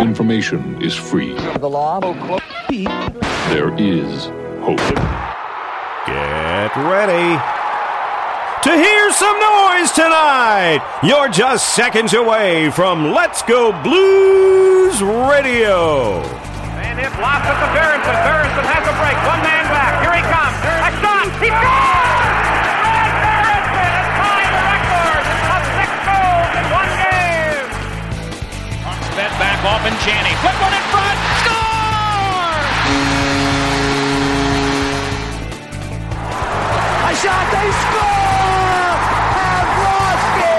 information is free. The law. There is hope. Get ready to hear some noise tonight. You're just seconds away from Let's Go Blues Radio. And it blocks at the Berenson. Berenson has a break. One man back. Here he comes. Back off and Chaney. Put one in front. Score! A shot. They score. Pavlovsky.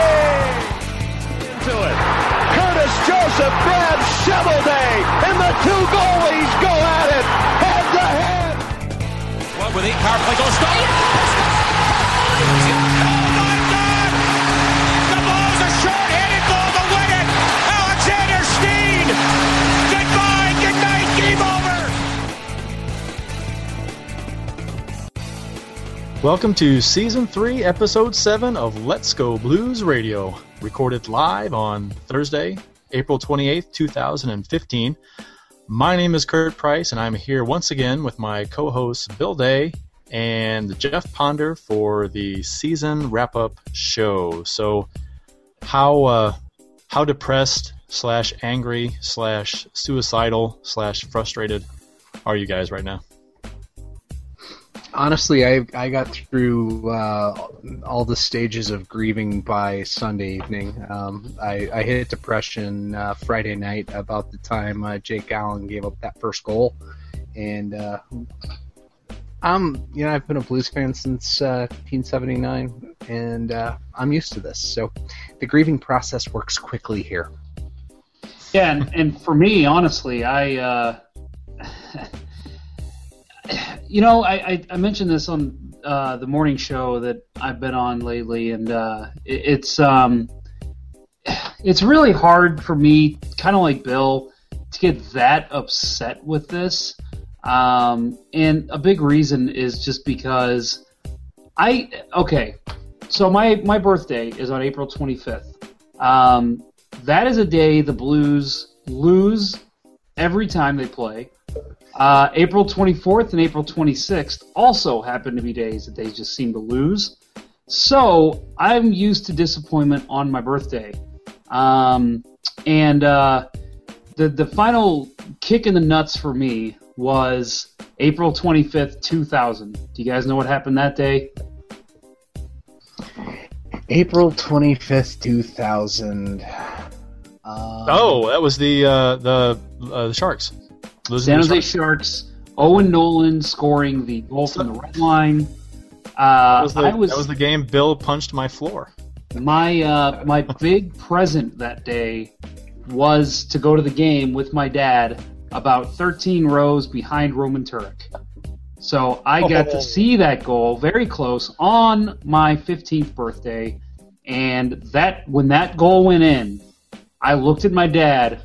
to it. Curtis Joseph grabs Shovelday, and the two goalies go at it head to head. Well, with eight power play goes stop. Welcome to Season 3, Episode 7 of Let's Go Blues Radio, recorded live on Thursday, April 28th, 2015. My name is Curt Price, and I'm here once again with my co hosts Bill Day and Jeff Ponder for the season wrap up show. So, how, uh, how depressed, slash angry, slash suicidal, slash frustrated are you guys right now? Honestly, I I got through uh, all the stages of grieving by Sunday evening. Um, I, I hit depression uh, Friday night about the time uh, Jake Allen gave up that first goal, and uh, I'm you know I've been a Blues fan since uh, 1979, and uh, I'm used to this. So the grieving process works quickly here. Yeah, and, and for me, honestly, I, uh, you know, I, I, mentioned this on uh, the morning show that I've been on lately, and uh, it, it's um, it's really hard for me, kind of like Bill, to get that upset with this. Um, and a big reason is just because I okay, so my my birthday is on April 25th. Um, that is a day the Blues lose every time they play. Uh, April 24th and April 26th also happen to be days that they just seem to lose. So I'm used to disappointment on my birthday. Um, and uh, the the final kick in the nuts for me was April 25th, 2000. Do you guys know what happened that day? April 25th, 2000. Um, Oh, that was the uh, the uh, the Sharks. San Jose Sharks. Sharks. Owen Nolan scoring the goal from the red line. Uh, That was, the, I was, that was the game Bill punched my floor. my uh, my big present that day was to go to the game with my dad about 13 rows behind Roman Turek. So I got Oh. to see that goal very close on my 15th birthday, and that when that goal went in, I looked at my dad,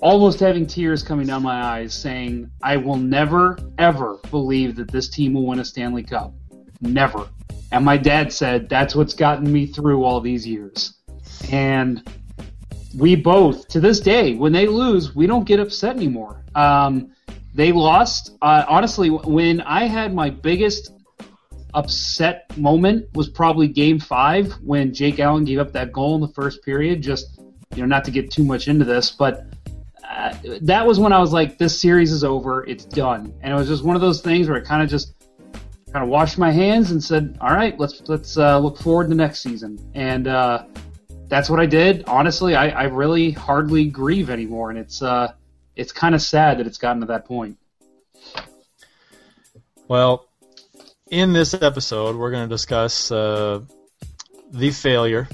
almost having tears coming down my eyes, saying, "I will never ever believe that this team will win a Stanley Cup. Never." And my dad said, "That's what's gotten me through all these years." And we both, to this day, when they lose, we don't get upset anymore. Um, they lost. Uh, honestly, when I had my biggest upset moment was probably Game Five when Jake Allen gave up that goal in the first period. Just you know, not to get too much into this, but that was when I was like, "This series is over. It's done." And it was just one of those things where I kind of just kind of washed my hands and said, "All right, let's let's uh, look forward to next season." And uh, that's what I did. Honestly, I, I really hardly grieve anymore, and it's uh, it's kind of sad that it's gotten to that point. Well, in this episode, we're going to discuss uh, the failure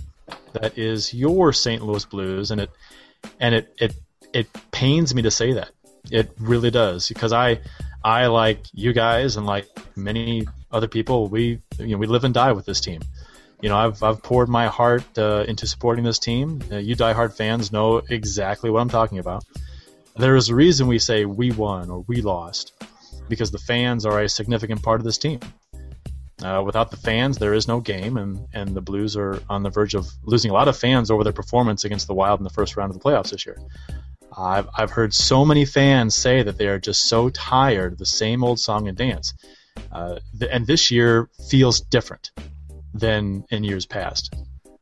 that is your St. Louis Blues, and it and it it it pains me to say that. It really does because I I like you guys and like many other people, we you know we live and die with this team. You know, I've I've poured my heart uh, into supporting this team. Uh, you diehard fans know exactly what I'm talking about. There is a reason we say we won or we lost because the fans are a significant part of this team. Uh, without the fans, there is no game, and, and the Blues are on the verge of losing a lot of fans over their performance against the Wild in the first round of the playoffs this year. I've, I've heard so many fans say that they are just so tired of the same old song and dance. Uh, th- and this year feels different than in years past.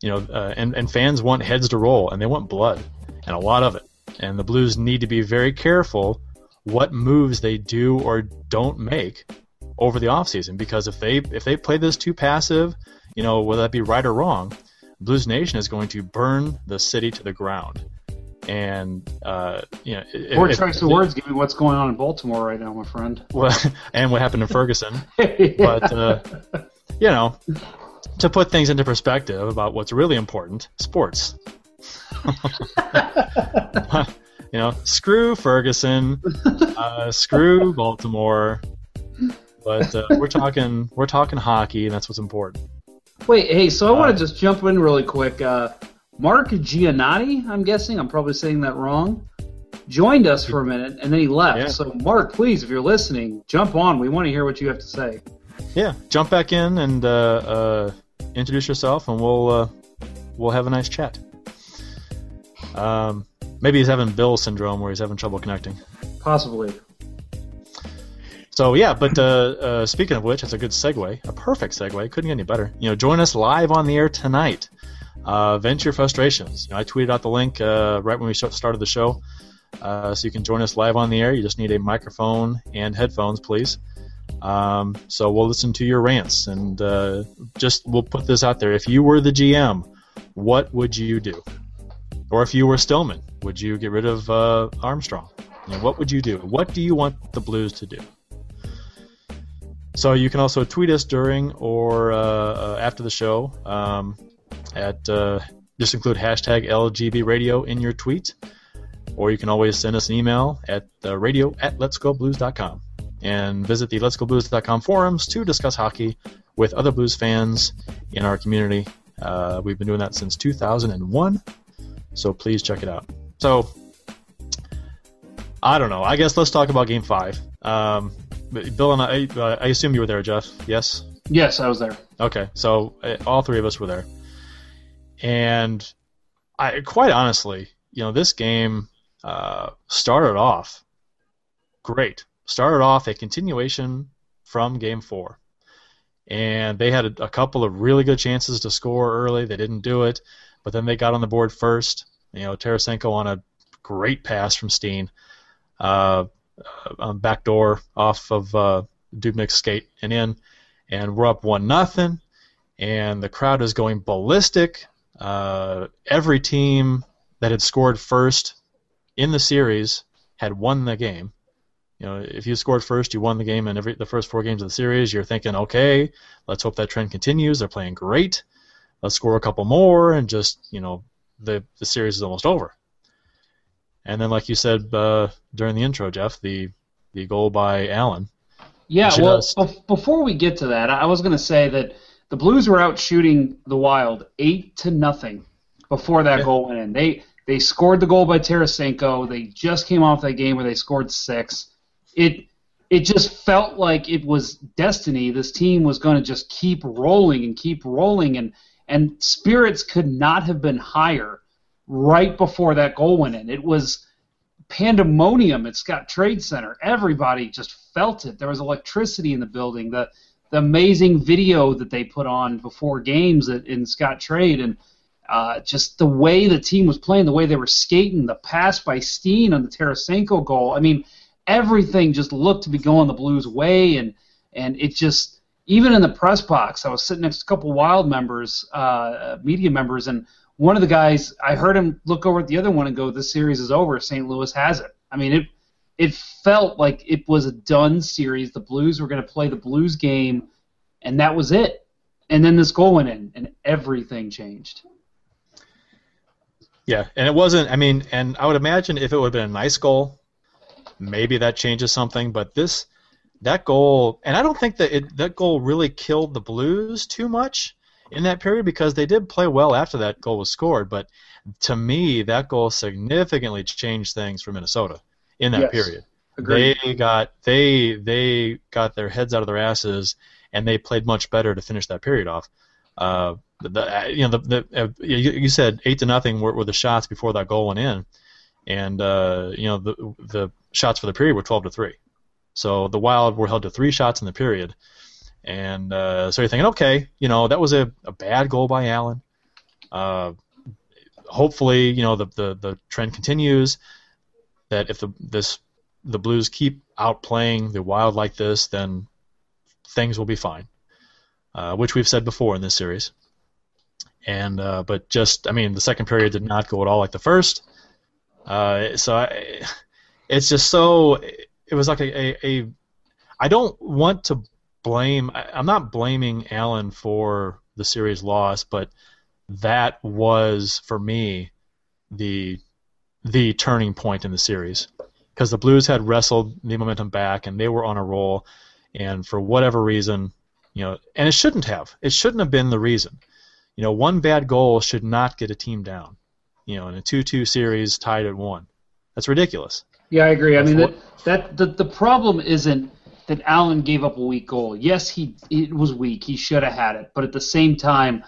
You know, uh, and, and fans want heads to roll and they want blood and a lot of it. And the Blues need to be very careful what moves they do or don't make over the offseason because if they if they play this too passive, you know, whether that be right or wrong, Blues Nation is going to burn the city to the ground. And uh, you know, if- Poor if- choice of words. Give me what's going on in Baltimore right now, my friend. well, and what happened in Ferguson. But uh, you know, to put things into perspective about what's really important, sports. you know, screw Ferguson, uh, screw Baltimore, but uh, we're talking we're talking hockey, and that's what's important. Wait, hey, so I want Uh, to just jump in really quick. Uh, Mark Giannotti, I'm guessing, I'm probably saying that wrong, joined us for a minute and then he left. Yeah. So, Mark, please, if you're listening, jump on. We want to hear what you have to say. Yeah, jump back in and uh, uh, introduce yourself, and we'll uh, we'll have a nice chat. Um, maybe he's having Bill syndrome, where he's having trouble connecting. Possibly. So yeah, but uh, uh, speaking of which, it's a good segue, a perfect segue. Couldn't get any better. You know, join us live on the air tonight. Uh, vent your frustrations. You know, I tweeted out the link uh, right when we started the show, uh, so you can join us live on the air. You just need a microphone and headphones, please. Um, so we'll listen to your rants and uh, just we'll put this out there. If you were the GM, what would you do? Or if you were Stillman, would you get rid of uh, Armstrong? You know, what would you do? What do you want the Blues to do? So you can also tweet us during or uh, uh, after the show um, at uh, just include hashtag LGB Radio in your tweet, or you can always send us an email at uh, radio at letsgoblues.com and visit the letsgoblues.com forums to discuss hockey with other Blues fans in our community. Uh, we've been doing that since 2001, so please check it out. So I don't know. I guess let's talk about Game Five. Um, Bill and I, uh, I assume you were there, Jeff. Yes. Yes, I was there. Okay, so uh, all three of us were there, and I quite honestly, you know, this game uh, started off great. Started off a continuation from Game Four, and they had a, a couple of really good chances to score early. They didn't do it, but then they got on the board first. You know, Tarasenko on a great pass from Steen, uh, uh, backdoor off of uh, Dubnyk's skate and in and we're up one nothing, and the crowd is going ballistic. Uh, every team that had scored first in the series had won the game. You know, if you scored first, you won the game, and every the first four games of the series, you're thinking, okay, let's hope that trend continues. They're playing great. Let's score a couple more, and just you know, the the series is almost over. And then, like you said uh, during the intro, Jeff, the the goal by Allen. Yeah, well, before we get to that, I was going to say that the Blues were out shooting the Wild eight to nothing before that Yeah. goal went in. They they scored the goal by Tarasenko. They just came off that game where they scored six. It it just felt like it was destiny. This team was going to just keep rolling and keep rolling, and and spirits could not have been higher right before that goal went in. It was pandemonium at Scottrade Center. Everybody just felt it. There was electricity in the building. The the amazing video that they put on before games in Scottrade, and uh, just the way the team was playing, the way they were skating, the pass by Steen on the Tarasenko goal. I mean, everything just looked to be going the Blues' way, and and it just even in the press box, I was sitting next to a couple Wild members, uh, media members, and one of the guys, I heard him look over at the other one and go, "This series is over. St. Louis has it." I mean, it it felt like it was a done series. The Blues were going to play the Blues game, and that was it. And then this goal went in, and everything changed. Yeah, and it wasn't. I mean, and I would imagine if it would have been a nice goal, maybe that changes something. But this, that goal, and I don't think that it, that goal really killed the Blues too much in that period because they did play well after that goal was scored. But to me, that goal significantly changed things for Minnesota in that Yes. period. Agreed. They got they they got their heads out of their asses and they played much better to finish that period off. Uh, the, the you know the, the uh, you, you said eight to nothing were, were the shots before that goal went in, and uh, you know the the shots for the period were 12 to three. So the Wild were held to three shots in the period, and uh, so you're thinking, okay, you know that was a, a bad goal by Allen. Uh, hopefully, you know the, the the trend continues. That if the this the Blues keep outplaying the Wild like this, then things will be fine, uh, which we've said before in this series. And uh, but just I mean the second period did not go at all like the first. Uh, so I, it's just so it was like a, a, a I don't want to blame I, I'm not blaming Allen for the series loss, but that was for me the the turning point in the series because the Blues had wrestled the momentum back and they were on a roll, and for whatever reason, you know, and it shouldn't have. It shouldn't have been the reason. You know, one bad goal should not get a team down. You know, in a two-two series tied at one, that's ridiculous. Yeah, I agree. I mean, that, that the the problem isn't that Allen gave up a weak goal. Yes, he it was weak. He should have had it, but at the same time,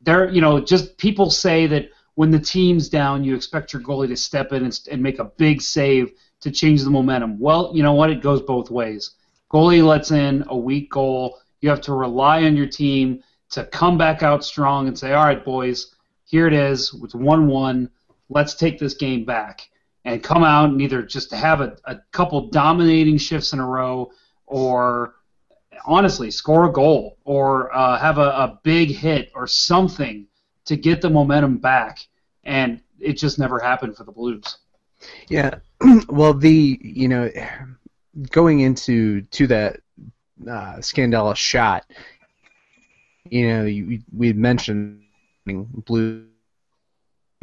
there you know just people say that when the team's down, you expect your goalie to step in and, and make a big save to change the momentum. Well, you know what? It goes both ways. Goalie lets in a weak goal. You have to rely on your team to come back out strong and say, "All right, boys, here it is. It's one-one. Let's take this game back." and come out and either just have a, a couple dominating shifts in a row or honestly score a goal or uh, have a, a big hit or something to get the momentum back. And it just never happened for the Blues. Yeah. well, the you know, going into to that uh, Scandella shot, you know, you, we mentioned blue.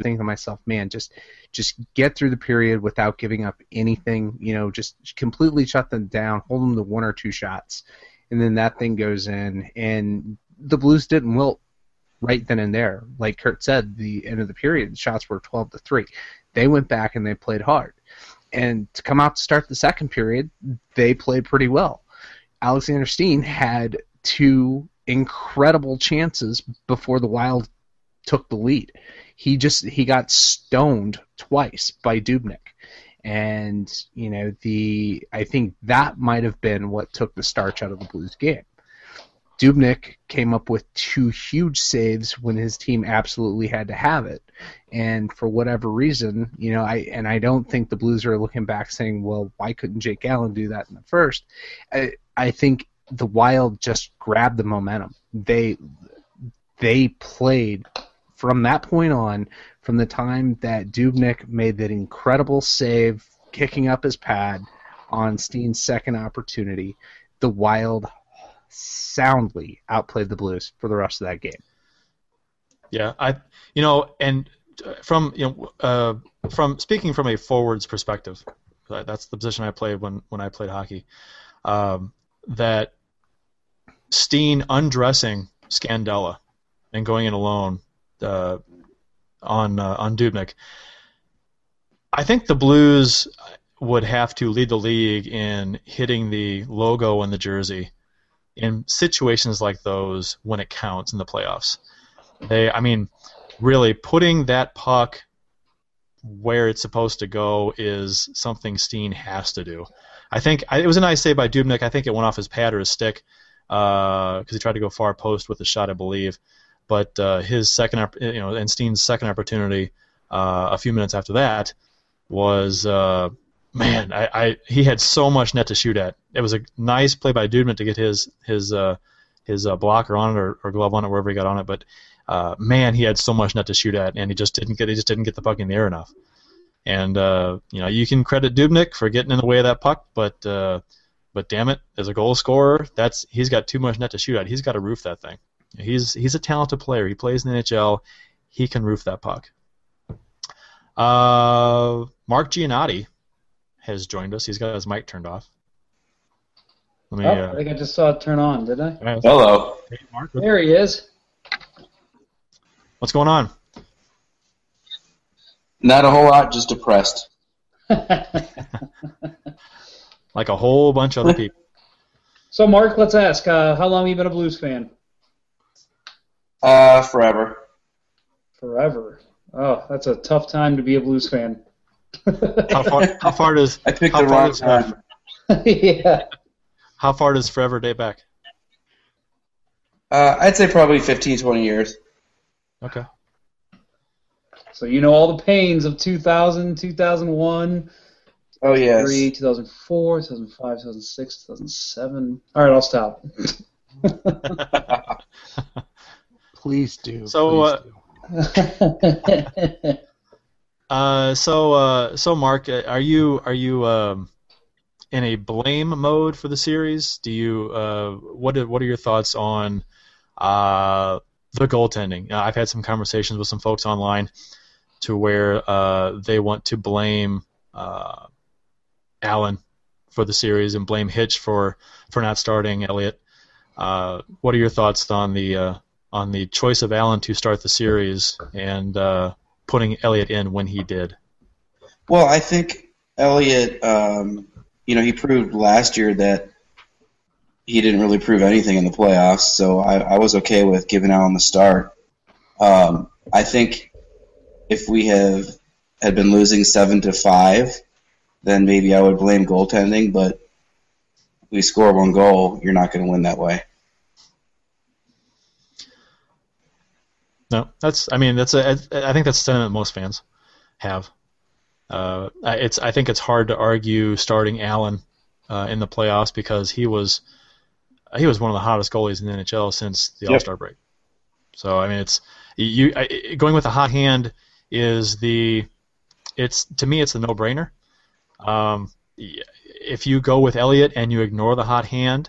Thinking to myself, man, just just get through the period without giving up anything. You know, just completely shut them down, hold them to one or two shots, and then that thing goes in. And the Blues didn't wilt right then and there. Like Curt said, the end of the period, shots were 12 to three. They went back and they played hard. And to come out to start the second period, they played pretty well. Alexander Steen had two incredible chances before the Wild took the lead. He just he got stoned twice by Dubnyk. And, you know, the I think that might have been what took the starch out of the Blues game. Dubnyk came up with two huge saves when his team absolutely had to have it. And for whatever reason, you know, I and I don't think the Blues are looking back saying, "Well, why couldn't Jake Allen do that in the first? I, I think the Wild just grabbed the momentum. They they played from that point on, from the time that Dubnyk made that incredible save, kicking up his pad on Steen's second opportunity, the Wild soundly outplayed the Blues for the rest of that game. Yeah, I, you know, and uh, from you know, uh, from speaking from a forwards perspective, that's the position I played when when I played hockey. Um, that Steen undressing Scandella and going in alone uh, on uh, on Dubnyk. I think the Blues would have to lead the league in hitting the logo on the jersey in situations like those when it counts in the playoffs. They, I mean, really putting that puck where it's supposed to go is something Steen has to do. I think it was a nice save by Dubnyk. I think it went off his pad or his stick because he tried to go far post with the shot, I believe. But uh, his second, you know, and Steen's second opportunity uh, a few minutes after that was, uh, man, I, I he had so much net to shoot at. It was a nice play by Dubnyk to get his his uh, his uh, blocker on it or, or glove on it wherever he got on it. But uh, man, he had so much net to shoot at, and he just didn't get he just didn't get the puck in the air enough. And uh, you know, you can credit Dubnyk for getting in the way of that puck, but uh, but damn it, as a goal scorer, that's he's got too much net to shoot at. He's got to roof that thing. He's he's a talented player. He plays in the NHL. He can roof that puck. Uh, Mark Giannotti has joined us. He's got his mic turned off. Let me. Oh, uh, I think I just saw it turn on, did I? Hello. Hey, Mark, There he is. what's going on? Not a whole lot, just depressed. Like a whole bunch of other people. so, Mark, let's ask uh, how long have you been a Blues fan? Uh, forever. Forever. Oh, that's a tough time to be a Blues fan. How far? How far does? I picked how the far wrong does, uh, time. yeah. How far does forever date back? Uh, I'd say probably 15, 20 years. Okay. So you know all the pains of 2000, 2001, Oh yes. 2003, 2004, 2005, 2006, 2007. All right, I'll stop. Please do. So, please uh, do. Uh, so, uh, so Mark, uh, are you are you um, in a blame mode for the series? Do you uh, what are, what are your thoughts on uh, the goaltending? Uh, I've had some conversations with some folks online to where uh, they want to blame uh, Allen for the series and blame Hitch for for not starting Elliott. Uh, what are your thoughts on the uh, on the choice of Allen to start the series and uh, putting Elliott in when he did? Well, I think Elliott, um, you know, he proved last year that he didn't really prove anything in the playoffs, so I, I was okay with giving Allen the start. Um, I think if we have had been losing seven to five, then maybe I would blame goaltending. But we score one goal, you're not going to win that way. No, that's. I mean, that's a. I think that's a sentiment most fans have. Uh, I- it's. I think it's hard to argue starting Allen uh, in the playoffs because he was he was one of the hottest goalies in the NHL since the Yep. All Star break. So I mean, it's you I, going with a hot hand is the. It's to me, it's a no brainer. Um, if you go with Elliott and you ignore the hot hand,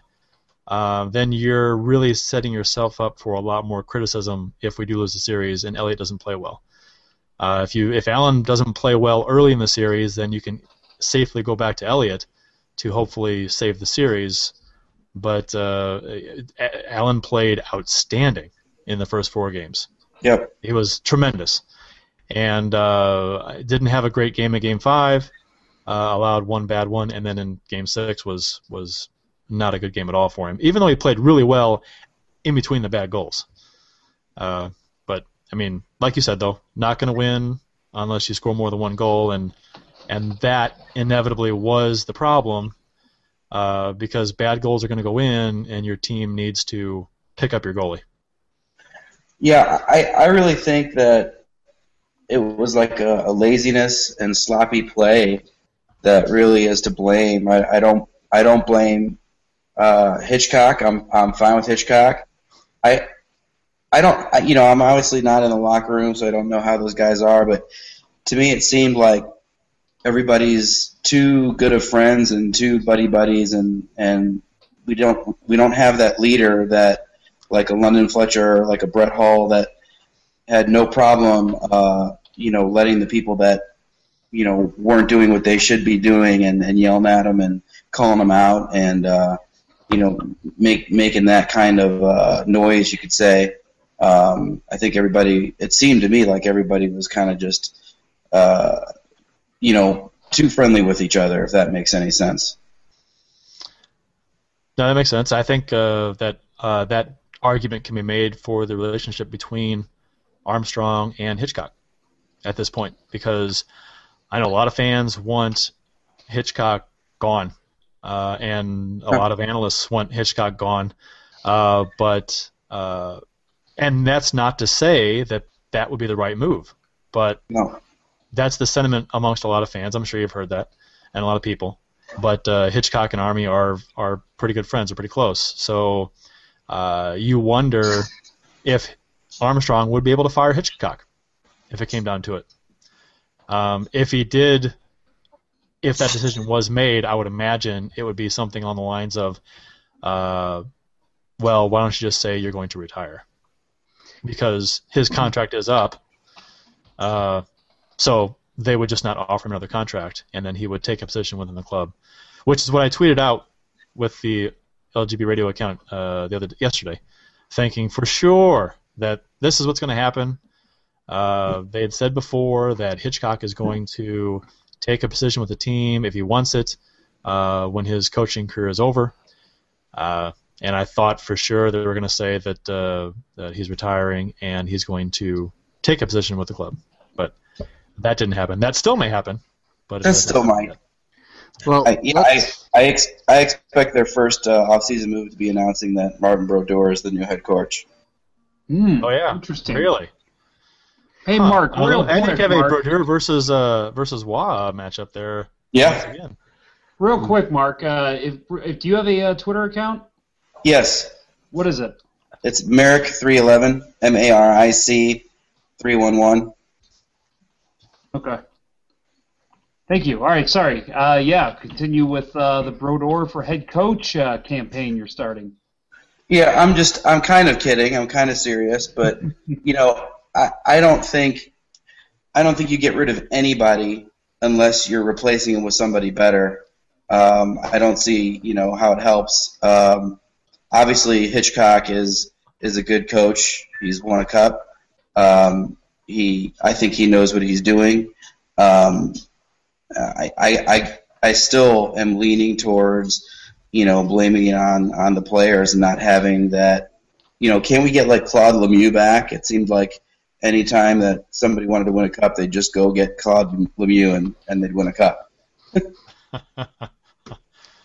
uh, then you're really setting yourself up for a lot more criticism if we do lose the series and Elliott doesn't play well. Uh, if you if Allen doesn't play well early in the series, then you can safely go back to Elliott to hopefully save the series. But uh, Allen played outstanding in the first four games. Yep. He was tremendous, and uh, didn't have a great game in Game Five. Uh, allowed one bad one, and then in Game Six was was not a good game at all for him. Even though he played really well in between the bad goals. Uh, but I mean, like you said though, not going to win unless you score more than one goal, and and that inevitably was the problem uh, because bad goals are going to go in, and your team needs to pick up your goalie. Yeah, I, I really think that it was like a, a laziness and sloppy play that really is to blame. I, I don't I don't blame uh, Hitchcock. I'm I'm fine with Hitchcock. I I don't I, you know I'm obviously not in the locker room, so I don't know how those guys are. But to me, it seemed like everybody's too good of friends and too buddy buddies, and and we don't we don't have that leader that like a London Fletcher like a Brett Hull that had no problem, uh, you know, letting the people that you know weren't doing what they should be doing and, and yelling at them and calling them out and uh, you know make making that kind of uh, noise, you could say. Um, I think everybody. It seemed to me like everybody was kind of just, uh, you know, too friendly with each other. If that makes any sense. No, that makes sense. I think uh, that uh, that argument can be made for the relationship between Armstrong and Hitchcock at this point because I know a lot of fans want Hitchcock gone, uh, and a lot of analysts want Hitchcock gone, uh, but uh, and that's not to say that that would be the right move, but No. that's the sentiment amongst a lot of fans. I'm sure you've heard that, and a lot of people. But uh, Hitchcock and Army are are pretty good friends. They're pretty close. So uh, you wonder if Armstrong would be able to fire Hitchcock if it came down to it. Um, if he did, if that decision was made, I would imagine it would be something on the lines of, uh, well, why don't you just say you're going to retire? Because his contract is up. Uh, so they would just not offer him another contract, and then he would take a position within the club, which is what I tweeted out with the LGB radio account uh, the other yesterday, thinking for sure that this is what's going to happen. Uh, they had said before that Hitchcock is going to take a position with the team if he wants it uh, when his coaching career is over. Uh, and I thought for sure they were going to say that, uh, that he's retiring and he's going to take a position with the club. But that didn't happen. That still may happen. but That's uh, still mine. Well, I, yeah, I, I, ex- I expect their first uh, offseason move to be announcing that Martin Brodeur is the new head coach. Hmm, Oh yeah, Interesting. really. Hey, Huh. Mark, I real don't. I think quick, have a Mark. Brodeur versus uh versus Wah matchup there. Yeah. again. Real quick, Mark. Uh, if, if do you have a uh, Twitter account? Yes. What is it? It's Maric311, M A R I C 311. Okay. Thank you. All right. Sorry. Uh, yeah. Continue with uh, the Brodeur for head coach uh, campaign you're starting. Yeah, I'm just, I'm kind of kidding. I'm kind of serious, but, you know, I, I don't think, I don't think you get rid of anybody unless you're replacing him with somebody better. Um, I don't see, you know, how it helps. Um, obviously, Hitchcock is is a good coach. He's won a cup. Um, he, I think he knows what he's doing. Um, I, I, I, I still am leaning towards, you know, blaming it on on the players and not having that. You know, can we get like Claude Lemieux back? It seemed like anytime that somebody wanted to win a cup, they'd just go get Claude Lemieux and, and they'd win a cup.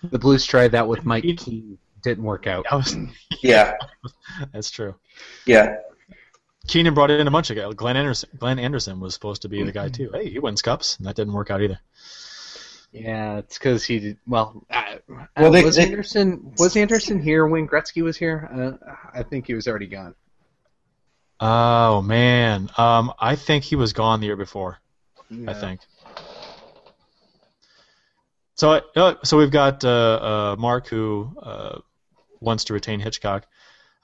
the Blues tried that with Mike Keane. Didn't work out. That was- Yeah, that's true. yeah. Keenan brought in a bunch of guys. Glenn Anderson. Glenn Anderson was supposed to be the guy too. Hey, he wins cups, and that didn't work out either. Yeah, it's because he did. Well, uh, Well, they- was they- Anderson was Anderson here when Gretzky was here? Uh, I think he was already gone. Oh man, um, I think he was gone the year before. I think. So, uh, so we've got uh, uh, Mark who uh, wants to retain Hitchcock.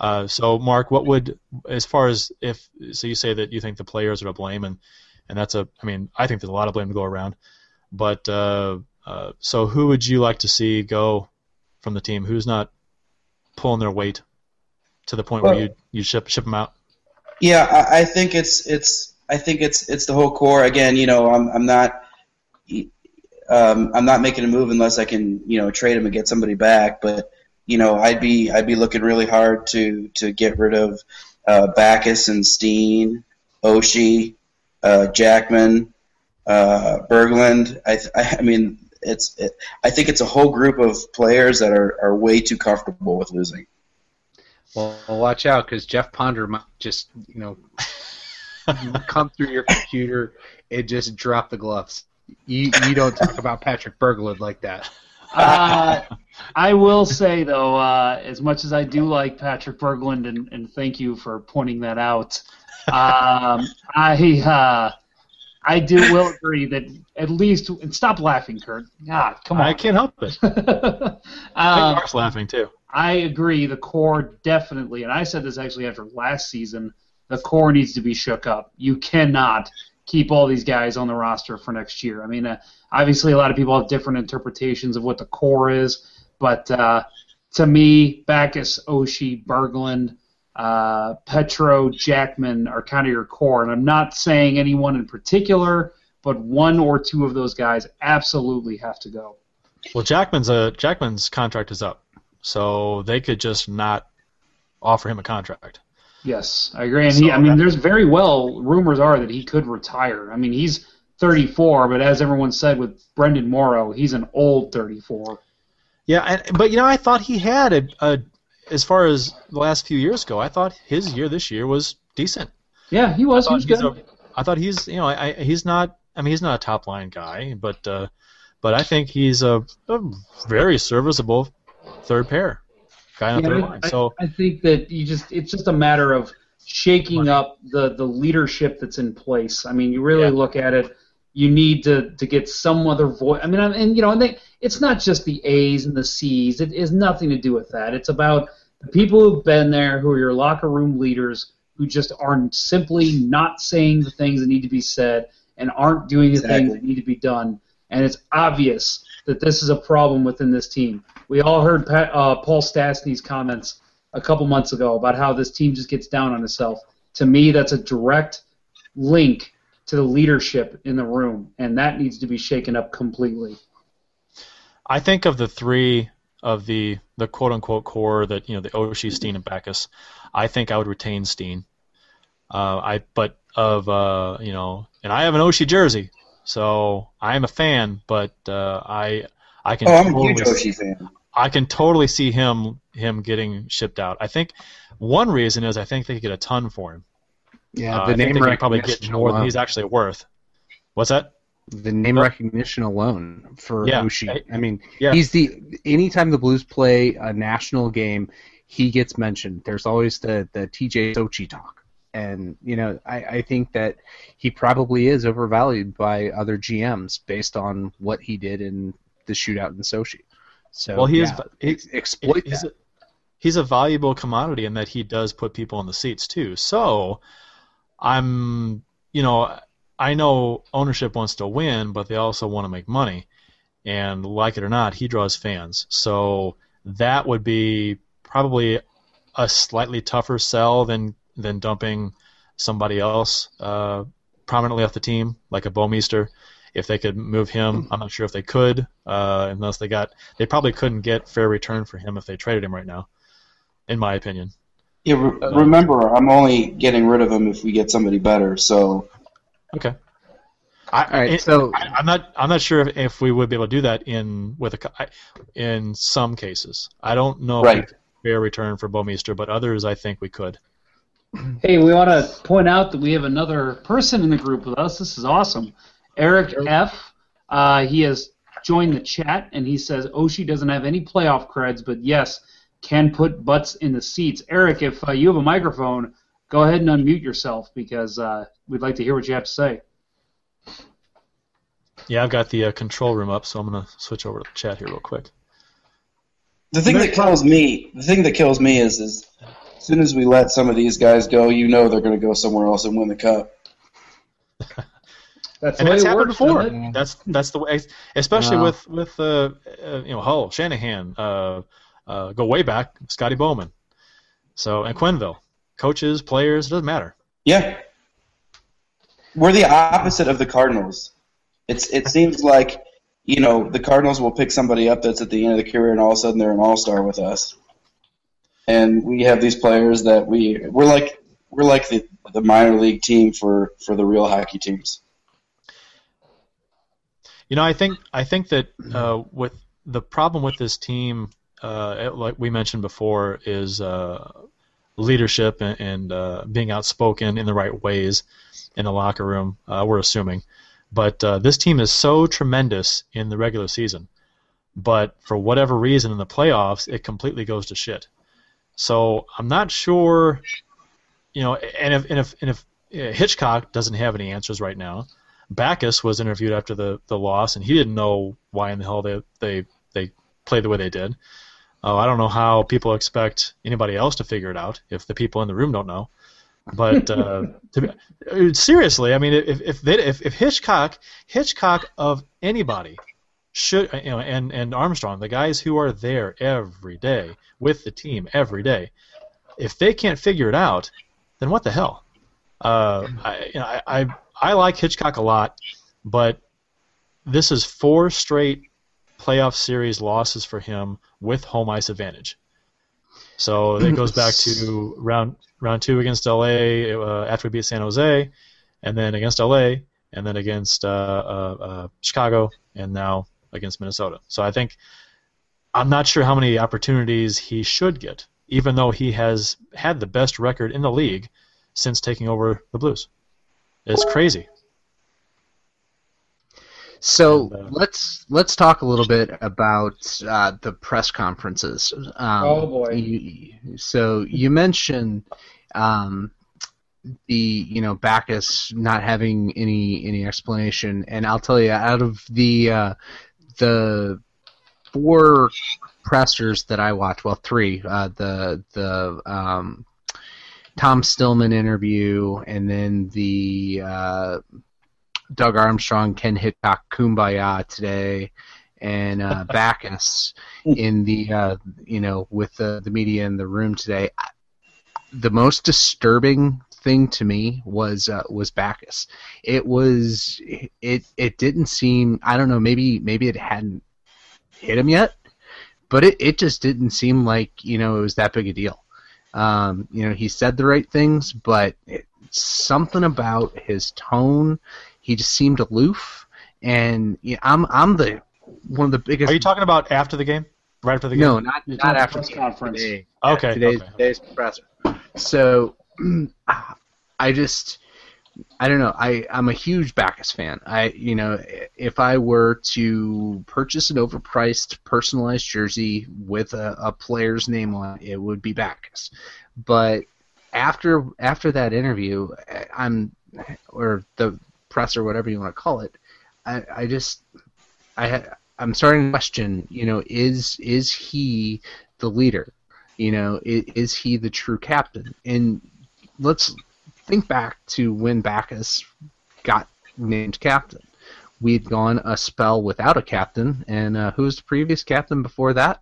Uh, so, Mark, what would, as far as if, so you say that you think the players are to blame, and and that's a, I mean, I think there's a lot of blame to go around, but uh, uh, so who would you like to see go from the team? Who's not pulling their weight to the point Well- where you you ship ship them out? Yeah, I, I think it's it's I think it's it's the whole core. Again, you know, I'm I'm not um, I'm not making a move unless I can you know trade him and get somebody back. But you know, I'd be I'd be looking really hard to to get rid of uh, Backes and Steen, Oshie, uh, Jackman, uh, Berglund. I th- I mean. It's. It, I think it's a whole group of players that are, are way too comfortable with losing. Well, well, watch out because Jeff Ponder might just you know come through your computer and just drop the gloves. You you don't talk about Patrick Berglund like that. Uh, I will say though, uh, as much as I do like Patrick Berglund, and, and thank you for pointing that out, um, I uh, I do will agree that at least and stop laughing, Curt. God, come on. I can't help it. I think um, Mark's laughing too. I agree. The core definitely, and I said this actually after last season. The core needs to be shook up. You cannot keep all these guys on the roster for next year. I mean, uh, obviously, a lot of people have different interpretations of what the core is, but uh, to me, Backes, Oshie, Berglund, uh, Petro, Jackman are kind of your core. And I'm not saying anyone in particular, but one or two of those guys absolutely have to go. Well, Jackman's a Jackman's contract is up, so they could just not offer him a contract. Yes, I agree. And he, I mean, there's very well rumors are that he could retire. I mean, he's 34, but as everyone said with Brenden Morrow, he's an old 34. Yeah, and, but you know, I thought he had a, a as far as the last few years go, I thought his year this year was decent. Yeah, he was. He was good. a- I thought he's you know I, I, he's not I mean he's not a top line guy, but uh, but I think he's a, a very serviceable third pair guy on the Yeah, third I- line. So I think that you just it's just a matter of shaking up the the leadership that's in place. I mean, you really Yeah. look at it. You need to to get some other voice. I mean, and, and you know, and they, it's not just the A's and the C's. It has nothing to do with that. It's about the people who've been there, who are your locker room leaders, who just are simply not saying the things that need to be said and aren't doing the things that need to be done. And it's obvious that this is a problem within this team. We all heard Pat, uh, Paul Stastny's comments a couple months ago about how this team just gets down on itself. To me, that's a direct link to the leadership in the room, and that needs to be shaken up completely. I think of the three of the the quote unquote core that you know the Oshie, Steen, and Backes. I think I would retain Steen. Uh, I but of uh, you know, and I have an Oshie jersey, So I am a fan, but uh, I I can Oh, I'm a totally huge Oshie fan. I can totally see him him getting shipped out. I think one reason is I think they could get a ton for him. Yeah, Uh, the think name could probably get recognition more than alone. he's actually worth. What's that? the name recognition alone for Yeah. Oshie. I mean, Yeah. he's the anytime the Blues play a national game, he gets mentioned. There's always the the TJ Sochi talk, and you know I, I think that he probably is overvalued by other GMs based on what he did in the shootout in Sochi. So well, he yeah, is he, exploit he's that. a, he's a valuable commodity in that he does put people in the seats too. So I'm you know I know ownership wants to win, but they also want to make money, and like it or not, he draws fans. So that would be probably a slightly tougher sell than than dumping somebody else uh, prominently off the team, like a Bouwmeester. If they could move him, I'm not sure if they could, uh, unless they got. They probably couldn't get fair return for him if they traded him right now, in my opinion. Yeah, re- remember, I'm only getting rid of him if we get somebody better. So Okay. I, All right, it- so- I, I'm not. I'm not sure if, if we would be able to do that in with a in some cases. I don't know if we Right. fair return for Bouwmeester, but others I think we could. Hey, we want to point out that we have another person in the group with us. This is awesome. Eric F. Uh, he has joined the chat and he says Oshie doesn't have any playoff creds, but yes, can put butts in the seats. Eric, if uh, you have a microphone, go ahead and unmute yourself because uh, we'd like to hear what you have to say. Yeah, I've got the uh, control room up, so I'm gonna switch over to the chat here real quick. the thing that kills me, the thing that kills me is, is as soon as we let some of these guys go, you know they're going to go somewhere else and win the cup. That's and the way that's happened works, before. That's that's the way, especially Wow. with with uh, uh, you know Hull, Shanahan, uh, uh, go way back, Scotty Bowman, so and Quenneville, coaches, players, it doesn't matter. Yeah, we're the opposite of the Cardinals. It's it seems like you know the Cardinals will pick somebody up that's at the end of the career, and all of a sudden they're an all star with us. And we have these players that we we're like we're like the the minor league team for for the real hockey teams. You know, I think I think that uh, with the problem with this team, uh, like we mentioned before, is uh, leadership and, and uh, being outspoken in the right ways in the locker room. Uh, we're assuming, but uh, this team is so tremendous in the regular season, but for whatever reason in the playoffs, it completely goes to shit. So I'm not sure, you know, and if and if and if Hitchcock doesn't have any answers right now. Backes was interviewed after the, the loss, and he didn't know why in the hell they they, they played the way they did. Uh, I don't know how people expect anybody else to figure it out if the people in the room don't know. But uh, to be, uh, seriously, I mean, if if, they, if if Hitchcock Hitchcock of anybody should you know and and Armstrong, the guys who are there every day with the team every day, if they can't figure it out, then what the hell? Uh, I, you know, I, I I like Hitchcock a lot, but this is four straight playoff series losses for him with home ice advantage. So it goes back to round round two against LA uh, after we beat San Jose, and then against LA, and then against uh, uh, uh, Chicago, and now against Minnesota. So I think I'm not sure how many opportunities he should get, even though he has had the best record in the league since taking over the Blues. It's crazy. So And, uh, let's let's talk a little bit about uh, the press conferences. Um, Oh, boy. you- so you mentioned um, the you know Backes not having any any explanation, and I'll tell you, out of the uh, the four pressers that I watched, well, three, uh, the the um, Tom Stillman interview, and then the uh, Doug Armstrong, Ken Hitchcock, Kumbaya today, and uh, Backes in the uh, you know with the the media in the room today. The most disturbing thing to me was uh, was Backes. It was it it didn't seem I don't know maybe maybe it hadn't hit him yet, but it it just didn't seem like you know it was that big a deal. Um, you know he said the right things, but it, something about his tone he just seemed aloof and yeah, I'm I'm the one of the biggest. Are you talking about after the game? Right after the game? No, not not after press the conference. Today. Okay, today's okay. today's presser. So, I just I don't know. I I'm a huge Backes fan. I you know if I were to purchase an overpriced personalized jersey with a, a player's name on it, it would be Backes. But after after that interview, I'm or the press or whatever you want to call it, I I just I I'm starting to question. You know, is is he the leader? You know, is, is he the true captain? And let's think back to when Backes got named captain. We'd gone a spell without a captain, and uh, who was the previous captain before that?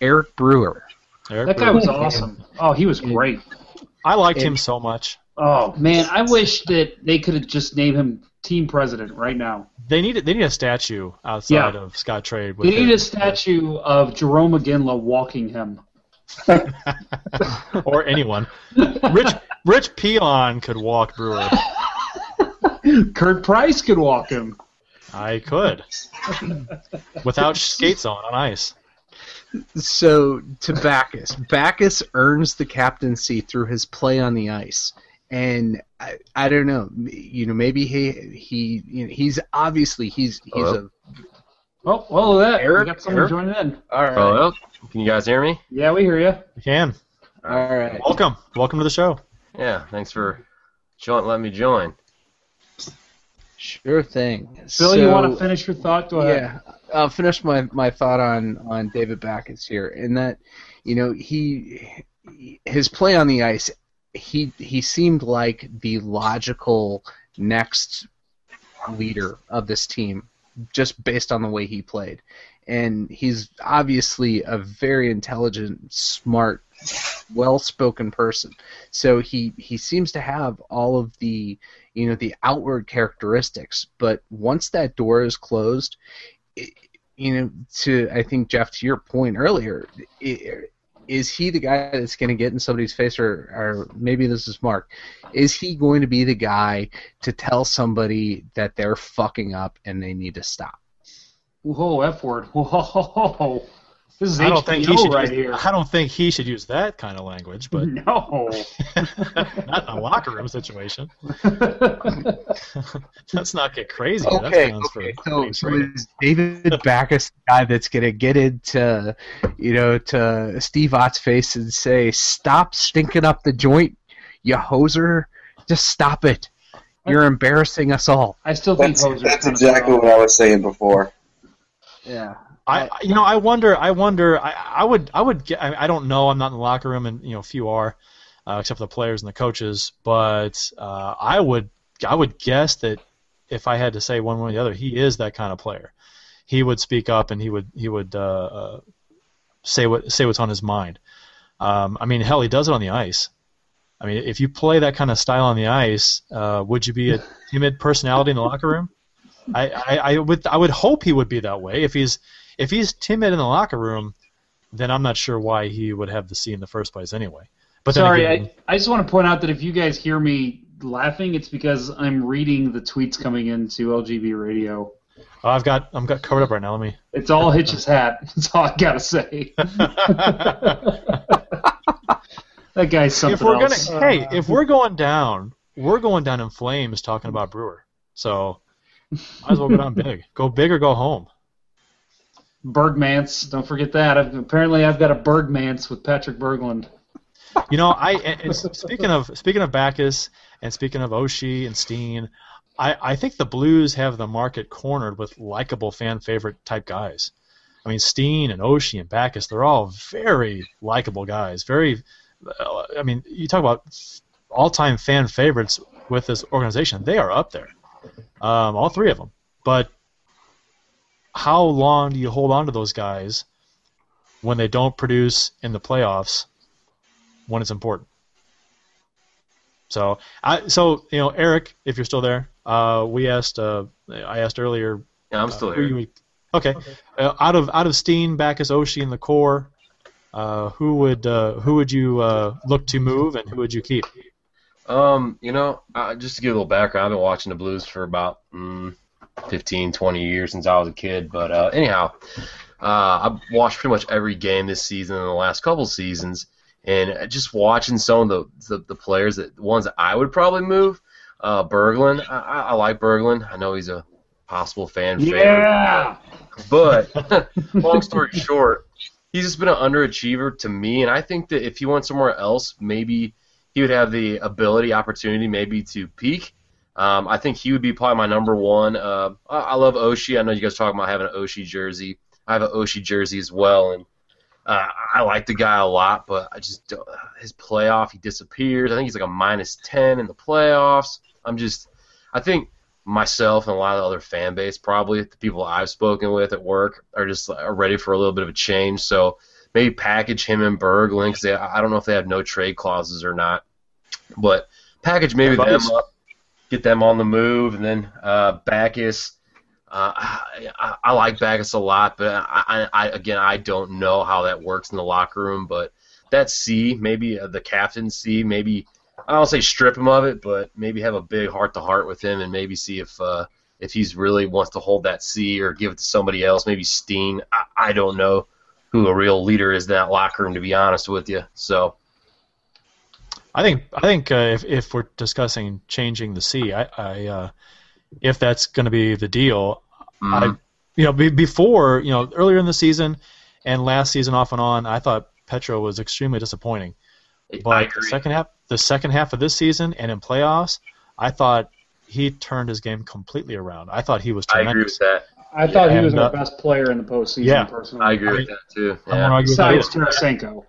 Eric Brewer. Eric That guy was awesome. Oh, he was great. I liked him so much. Oh man, I wish that they could have just named him team president right now. They need they need a statue outside Yeah. of Scottrade. They need him. a statue of Jerome McGinley walking him. or anyone. Rich Rich Peon could walk Brewer. Curt Price could walk him. I could. Without skates on on ice. So to Backes, Backes earns the captaincy through his play on the ice, and I, I don't know, you know, maybe he he you know, he's obviously he's he's Hello? a Oh, well, that Eric, we got someone Eric? joining in. all right, Hello? Can you guys hear me? Yeah, we hear you. We can. all right. Welcome. Welcome to the show. Yeah, thanks for join, letting me join. Sure thing. Phil, you want to finish your thought? Go ahead. Yeah, I'll finish my, my thought on, on David Backes here, in that, you know, he his play on the ice, he he seemed like the logical next leader of this team, just based on the way he played, and he's obviously a very intelligent, smart, well-spoken person. So he he seems to have all of the you know the outward characteristics, but once that door is closed, i you know, to I think Jeff, to your point earlier, i is he the guy that's going to get in somebody's face, or, or maybe this is Mark? Is he going to be the guy to tell somebody that they're fucking up and they need to stop? Whoa, F word. Whoa. This is I don't think he should right use, here. I don't think he should use that kind of language, but No. not in a locker room situation. Let's not get crazy. Okay, sounds okay. for So, so is David Backes the guy that's gonna get into, you know, to Steve Ott's face and say, "Stop stinking up the joint, you hoser! Just stop it! You're embarrassing us all." I still think That's, Hoser's that's exactly what I was saying before. Yeah. I, you know, I wonder. I wonder. I, I would. I would. Get, I, I don't know. I'm not in the locker room, and you know, few are, uh, except for the players and the coaches. But uh, I would. I would guess that if I had to say one way or the other, he is that kind of player. He would speak up, and he would. He would uh, uh, say what say what's on his mind. Um, I mean, hell, he does it on the ice. I mean, if you play that kind of style on the ice, uh, would you be a timid personality in the locker room? I, I, I would I would hope he would be that way. If he's if he's timid in the locker room, then I'm not sure why he would have the C in the first place anyway. But Sorry, again, I, I just want to point out that if you guys hear me laughing, it's because I'm reading the tweets coming into LGB Radio. oh, I've got I'm got covered up right now. Let me. It's all Hitch's hat. That's all I gotta say. that guy's something if we're else. gonna hey, if we're going down, we're going down in flames talking about Brewer. So might as well go down big. Go big or go home. Bergmans, don't forget that. I've, apparently, I've got a Bergmans with Patrick Berglund. You know, I speaking of speaking of Backes and speaking of Oshie and Steen, I, I think the Blues have the market cornered with likable fan favorite type guys. I mean, Steen and Oshie and Backes, they're all very likable guys. Very, uh, I mean, you talk about all-time fan favorites with this organization. They are up there, um, all three of them. But how long do you hold on to those guys when they don't produce in the playoffs when it's important? So, I so you know, Eric, if you're still there, uh, we asked. Uh, I asked earlier. Yeah, I'm still uh, here. you- okay. Uh, out of out of Steen, Backes, Oshie, and the core, uh, who would uh, who would you uh, look to move, and who would you keep? Um, you know, uh, just to give a little background, I've been watching the Blues for about mm, 15, 20 years since I was a kid. But uh, anyhow, uh, I've watched pretty much every game this season and the last couple seasons, and just watching some of the, the, the players that the ones that I would probably move. Uh, Berglund, I, I, like Berglund. I know he's a possible fan Yeah. favorite, but long story short, he's just been an underachiever to me, and I think that if he went somewhere else, maybe he would have the ability, opportunity, maybe to peak. Um, I think he would be probably my number one. Uh, I, I love Oshie. I know you guys talking about having an Oshie jersey. I have an Oshie jersey as well, and uh, I like the guy a lot, but I just don't, his playoff he disappears. I think he's like a minus ten in the playoffs. I'm just, I think myself and a lot of the other fan base, probably the people I've spoken with at work, are just are ready for a little bit of a change. So maybe package him and Berglund because I don't know if they have no trade clauses or not, but package maybe them up, get them on the move, and then uh, Backes. Uh, I, I like Backes a lot, but I, I, again I don't know how that works in the locker room. But that C, maybe uh, the captain C, maybe I don't say strip him of it, but maybe have a big heart to heart with him and maybe see if uh, if he's really wants to hold that C or give it to somebody else, maybe Steen. I, I don't know who a real leader is in that locker room, to be honest with you. So I think I think uh, if if we're discussing changing the C, I, I uh, if that's going to be the deal, Mm-hmm. I you know be, before you know earlier in the season and last season off and on, I thought Petro was extremely disappointing. But the second half, the second half of this season and in playoffs, I thought he turned his game completely around. I thought he was I agree with that. I thought he was our uh, best player in the postseason, yeah. personally. I agree with that too. Yeah. won't argue with that Besides. Tarasenko.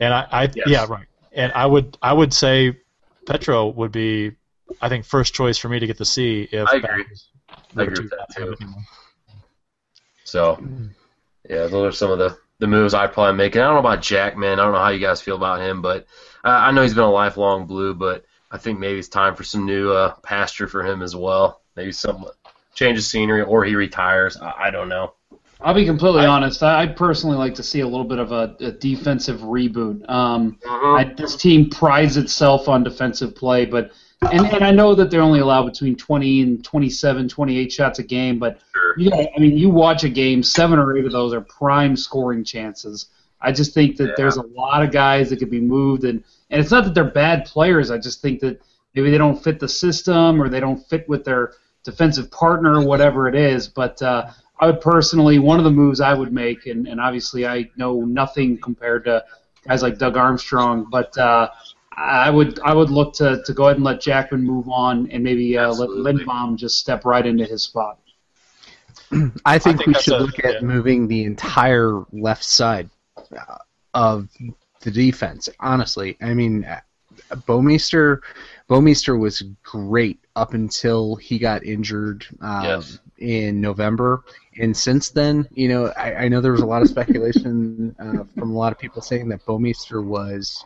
And I, I Yes. yeah, right. And I would I would say Petro would be I think first choice for me to get the C if I agree. I agree with that too. So, yeah, those are some of the, the moves I'd probably make. And I don't know about Jack, man. I don't know how you guys feel about him, but uh, I know he's been a lifelong blue, but I think maybe it's time for some new uh, pasture for him as well. Maybe some change of scenery, or he retires. I, I don't know. I'll be completely honest. I, personally like to see a little bit of a, a defensive reboot. Um, I, this team prides itself on defensive play, but and, and I know that they're only allow between 20 and 27, 28 shots a game, but Sure. you gotta, I mean, you watch a game, seven or eight of those are prime scoring chances. I just think that Yeah. there's a lot of guys that could be moved, and and it's not that they're bad players. I just think that maybe they don't fit the system or they don't fit with their defensive partner or whatever it is. But uh, I would personally, one of the moves I would make, and, and obviously I know nothing compared to guys like Doug Armstrong, but uh, I would I would look to, to go ahead and let Jackman move on and maybe uh, let Absolutely. Lindbohm just step right into his spot. I think, think we should a- look at yeah. moving the entire left side uh, of the defense. Honestly, I mean, uh, Bouwmeester, Bouwmeester was great up until he got injured uh, Yes. in November, and since then, you know, I, I know there was a lot of speculation uh, from a lot of people saying that Bouwmeester was.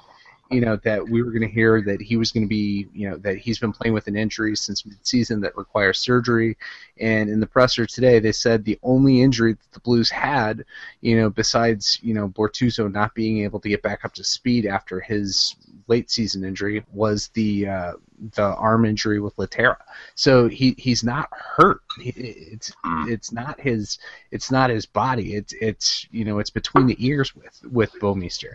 You know that we were going to hear that he was going to be, you know, that he's been playing with an injury since mid-season that requires surgery, and in the presser today, they said the only injury that the Blues had, you know, besides you know Bortuzzo not being able to get back up to speed after his late season injury, was the uh, the arm injury with Lehtera. So he he's not hurt. He- It's it's not his it's not his body. It's it's you know it's between the ears with with Bouwmeester.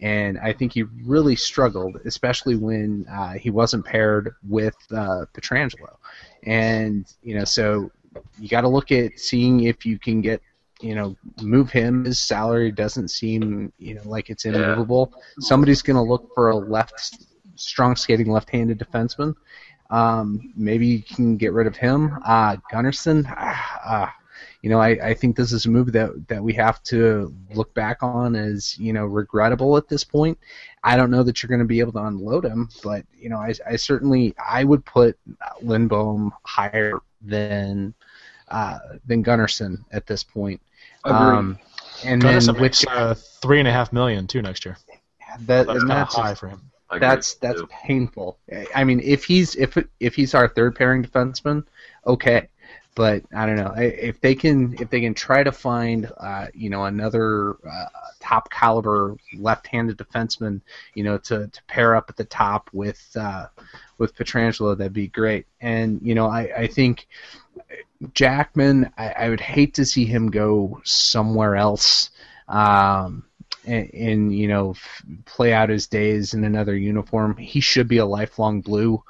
And I think he really struggled, especially when uh, he wasn't paired with uh, Pietrangelo. And you know, so you got to look at seeing if you can get you know move him. His salary doesn't seem you know like it's immovable. Somebody's going to look for a left strong skating left-handed defenseman. Um, maybe you can get rid of him. Uh, Gunnarsson, ah, ah, you know, I, I think this is a move that that we have to look back on as you know regrettable at this point. I don't know that you're going to be able to unload him, but you know, I, I certainly I would put Lindbohm higher than uh, than Gunnarsson at this point. Um, and then Gunnarsson which makes uh, three and a half million too next year. that That's and kind of high for him. I that's with that's you. painful. I mean, if he's if if he's our third pairing defenseman, okay. But I don't know. If they can if they can try to find uh, you know another uh, top caliber left-handed defenseman you know to, to pair up at the top with uh, with Pietrangelo that'd be great. And you know I, I think Jackman I, I would hate to see him go somewhere else um, and, and you know play out his days in another uniform. He should be a lifelong blue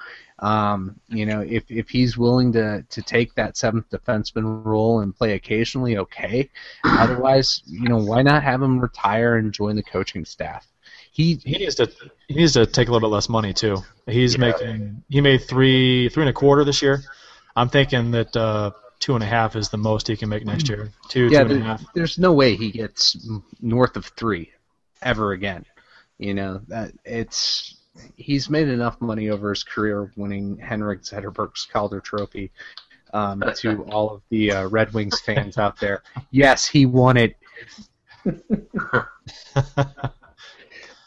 um, you know, if, if he's willing to, to take that seventh defenseman role and play occasionally, okay. Otherwise, you know, why not have him retire and join the coaching staff? He he needs to he needs to take a little bit less money too. He's making he made three three and a quarter this year. I'm thinking that uh, two and a half is the most he can make next year. Two yeah, two and a half. there's no way he gets north of three ever again. You know that it's he's made enough money over his career winning Henrik Zetterberg's Calder Trophy. Um, to all of the uh, Red Wings fans out there, yes, he won it.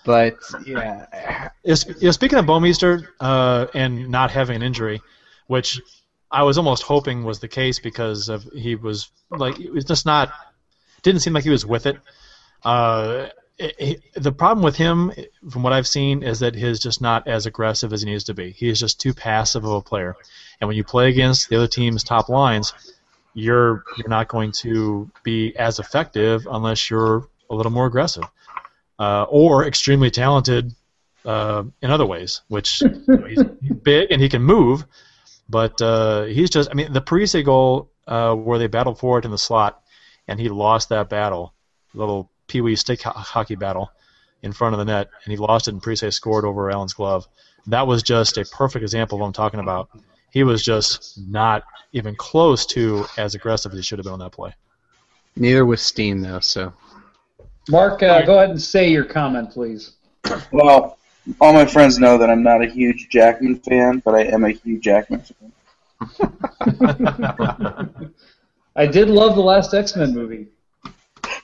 but yeah, Yes, yeah, speaking of Bouwmeester uh, and not having an injury, which I was almost hoping was the case because of he was like it was just not didn't seem like he was with it. Uh, the problem with him, from what I've seen, is that he's just not as aggressive as he needs to be. He is just too passive of a player, and when you play against the other team's top lines, you're you're not going to be as effective unless you're a little more aggressive uh, or extremely talented uh, in other ways, which you know, he's, he's big and he can move, but uh, he's just. I mean, the Parise goal uh, where they battled for it in the slot, and he lost that battle, little pee wee stick ho- hockey battle, in front of the net, and he lost it, and Parise scored over Allen's glove. That was just a perfect example of what I'm talking about. He was just not even close to as aggressive as he should have been on that play. neither was Steen though. So Mark, uh, go ahead and say your comment, please. Well, all my friends know that I'm not a huge Jackman fan, but I am a huge Jackman fan. I did love the last X Men movie.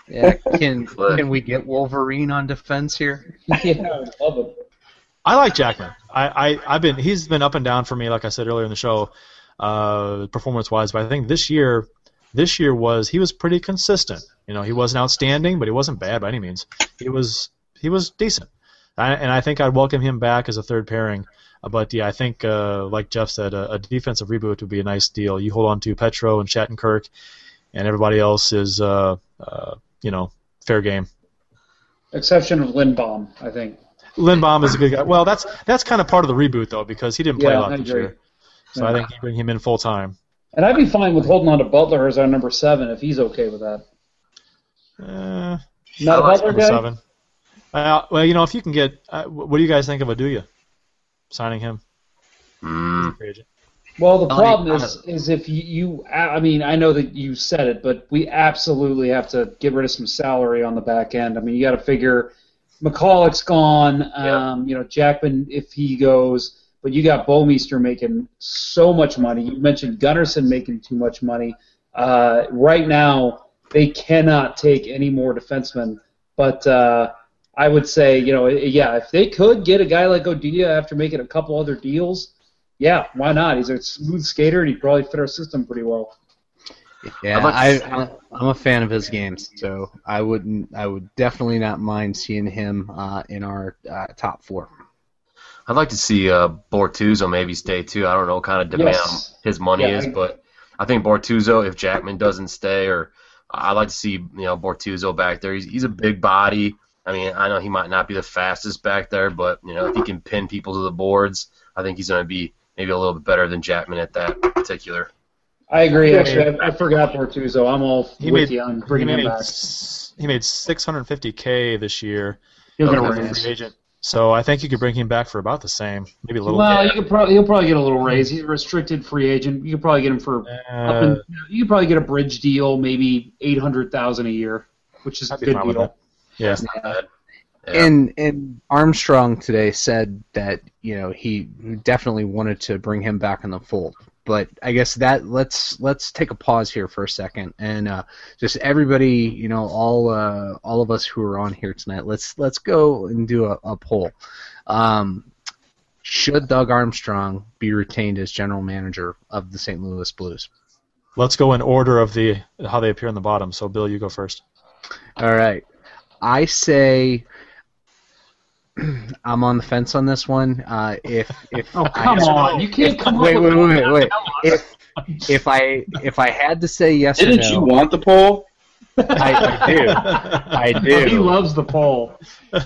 Yeah, can can we get Wolverine on defense here? yeah, I love it. I like Jackman. I, I I've been he's been up and down for me, like I said earlier in the show, uh, performance wise. But I think this year, this year was he was pretty consistent. You know, he wasn't outstanding, but he wasn't bad by any means. He was he was decent, I, and I think I'd welcome him back as a third pairing. Uh, But yeah, I think uh, like Jeff said, a, a defensive reboot would be a nice deal. You hold on to Petro and Shattenkirk, and everybody else is uh, uh, you know fair game. Exception of Lindbohm, I think. Lindbohm is a good guy. Well, that's that's kind of part of the reboot though because he didn't play Yeah, a lot this year. So I think you bring him in full time. And I'd be fine with holding on to Butler as our number seven if he's okay with that. Uh, Not a Butler number guy. seven. Uh, well, you know, if you can get, uh, what do you guys think of Oduya signing him? Mm. Well, the problem is, is if you, you, I mean, I know that you said it, but we absolutely have to get rid of some salary on the back end. I mean, you got to figure McCulloch's gone. Um, You know, Jackman if he goes, but you got Bouwmeester making so much money. You mentioned Gunnarsson making too much money. Uh, right now, they cannot take any more defensemen. But uh, I would say, you know, yeah, if they could get a guy like Oduya after making a couple other deals, yeah, why not? He's a smooth skater, and he'd probably fit our system pretty well. Yeah, I'd like I, to- I, I'm a fan of his games, so I wouldn't, I would definitely not mind seeing him uh, in our uh, top four. I'd like to see uh, Bortuzzo maybe stay too. I don't know what kind of demand Yes. his money Yeah, is, I- but I think Bortuzzo, if Jackman doesn't stay, or I'd like to see you know Bortuzzo back there. He's, he's a big body. I mean, I know he might not be the fastest back there, but you know if he can pin people to the boards, I think he's going to be maybe a little bit better than Jackman at that particular. I agree. Actually, I, I forgot Bortuzzo. I'm all He with made, you on he bringing him back. s- he made 650k this year He'll get a raise. free agent. So I think you could bring him back for about the same, maybe a little. Well, you could probably he'll probably get a little raise. He's a restricted free agent. You could probably get him for up Uh, in, you could probably get a bridge deal, maybe eight hundred thousand a year, which is a I'd be good deal. that. yeah. Not bad. Yeah. And and Armstrong today said that you know he definitely wanted to bring him back in the fold. But I guess that let's let's take a pause here for a second and uh, just everybody you know all uh, all of us who are on here tonight let's let's go and do a, a poll. Um, should Doug Armstrong be retained as general manager of the St. Louis Blues? let's go in order of the how they appear in the bottom. So, Bill, you go first. All right. I say I'm on the fence on this one. Uh, if if Oh come I, on! You can't come wait up wait with wait wait if if I if I had to say yes Didn't or no, you want the poll? I, I do. I do. He loves the poll.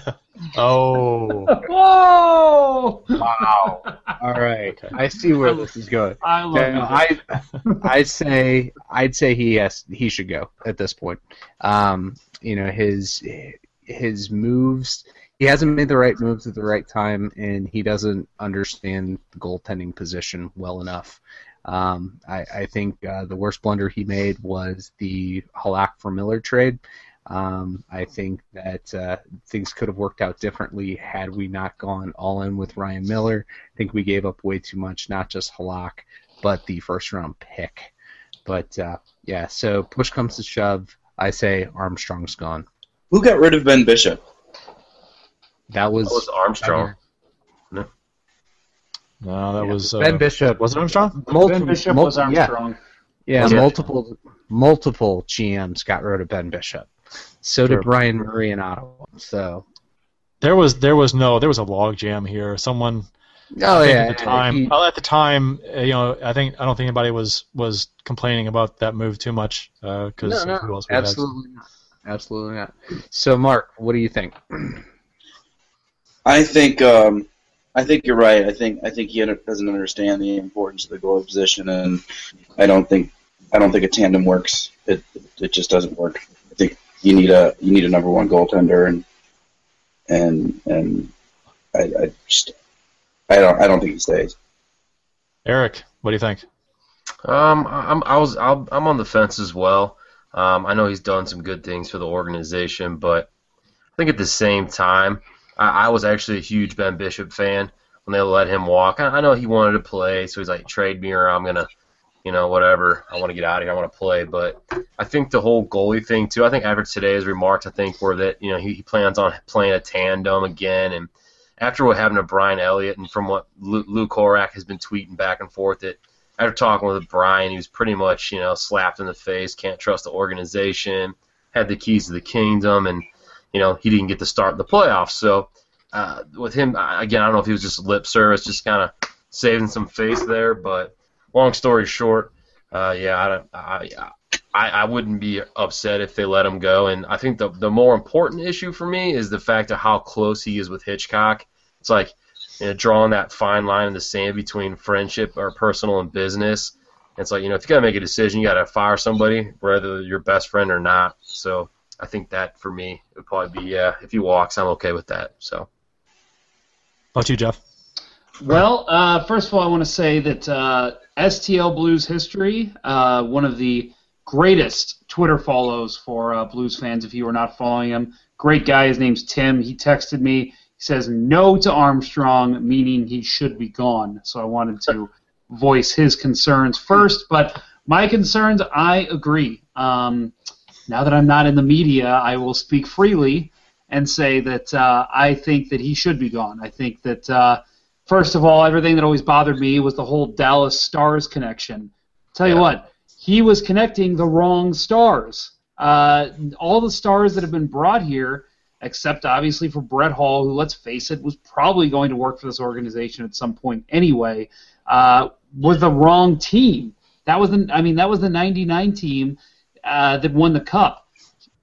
Oh, Whoa! Wow. All right. I see where this is going. I love No, you. I I'd say I'd say he has he should go at this point. Um, you know his his moves. He hasn't made the right moves at the right time, and he doesn't understand the goaltending position well enough. Um, I, I think uh, the worst blunder he made was the Halak for Miller trade. Um, I think that uh, things could have worked out differently had we not gone all in with Ryan Miller. I think we gave up way too much, not just Halak, but the first round pick. But uh, yeah, so push comes to shove, I say Armstrong's gone. Who got rid of Ben Bishop? That was, That was Armstrong. no, no, that was uh, Ben Bishop. Was it Armstrong? Multiple, ben Bishop mul- was yeah, Armstrong. yeah, Was it? multiple multiple GMs got rid of Ben Bishop. So Sure. did Brian Murray in Ottawa. So There was there was no there was a log jam here. Someone oh yeah, at the time he- well, at the time uh, you know I think I don't think anybody was was complaining about that move too much because no, who no, else we had. absolutely not, absolutely not. So Mark, what do you think? I think um, I think you're right. I think I think he doesn't understand the importance of the goalie position, and I don't think I don't think a tandem works. It it just doesn't work. I think you need a you need a number one goaltender, and and and I, I just I don't I don't think he stays. Eric, what do you think? Um, I'm I was I'm, I'm on the fence as well. Um, I know he's done some good things for the organization, but I think at the same time, I, I was actually a huge Ben Bishop fan when they let him walk. I, I know he wanted to play, so he's like, trade me or I'm gonna, you know, whatever. I want to get out of here. I want to play. But I think the whole goalie thing too. I think after today's remarks, I think were that you know he, he plans on playing a tandem again and. After what happened to Brian Elliott, and from what Lou, Lou Korac has been tweeting back and forth, that after talking with Brian, he was pretty much, you know, slapped in the face, can't trust the organization, had the keys to the kingdom, and, you know, he didn't get to start the playoffs. So, uh, with him, again, I don't know if he was just lip service, just kind of saving some face there, but long story short, uh, yeah, I, I, I, I wouldn't be upset if they let him go. And I think the, the more important issue for me is the fact of how close he is with Hitchcock. It's like, you know, drawing that fine line in the sand between friendship or personal and business. It's like, you know, if you got to make a decision, you got to fire somebody, whether your best friend or not. So I think that for me would probably be, yeah, if he walks, I'm okay with that. So. About you, Jeff? Well, uh, first of all, I want to say that uh, STL Blues history, uh, one of the greatest Twitter follows for uh, Blues fans. If you are not following him, great guy. His name's Tim. He texted me. He says no to Armstrong, meaning he should be gone. So I wanted to voice his concerns first. But my concerns, I agree. Um, now that I'm not in the media, I will speak freely and say that uh, I think that he should be gone. I think that. Uh, First of all, everything that always bothered me was the whole Dallas Stars connection. Tell you Yeah. what, he was connecting the wrong stars. Uh, all the stars that have been brought here, except obviously for Brett Hull, who, let's face it, was probably going to work for this organization at some point anyway, uh, was the wrong team. That was the, I mean, that was the '99 team uh, that won the cup.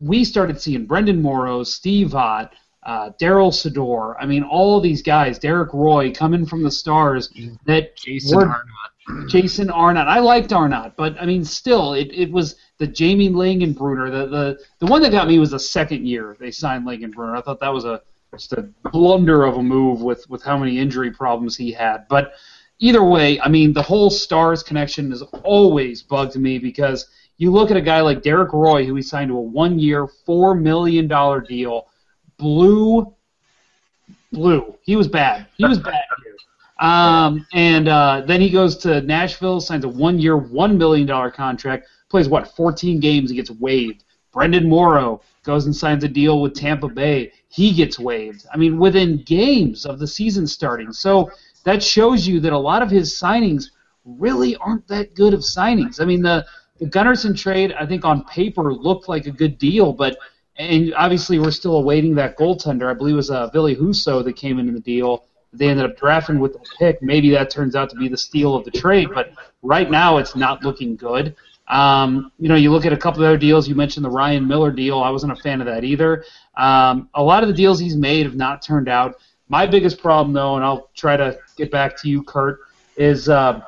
We started seeing Brenden Morrow, Steve Ott, uh, Darryl Sydor. I mean, all these guys, Derek Roy, coming from the Stars that Jason were Arnott. Jason Arnott. I liked Arnott, but I mean, still, it, it was the Jamie Langenbrunner. The, the the one that got me was the second year they signed Langenbrunner. I thought that was a just a blunder of a move with with how many injury problems he had. But either way, I mean, the whole Stars connection has always bugged me because you look at a guy like Derek Roy, who he signed to a one-year, four million dollar deal, blue, blue. He was bad. He was bad here. Um, and uh, then he goes to Nashville, signs a one-year, one million dollar contract, plays what, 14 games, and gets waived. Brenden Morrow goes and signs a deal with Tampa Bay. He gets waived. I mean, within games of the season starting. So that shows you that a lot of his signings really aren't that good of signings. I mean, the the Gunnarsson trade, I think on paper looked like a good deal, but and obviously we're still awaiting that goaltender. I believe it was uh, Ville Husso that came into the deal. They ended up drafting with the pick. Maybe that turns out to be the steal of the trade, but right now it's not looking good. Um, you know, you look at a couple of other deals. You mentioned the Ryan Miller deal. I wasn't a fan of that either. Um, a lot of the deals he's made have not turned out. My biggest problem, though, and I'll try to get back to you, Curt, is uh,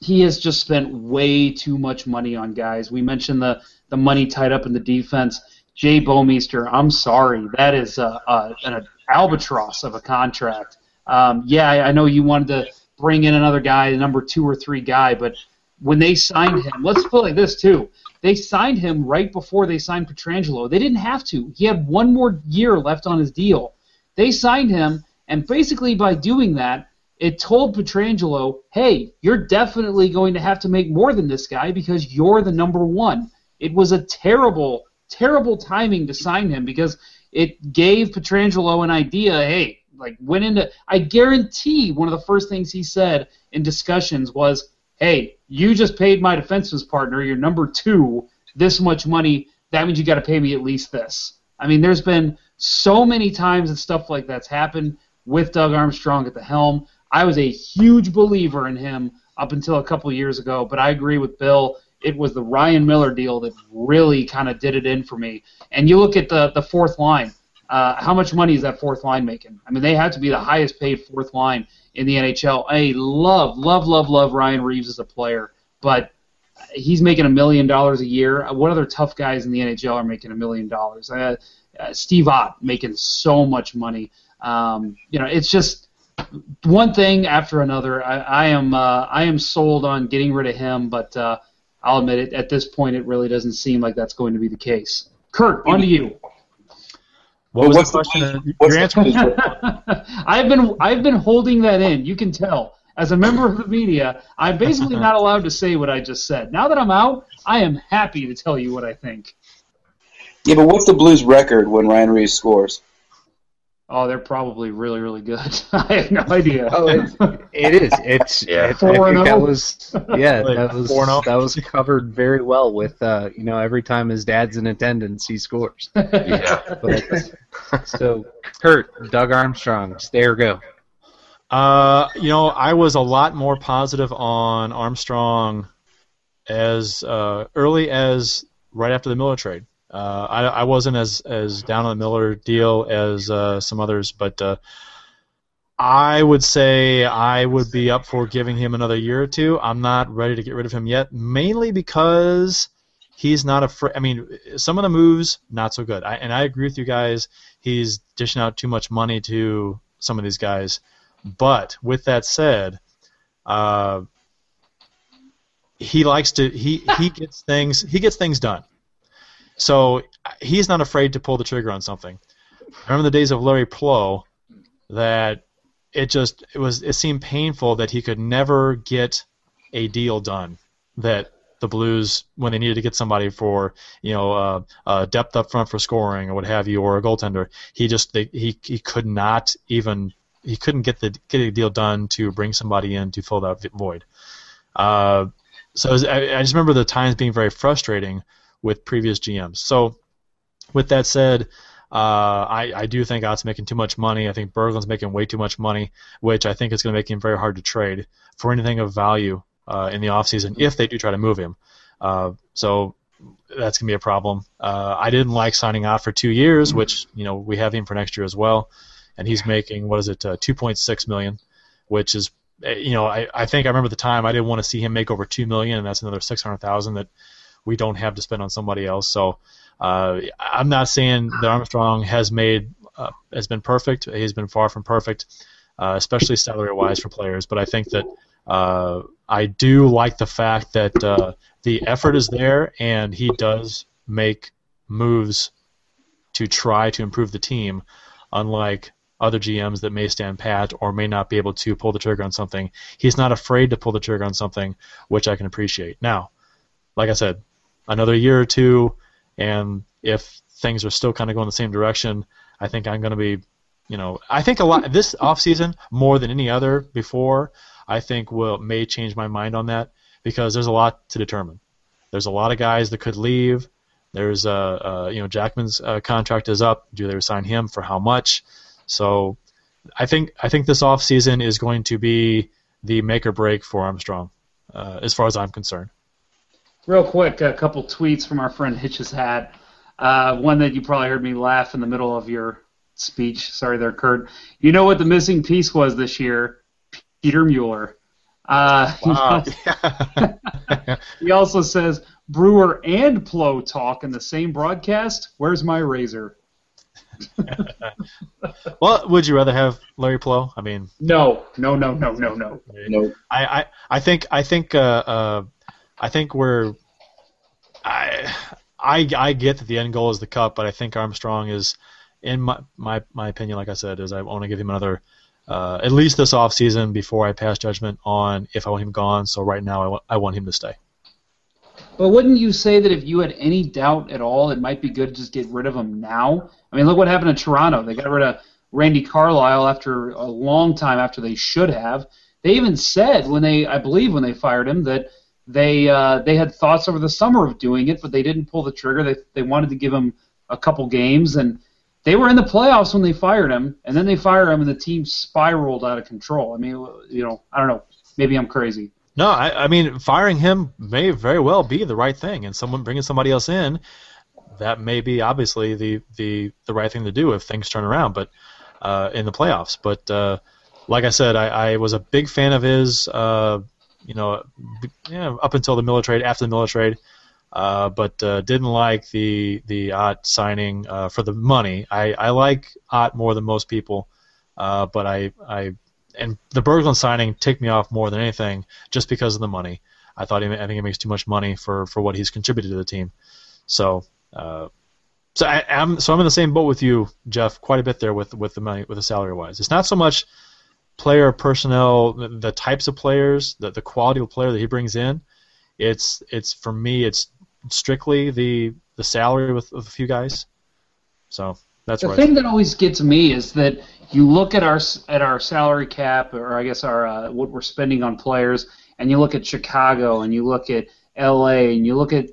he has just spent way too much money on guys. We mentioned the the money tied up in the defense. Jay Bouwmeester, I'm sorry, that is a, a, an albatross of a contract. Um, yeah, I, I know you wanted to bring in another guy, number two or three guy, but when they signed him, let's put it like this too. They signed him right before they signed Pietrangelo. They didn't have to. He had one more year left on his deal. They signed him, and basically by doing that, it told Pietrangelo, hey, you're definitely going to have to make more than this guy because you're the number one. It was a terrible, terrible timing to sign him because it gave Pietrangelo an idea, hey, like went into I guarantee one of the first things he said in discussions was, Hey, you just paid my defenseman's partner, your number two, this much money, that means you gotta pay me at least this. I mean, there's been so many times that stuff like that's happened with Doug Armstrong at the helm. I was a huge believer in him up until a couple years ago, but I agree with Bill. It was the Ryan Miller deal that really kind of did it in for me. And you look at the the fourth line. Uh, how much money is that fourth line making? I mean, they have to be the highest paid fourth line in the NHL. I love, love, love, love Ryan Reaves as a player, but he's making a million dollars a year. What other tough guys in the NHL are making a million dollars? Uh, uh, Steve Ott making so much money. Um, you know, it's just one thing after another. I, I am uh, I am sold on getting rid of him, but uh, I'll admit it. At this point, it really doesn't seem like that's going to be the case. Curt, on to you. What was the question? what's Your answer? the- I've been I've been holding that in. You can tell. As a member of the media, I'm basically not allowed to say what I just said. Now that I'm out, I am happy to tell you what I think. yeah, but what's the Blues' record when Ryan Reaves scores? Oh, they're probably really, really good. I have no idea. Oh, it, it is. It's. Yeah. I Four think and that oh. was. Yeah, Like that was. four and oh. That was covered very well with. Uh, you know, every time his dad's in attendance, he scores. Yeah. But, so, Curt, Doug Armstrong, stay or go. Uh, you know, I was a lot more positive on Armstrong as uh, early as right after the Miller trade. Uh, I, I wasn't as, as down on the Miller deal as uh, some others, but uh, I would say I would be up for giving him another year or two. I'm not ready to get rid of him yet, mainly because he's not a. afraid. I mean, some of the moves not so good. I, and I agree with you guys. He's dishing out too much money to some of these guys. But with that said, uh, he likes to he he gets things he gets things done. So he's not afraid to pull the trigger on something. I remember the days of Larry Pleau that it just it was it seemed painful that he could never get a deal done that the Blues when they needed to get somebody for you know uh, uh, depth up front for scoring or what have you or a goaltender he just they, he he could not even he couldn't get the get a deal done to bring somebody in to fill that void. Uh, so was- I, I just remember the times being very frustrating with previous GMs. So with that said, uh, I, I do think Ott's making too much money. I think Berglund's making way too much money, which I think is going to make him very hard to trade for anything of value uh, in the offseason if they do try to move him. Uh, so that's going to be a problem. Uh, I didn't like signing Ott for two years, which you know we have him for next year as well, and he's making what is it, uh, 2.6 million, which is uh, you know I, I think I remember the time I didn't want to see him make over two million, and that's another 600,000 that we don't have to spend on somebody else. So uh, I'm not saying that Armstrong has made uh, has been perfect. He's been far from perfect, uh, especially salary wise for players. But I think that uh, I do like the fact that uh, the effort is there and he does make moves to try to improve the team, unlike other GMs that may stand pat or may not be able to pull the trigger on something. He's not afraid to pull the trigger on something, which I can appreciate. Now, like I said, another year or two, and if things are still kind of going the same direction, I think I'm going to be, you know, I think a lot this offseason more than any other before, I think will may change my mind on that because there's a lot to determine. There's a lot of guys that could leave. There's uh, uh you know Jackman's uh, contract is up. Do they resign him for how much? So I think I think this off season is going to be the make or break for Armstrong, uh, as far as I'm concerned. Real quick, a couple tweets from our friend Hitch's Hat. Uh, one that you probably heard me laugh in the middle of your speech. Sorry there, Curt. You know what the missing piece was this year? Peter Mueller. Uh, Wow. he also says Brewer and Pleau talk in the same broadcast. Where's my razor? well, would you rather have Larry Pleau? I mean, No, no, no, no, no, no. No. I, I, I think I think uh, uh, I think we're I, I I get that the end goal is the cup, but I think Armstrong is, in my my, my opinion, like I said, is I want to give him another uh, at least this off season before I pass judgment on if I want him gone. So right now I want I want him to stay. But wouldn't you say that if you had any doubt at all, it might be good to just get rid of him now? I mean, look what happened to Toronto. They got rid of Randy Carlyle after a long time after they should have. They even said when they, I believe, when they fired him, that they uh, they had thoughts over the summer of doing it, but they didn't pull the trigger. They they wanted to give him a couple games, and they were in the playoffs when they fired him, and then they fire him, and the team spiraled out of control. I mean, you know, I don't know. Maybe I'm crazy. No, I, I mean firing him may very well be the right thing, and someone bringing somebody else in, that may be obviously the the, the right thing to do if things turn around. But uh, in the playoffs, but uh, like I said, I, I was a big fan of his. Uh, you know, b- yeah, up until the trade, after the trade, uh, but uh, didn't like the the Ott signing uh, for the money. I, I like Ott more than most people, uh, but I I and the Berglund signing ticked me off more than anything, just because of the money. I thought he, I think he makes too much money for, for what he's contributed to the team. So, uh, so I, I'm so I'm in the same boat with you, Jeff, quite a bit there with with the money with the salary wise. It's not so much player personnel, the, types of players, the the quality of player that he brings in. It's it's for me, it's strictly the the salary with, with a few guys. So that's the thing that always gets me is that you look at our at our salary cap, or I guess our uh, what we're spending on players, and you look at Chicago, and you look at L.A., and you look at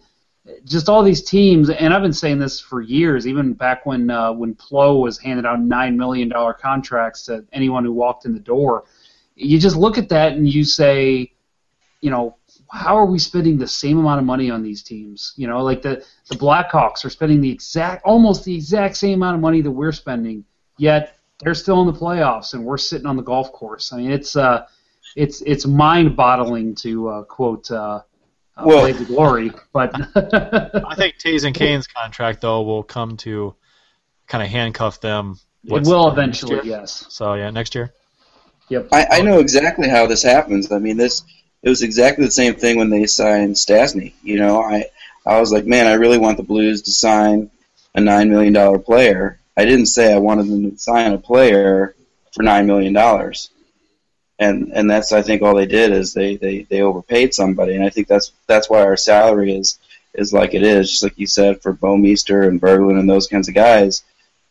just all these teams. And I've been saying this for years, even back when uh, when Pleau was handed out nine million dollar contracts to anyone who walked in the door. You just look at that and you say, you know, how are we spending the same amount of money on these teams? You know, like the the Blackhawks are spending the exact, almost the exact same amount of money that we're spending, yet they're still in the playoffs and we're sitting on the golf course. I mean, it's uh, it's it's mind-boggling to uh, quote uh, uh, Well- Blade to Glory, but I think Toews and Kane's contract though will come to kind of handcuff them. it will next eventually. Yes. So yeah, next year. Yep. I, I know exactly how this happens. I mean, this it was exactly the same thing when they signed Stastny. You know, I I was like, man, I really want the Blues to sign a nine million dollar player. I didn't say I wanted them to sign a player for nine million dollars. And and that's I think all they did is they, they, they overpaid somebody, and I think that's that's why our salary is is like it is. Just like you said for Bouwmeester and Berglund and those kinds of guys.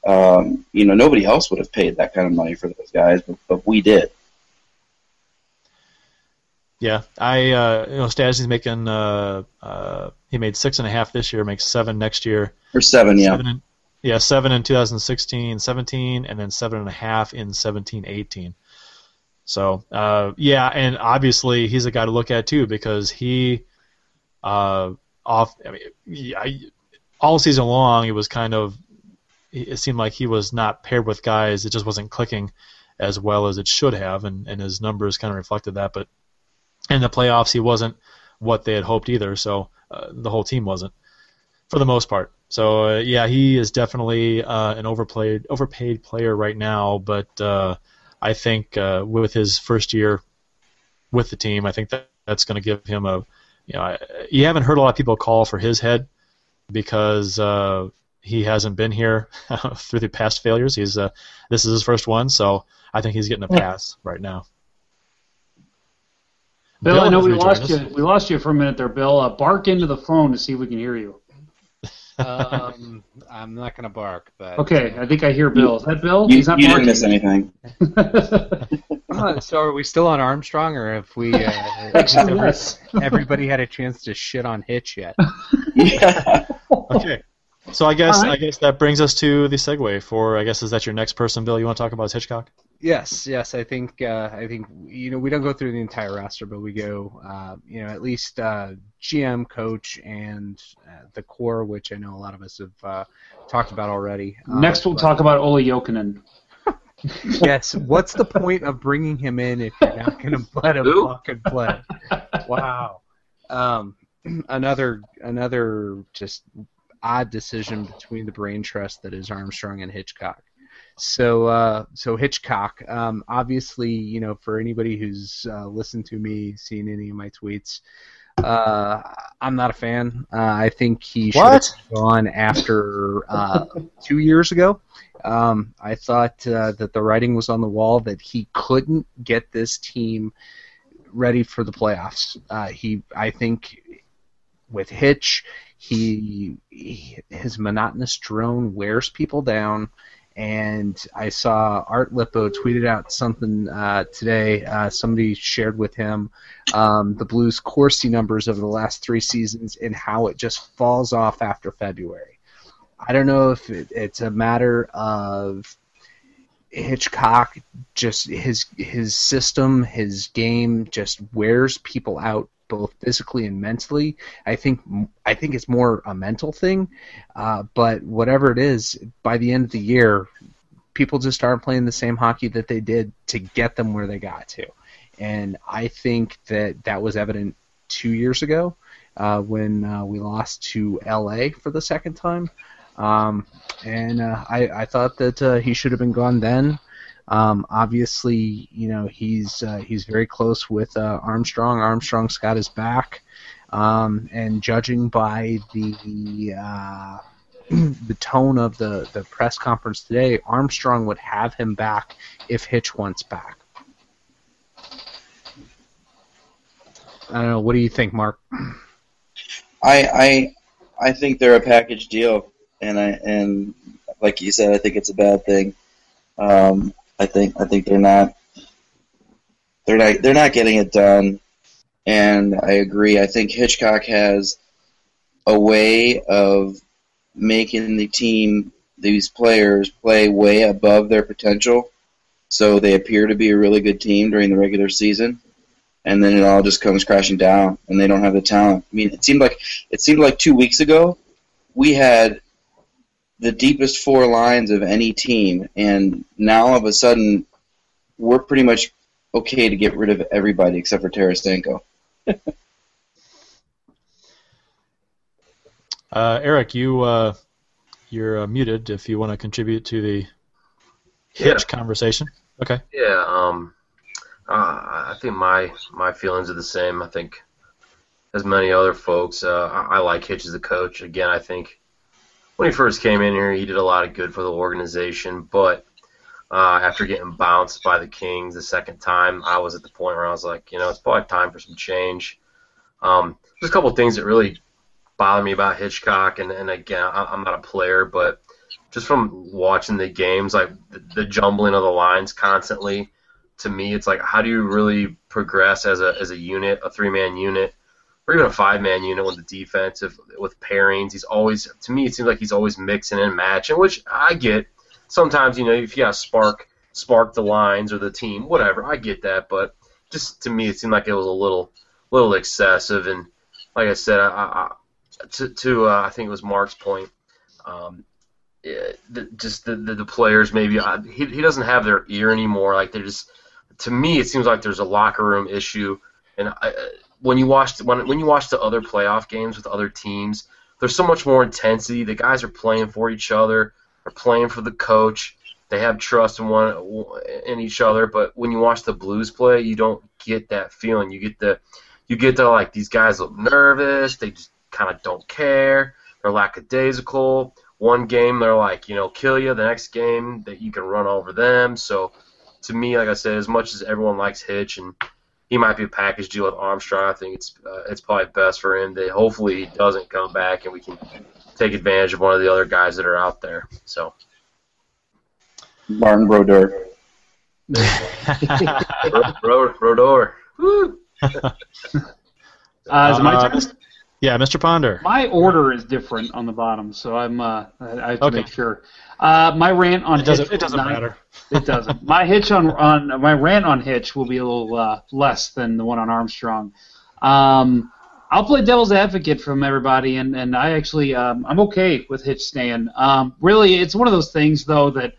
Um, you know, nobody else would have paid that kind of money for those guys, but, but we did. Yeah, I uh, you know Stastny's making uh, uh, he made six and a half this year, makes seven next year. Or seven, yeah. Seven in, yeah, seven in 2016, 17, and then seven and a half in 17, 18. So uh, yeah, and obviously he's a guy to look at too because he uh, off. I mean, I- all season long it was kind of it seemed like he was not paired with guys. It just wasn't clicking as well as it should have, and, and his numbers kind of reflected that. But in the playoffs, he wasn't what they had hoped either. So uh, the whole team wasn't, for the most part. So uh, yeah, he is definitely uh, an overplayed, overpaid player right now. But uh, I think uh, with his first year with the team, I think that that's going to give him a, you know, I, you haven't heard a lot of people call for his head because uh, he hasn't been here through the past failures. He's uh, this is his first one, so I think he's getting a pass right now. Bill, I know we lost you. We lost you for a minute there, Bill. Uh, bark into the phone to see if we can hear you. Um, I'm not gonna bark, but Okay, I think I hear Bill. Is that Bill? You, He's not you didn't miss anything. Uh, so are we still on Armstrong, or have we? Uh, has every- Yes. everybody had a chance to shit on Hitch yet? Yeah. Okay. So I guess All right. I guess that brings us to the segue for I guess is that your next person, Bill? You want to talk about is Hitchcock? Yes, yes. I think uh, I think you know we don't go through the entire roster, but we go uh, you know at least uh, GM, coach, and uh, the core, which I know a lot of us have uh, talked about already. Uh, Next, we'll but- talk about Olli Jokinen. Yes. What's the point of bringing him in if you're not going to let him fucking play? Wow. Um, another another just odd decision between the brain trust that is Armstrong and Hitchcock. So uh, so Hitchcock, um, obviously, you know, for anybody who's uh, listened to me, seen any of my tweets, uh, I'm not a fan. Uh, I think he should have gone after uh, two years ago. Um, I thought uh, that the writing was on the wall that he couldn't get this team ready for the playoffs. Uh, he, I think, with Hitch, he, he his monotonous drone wears people down. And I saw Art Lippo tweeted out something uh, today. Uh, somebody shared with him um, the Blues' Corsi numbers over the last three seasons and how it just falls off after February. I don't know if it, it's a matter of Hitchcock just his his system, his game just wears people out both physically and mentally. I think I think it's more a mental thing, uh, but whatever it is, by the end of the year, people just aren't playing the same hockey that they did to get them where they got to, and I think that that was evident two years ago uh, when uh, we lost to LA for the second time. Um, and uh, I, I thought that uh, he should have been gone then. Um, obviously, you know he's uh, he's very close with uh, Armstrong. Armstrong's got his back, um, and judging by the uh, the tone of the, the press conference today, Armstrong would have him back if Hitch wants back. I don't know. What do you think, Mark? I I I think they're a package deal, and I and like you said, I think it's a bad thing. Um, I think I think they're not they're not they're not getting it done, and I agree. I think Hitchcock has a way of making the team these players play way above their potential, so they appear to be a really good team during the regular season and then it all just comes crashing down, and they don't have the talent. I mean, it seemed like it seemed like two weeks ago we had the deepest four lines of any team, and now all of a sudden we're pretty much okay to get rid of everybody except for Tarasenko. Uh, Eric, you uh, you're uh, muted if you want to contribute to the Yeah. Hitch conversation. Okay. Yeah, um, uh, I think my my feelings are the same. I think, as many other folks, uh, I, I like Hitch as a coach. Again, I think when he first came in here, he did a lot of good for the organization. But uh, after getting bounced by the Kings the second time, I was at the point where I was like, you know, it's probably time for some change. Um, there's a couple of things that really bother me about Hitchcock, and, and again, I, I'm not a player, but just from watching the games, like the, the jumbling of the lines constantly, to me, it's like how do you really progress as a as a unit, a three man unit, or even a five man unit with the defense if, with pairings? He's always to me, it seems like he's always mixing and matching, which I get. Sometimes you know if you got to spark spark the lines or the team, whatever, I get that, but just to me, it seemed like it was a little little excessive, and like I said, I, I, to to uh, I think it was Mark's point. Um, yeah, the, just the, the the players maybe uh, he he doesn't have their ear anymore. Like they're just to me, it seems like there's a locker room issue. And I, when you watch when when you watch the other playoff games with other teams, there's so much more intensity. The guys are playing for each other, are playing for the coach. They have trust in one in each other. But when you watch the Blues play, you don't get that feeling. You get the you get the like these guys look nervous. They just kind of don't care. They're lackadaisical. One game they're like you know kill you. The next game that you can run over them. So to me, like I said, as much as everyone likes Hitch and he might be a package deal with Armstrong, I think it's uh, it's probably best for him that hopefully he doesn't come back and we can take advantage of one of the other guys that are out there. So Martin Brodeur. Ro- Ro- Rodor. Woo. Uh, is it my Uh, turn? Yeah, Mr. Ponder. My order is different on the bottom, so I'm uh, I have to Okay. make sure. Uh, my rant on It doesn't. Hitch It doesn't not- matter. It doesn't. My hitch on on my rant on Hitch will be a little uh, less than the one on Armstrong. Um, I'll play devil's advocate from everybody, and, and I actually um, I'm okay with Hitch staying. Um, really, it's one of those things though that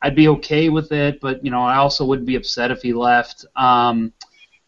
I'd be okay with it, but you know I also wouldn't be upset if he left. Um,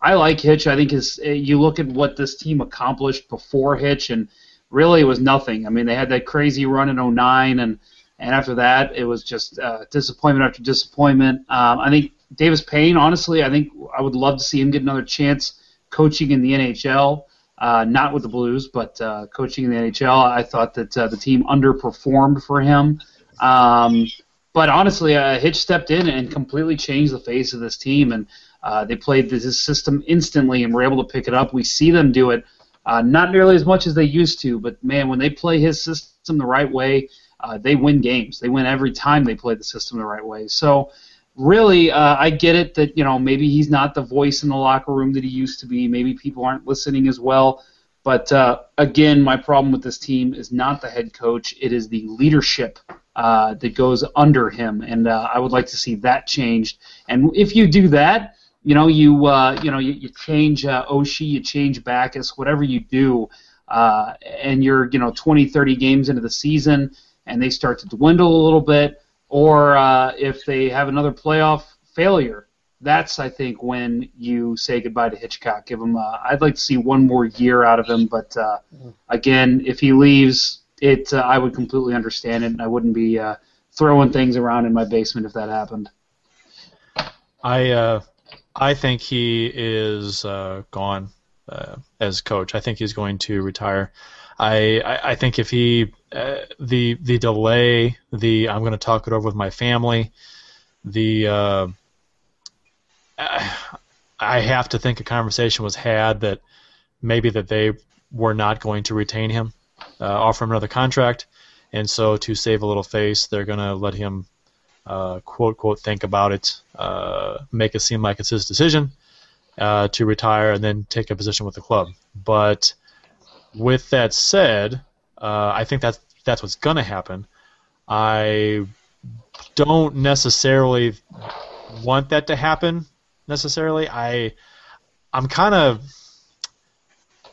I like Hitch. I think his you look at what this team accomplished before Hitch, and really it was nothing. I mean, they had that crazy run in 09, and and after that it was just uh, disappointment after disappointment. Um, I think Davis Payne, honestly, I think I would love to see him get another chance coaching in the NHL. Uh, not with the Blues, but uh, coaching in the NHL. I thought that uh, the team underperformed for him. Um, but honestly, uh, Hitch stepped in and completely changed the face of this team, and uh, they played this system instantly and were able to pick it up. We see them do it, uh, not nearly as much as they used to, but man, when they play his system the right way, uh, they win games. They win every time they play the system the right way. So, really, uh, I get it that you know maybe he's not the voice in the locker room that he used to be. Maybe people aren't listening as well. But uh, again, my problem with this team is not the head coach; it is the leadership uh, that goes under him, and I would like to see that changed. And if you do that, you know, you uh, you know, you, you change uh, Oshie, you change Backes, whatever you do, uh, and you're you know 20, 30 games into the season, and they start to dwindle a little bit, or uh, if they have another playoff failure, that's I think when you say goodbye to Hitchcock. Give him. Uh, I'd like to see one more year out of him, but uh, again, if he leaves, it uh, I would completely understand it, and I wouldn't be uh, throwing things around in my basement if that happened. I uh, I think he is uh, gone uh, as coach. I think he's going to retire. I I, I think if he uh, the the delay, the I'm going to talk it over with my family, the uh, I have to think a conversation was had that maybe that they were not going to retain him, uh, offer him another contract, and so to save a little face, they're going to let him uh, quote quote think about it, uh, make it seem like it's his decision uh, to retire, and then take a position with the club. But with that said, uh, I think that's that's what's going to happen. I don't necessarily want that to happen necessarily. I I'm kind of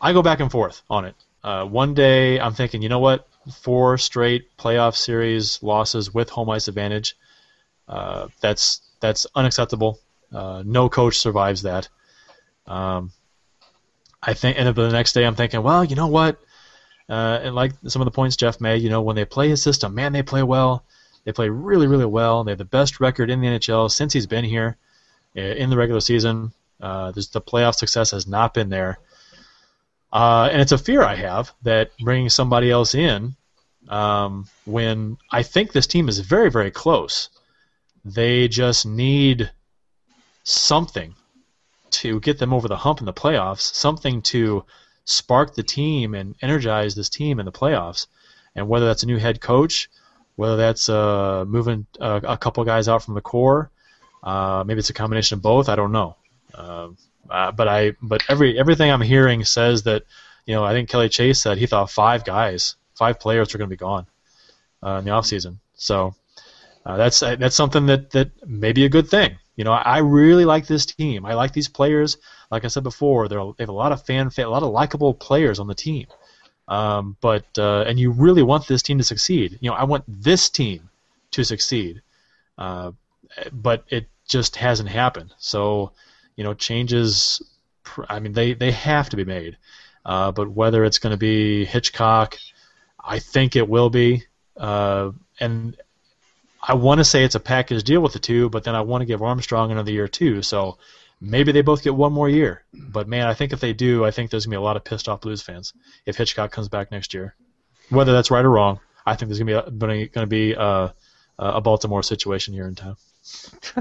I go back and forth on it. Uh, one day I'm thinking, you know what, four straight playoff series losses with home ice advantage. Uh, that's that's unacceptable. Uh, no coach survives that. Um, I think, and the next day I'm thinking, well, you know what? Uh, and like some of the points Jeff made, you know, when they play his system, man, they play well. They play really, really well. They have the best record in the NHL since he's been here uh, in the regular season. Uh, the playoff success has not been there, uh, and it's a fear I have that bringing somebody else in um, when I think this team is very, very close. They just need something to get them over the hump in the playoffs, something to spark the team and energize this team in the playoffs. And whether that's a new head coach, whether that's uh, moving a, a couple guys out from the core, uh, maybe it's a combination of both. I don't know. Uh, uh, but I, but every everything I'm hearing says that, you know, I think Kelly Chase said he thought five guys, five players were going to be gone uh, in the offseason. So uh, that's that's something that that may be a good thing. You know, I really like this team. I like these players. Like I said before, they have a lot of fan, a lot of likable players on the team. Um, but uh, and you really want this team to succeed. You know, I want this team to succeed. Uh, but it just hasn't happened. So, you know, changes. I mean, they they have to be made. Uh, but whether it's going to be Hitchcock, I think it will be. Uh, and I want to say it's a package deal with the two, but then I want to give Armstrong another year too. So maybe they both get one more year. But man, I think if they do, I think there's gonna be a lot of pissed off Blues fans if Hitchcock comes back next year. Whether that's right or wrong, I think there's gonna be a, gonna be a, a Baltimore situation here in town.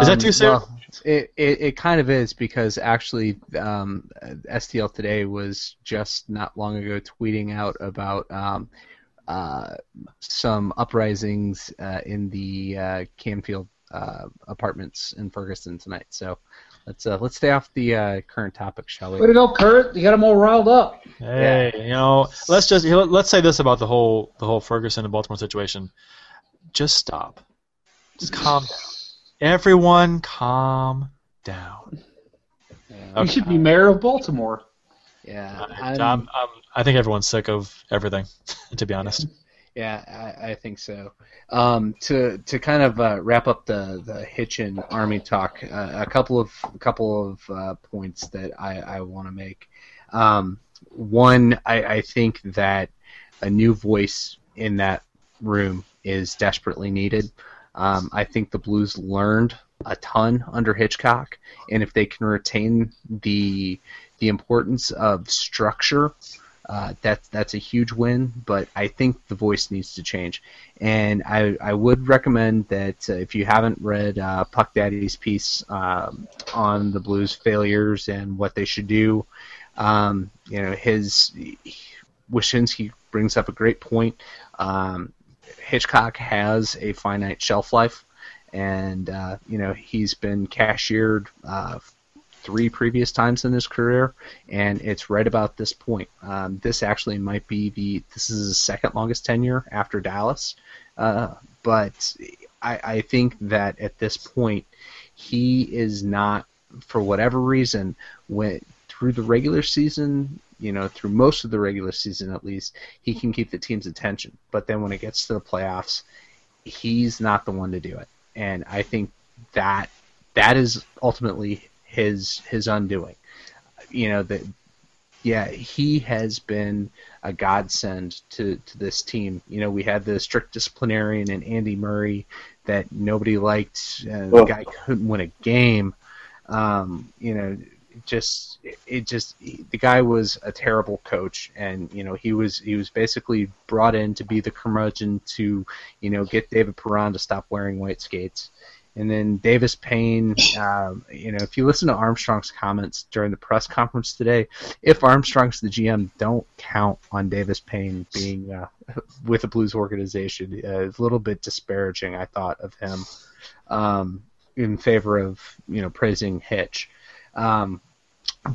is that too soon? Um, Well, it, it, it kind of is because actually um, STL today was just not long ago tweeting out about um, some uprisings uh, in the uh, Canfield uh, apartments in Ferguson tonight. So let's uh, let's stay off the uh, current topic, shall we? Way to go, Curt! You got them all riled up. Hey, you know, let's just let's say this about the whole the whole Ferguson and Baltimore situation. Just stop. Just calm down. Everyone, calm down. You should be mayor of Baltimore. Yeah, I'm, I'm, I think everyone's sick of everything, to be honest. Yeah, I, I think so. Um, to to kind of uh, wrap up the the Hitchin Army talk, uh, a couple of a couple of uh, points that I, I want to make. Um, one, I, I think that a new voice in that room is desperately needed. Um, I think the Blues learned a ton under Hitchcock, and if they can retain the the importance of structure, uh, that's that's a huge win. But I think the voice needs to change, and I I would recommend that uh, if you haven't read uh, Puck Daddy's piece um, on the Blues failures and what they should do, um, you know his Wyshynski brings up a great point. Um, Hitchcock has a finite shelf life, and uh, you know he's been cashiered uh, three previous times in his career, and it's right about this point. Um, this actually might be the this is his second longest tenure after Dallas, uh, but I, I think that at this point he is not, for whatever reason, when through the regular season, you know, through most of the regular season at least, he can keep the team's attention. But then when it gets to the playoffs, he's not the one to do it. And I think that that is ultimately his his undoing. You know that yeah, he has been a godsend to, to this team. You know, we had the strict disciplinarian and Andy Murray that nobody liked. Uh, the guy couldn't win a game. Um, you know, just it just the guy was a terrible coach, and you know he was he was basically brought in to be the curmudgeon to you know get David Perron to stop wearing white skates. And then Davis Payne, um, you know, if you listen to Armstrong's comments during the press conference today, if Armstrong's the GM, don't count on Davis Payne being uh, with the Blues organization. Uh, a little bit disparaging, I thought, of him um, in favor of you know praising Hitch. Um,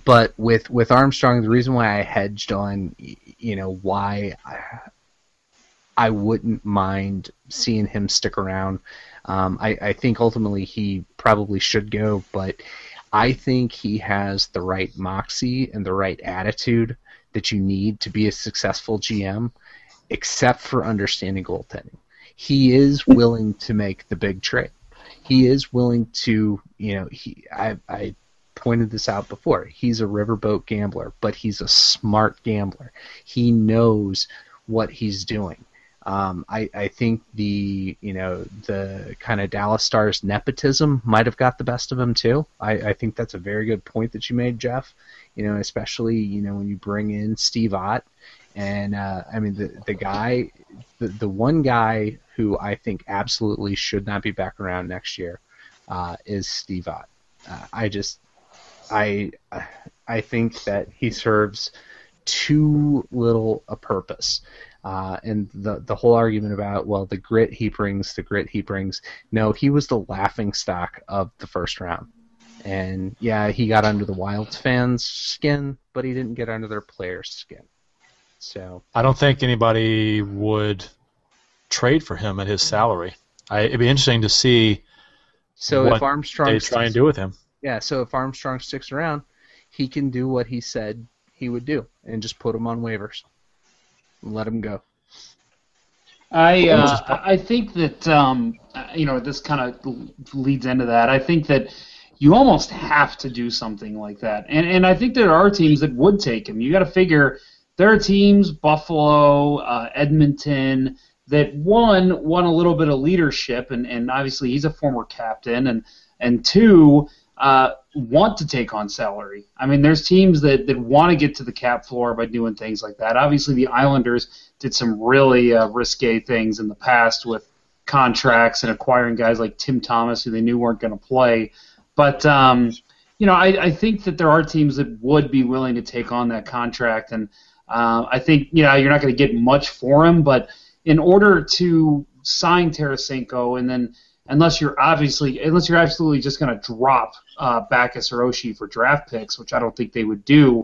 but with with Armstrong, the reason why I hedged on, you know, why I, I wouldn't mind seeing him stick around. Um, I, I think ultimately he probably should go, but I think he has the right moxie and the right attitude that you need to be a successful GM, except for understanding goaltending. He is willing to make the big trade. He is willing to, you know, he I I pointed this out before. He's a riverboat gambler, but he's a smart gambler. He knows what he's doing. Um, I, I think the you know the kind of Dallas Stars nepotism might have got the best of him too. I, I think that's a very good point that you made, Jeff. You know, especially you know when you bring in Steve Ott, and uh, I mean the the guy, the the one guy who I think absolutely should not be back around next year uh, is Steve Ott. Uh, I just I I think that he serves too little a purpose. Uh, and the the whole argument about well the grit he brings, the grit he brings. No, he was the laughing stock of the first round. And yeah, he got under the Wilds fans' skin, but he didn't get under their players' skin. So I don't think anybody would trade for him at his salary. I, it'd be interesting to see. So what if Armstrong they try and do with him. Yeah, so if Armstrong sticks around, he can do what he said he would do, and just put him on waivers, let him go. I uh, I think that um, you know this kind of leads into that. I think that you almost have to do something like that, and and I think there are teams that would take him. You got to figure there are teams, Buffalo, uh, Edmonton, that one won a little bit of leadership, and and obviously he's a former captain, and and two. Uh, want to take on salary. I mean, there's teams that, that want to get to the cap floor by doing things like that. Obviously, the Islanders did some really uh, risque things in the past with contracts and acquiring guys like Tim Thomas who they knew weren't going to play. But um, you know, I, I think that there are teams that would be willing to take on that contract, and Uh, I think you know you're not going to get much for him, but in order to sign Tarasenko and then unless you're obviously unless you're absolutely just going to drop uh, Backes or Oshie for draft picks, which I don't think they would do,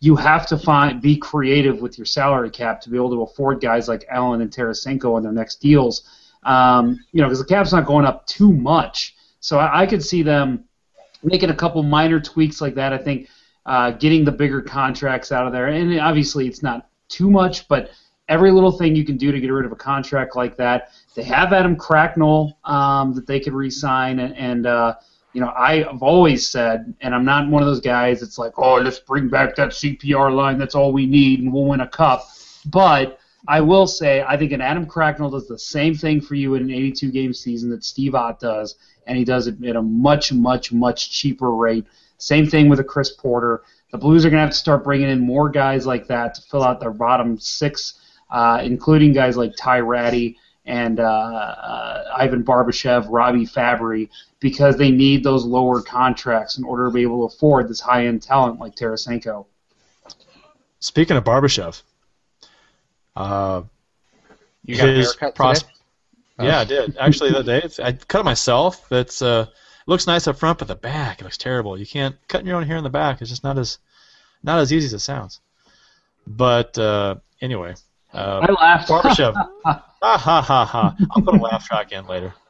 you have to find be creative with your salary cap to be able to afford guys like Allen and Tarasenko on their next deals. Um, you know, because the cap's not going up too much, so I, I could see them making a couple minor tweaks like that. I think uh, getting the bigger contracts out of there, and obviously it's not too much, but every little thing you can do to get rid of a contract like that. They have Adam Cracknell um, that they could re-sign, and, and uh, you know I've always said, and I'm not one of those guys that's like, oh, let's bring back that CPR line. That's all we need, and we'll win a cup. But I will say, I think an Adam Cracknell does the same thing for you in an 82 game season that Steve Ott does, and he does it at a much, much, much cheaper rate. Same thing with a Chris Porter. The Blues are going to have to start bringing in more guys like that to fill out their bottom six, uh, including guys like Ty Rattie and uh, uh, Ivan Barbashev, Robby Fabbri, because they need those lower contracts in order to be able to afford this high-end talent like Tarasenko. Speaking of Barbashev, uh, You got a his haircut pros- today? Yeah, I did. Actually, that day I cut it myself. It's uh, it looks nice up front, but the back it looks terrible. You can't cutting your own hair in the back. It's just not as not as easy as it sounds. But uh, anyway, uh, I laughed. Barbashev. ha ha ha ha! I'll put a laugh track in later.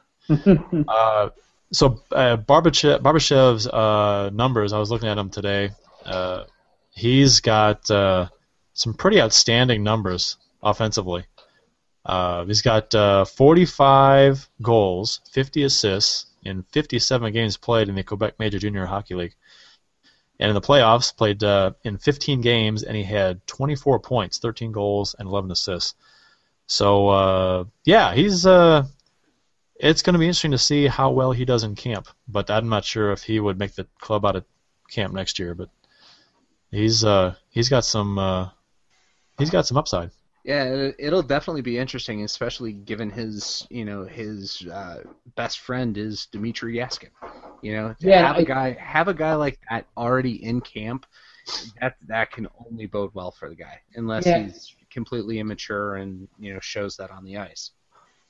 Uh, so uh, Barbashev, Barbashev's uh, numbers, I was looking at them today. Uh, he's got uh, some pretty outstanding numbers offensively. Uh, he's got uh, 45 goals, 50 assists in 57 games played in the Quebec Major Junior Hockey League. And in the playoffs, played uh, in 15 games, and he had 24 points, 13 goals, and 11 assists. So uh, yeah, he's. Uh, it's going to be interesting to see how well he does in camp, but I'm not sure if he would make the club out of camp next year. But he's uh, he's got some uh, he's got some upside. Yeah, it- it'll definitely be interesting, especially given his, you know, his uh, best friend is Dmitry Yaskin. You know, to Yeah, have I- a guy have a guy like that already in camp, that that can only bode well for the guy, unless Yeah. he's completely immature and you know shows that on the ice.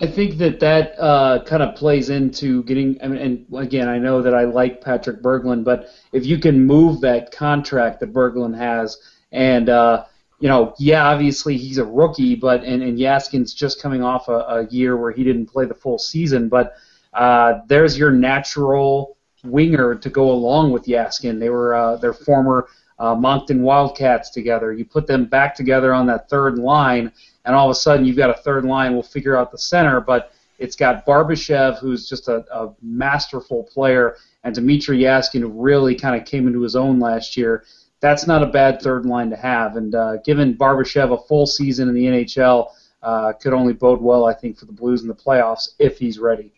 I think that that uh, kind of plays into getting. I mean, and again, I know that I like Patrick Berglund, but if you can move that contract that Berglund has, and uh, you know, yeah, obviously he's a rookie, but and, and Yaskin's just coming off a, a year where he didn't play the full season, but uh, there's your natural winger to go along with Yaskin. They were uh, their former uh, Moncton Wildcats together. You put them back together on that third line, and all of a sudden you've got a third line. We'll figure out the center, but it's got Barbashev, who's just a, a masterful player, and Dmitry Yaskin, really kind of came into his own last year. That's not a bad third line to have, and uh, given Barbashev a full season in the NHL, uh, could only bode well, I think, for the Blues in the playoffs if he's ready.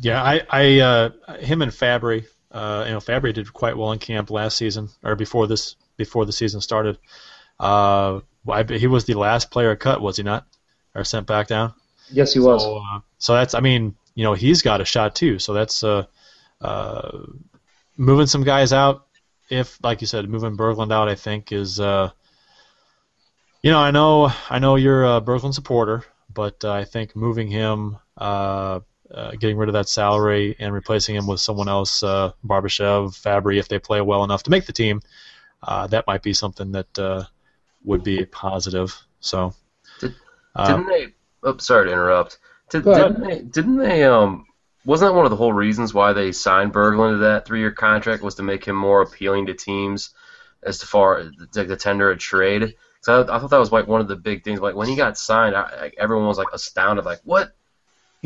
Yeah, I, I uh, him and Fabbri, uh, you know, Fabbri did quite well in camp last season or before this before the season started. Uh, I, he was the last player cut, was he not, or sent back down? Yes, he was. So, uh, so that's, I mean, you know, he's got a shot too. So that's uh, uh, moving some guys out. If, like you said, moving Berglund out, I think is, uh, you know, I know, I know you're a Berglund supporter, but uh, I think moving him, uh, getting rid of that salary and replacing him with someone else, uh, Barbashev, Fabbri, if they play well enough to make the team, uh, that might be something that uh, would be positive. So, uh, Didn't they? Oh, sorry to interrupt. Did, didn't they? Didn't they? Um, wasn't that one of the whole reasons why they signed Berglund to that three-year contract was to make him more appealing to teams as far as the, the tender a trade? So I, I thought that was like one of the big things. Like when he got signed, I, like, everyone was like astounded. Like what?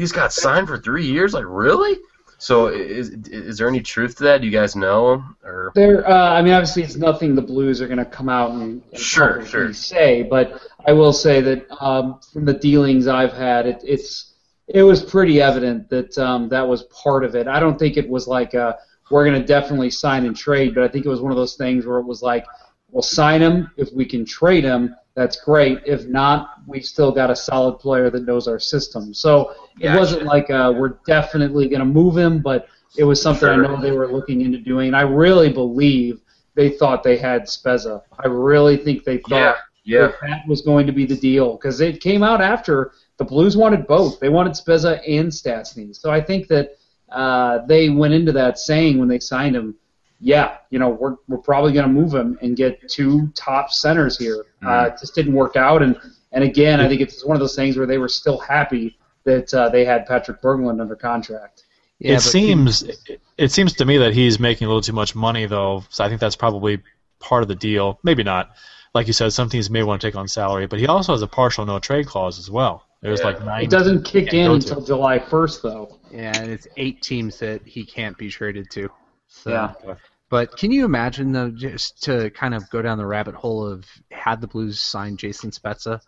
He just got signed for three years? Like really? So is is there any truth to that? Do you guys know? Or There, uh, I mean, obviously, it's nothing the Blues are going to come out and, and Sure, sure. say, but I will say that um, from the dealings I've had, it, it's it was pretty evident that um, that was part of it. I don't think it was like uh we're going to definitely sign and trade, but I think it was one of those things where it was like, we'll sign him if we can trade him. That's great. If not, we've still got a solid player that knows our system. So it wasn't like uh, we're definitely going to move him, but it was something I know they were looking into doing. And I really believe they thought they had Spezza. I really think they thought Yeah, yeah. that that was going to be the deal because it came out after the Blues wanted both. They wanted Spezza and Stastny. So I think that uh, they went into that saying when they signed him, yeah, you know, we're, we're probably going to move him and get two top centers here. Uh, it just didn't work out. And, and again, I think it's one of those things where they were still happy that uh, they had Patrick Berglund under contract. Yeah, it seems it, it seems to me that he's making a little too much money though. So I think that's probably part of the deal. Maybe not. Like you said, some teams may want to take on salary, but he also has a partial no trade clause as well. There's Yeah. like nine. It doesn't kick in until to. July 1st, though. Yeah, and it's eight teams that he can't be traded to. So, Yeah. But can you imagine though, just to kind of go down the rabbit hole of had the Blues signed Jason Spezza,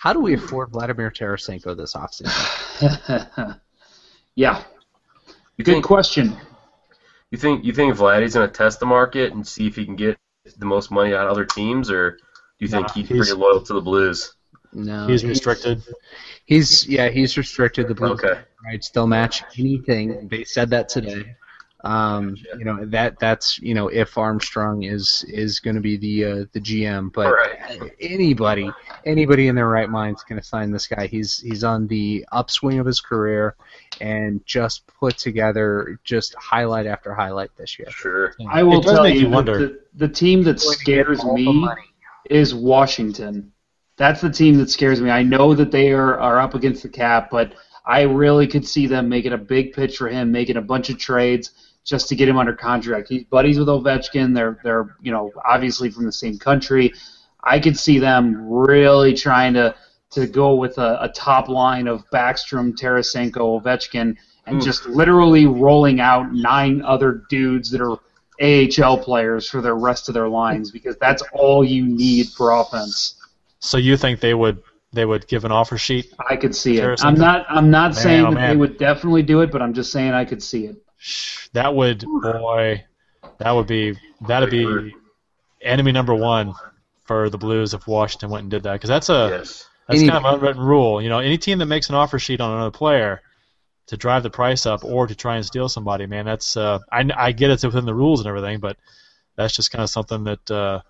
how do we hmm. afford Vladimir Tarasenko this offseason? yeah. You Good think question. you think you think Vladdy's gonna test the market and see if he can get the most money out of other teams, or do you think Nah, he's, he's- pretty loyal to the Blues? No, He's restricted. He's yeah, he's restricted. The Blues Okay. rights they'll match anything. They said that today. Um, you know that that's you know if Armstrong is is going to be the uh, the GM, but Right. anybody anybody in their right mind is going to sign this guy. He's he's on the upswing of his career, and just put together just highlight after highlight this year. Sure. I will tell you, you wonder. The, the team that Going to get scares me is Washington. That's the team that scares me. I know that they are, are up against the cap, but I really could see them making a big pitch for him, making a bunch of trades just to get him under contract. He's buddies with Ovechkin. They're they're you know obviously from the same country. I could see them really trying to to go with a, a top line of Backstrom, Tarasenko, Ovechkin, and just literally rolling out nine other dudes that are AHL players for the rest of their lines because that's all you need for offense. So you think they would they would give an offer sheet? I could see it. I'm not I'm not Man, saying oh, that they would definitely do it, but I'm just saying I could see it. That would boy, that would be that'd be enemy number one for the Blues if Washington went and did that because that's a Yes. that's Any- kind of an unwritten rule. You know, any team that makes an offer sheet on another player to drive the price up or to try and steal somebody, man, that's uh, I I get it's within the rules and everything, but that's just kind of something that uh,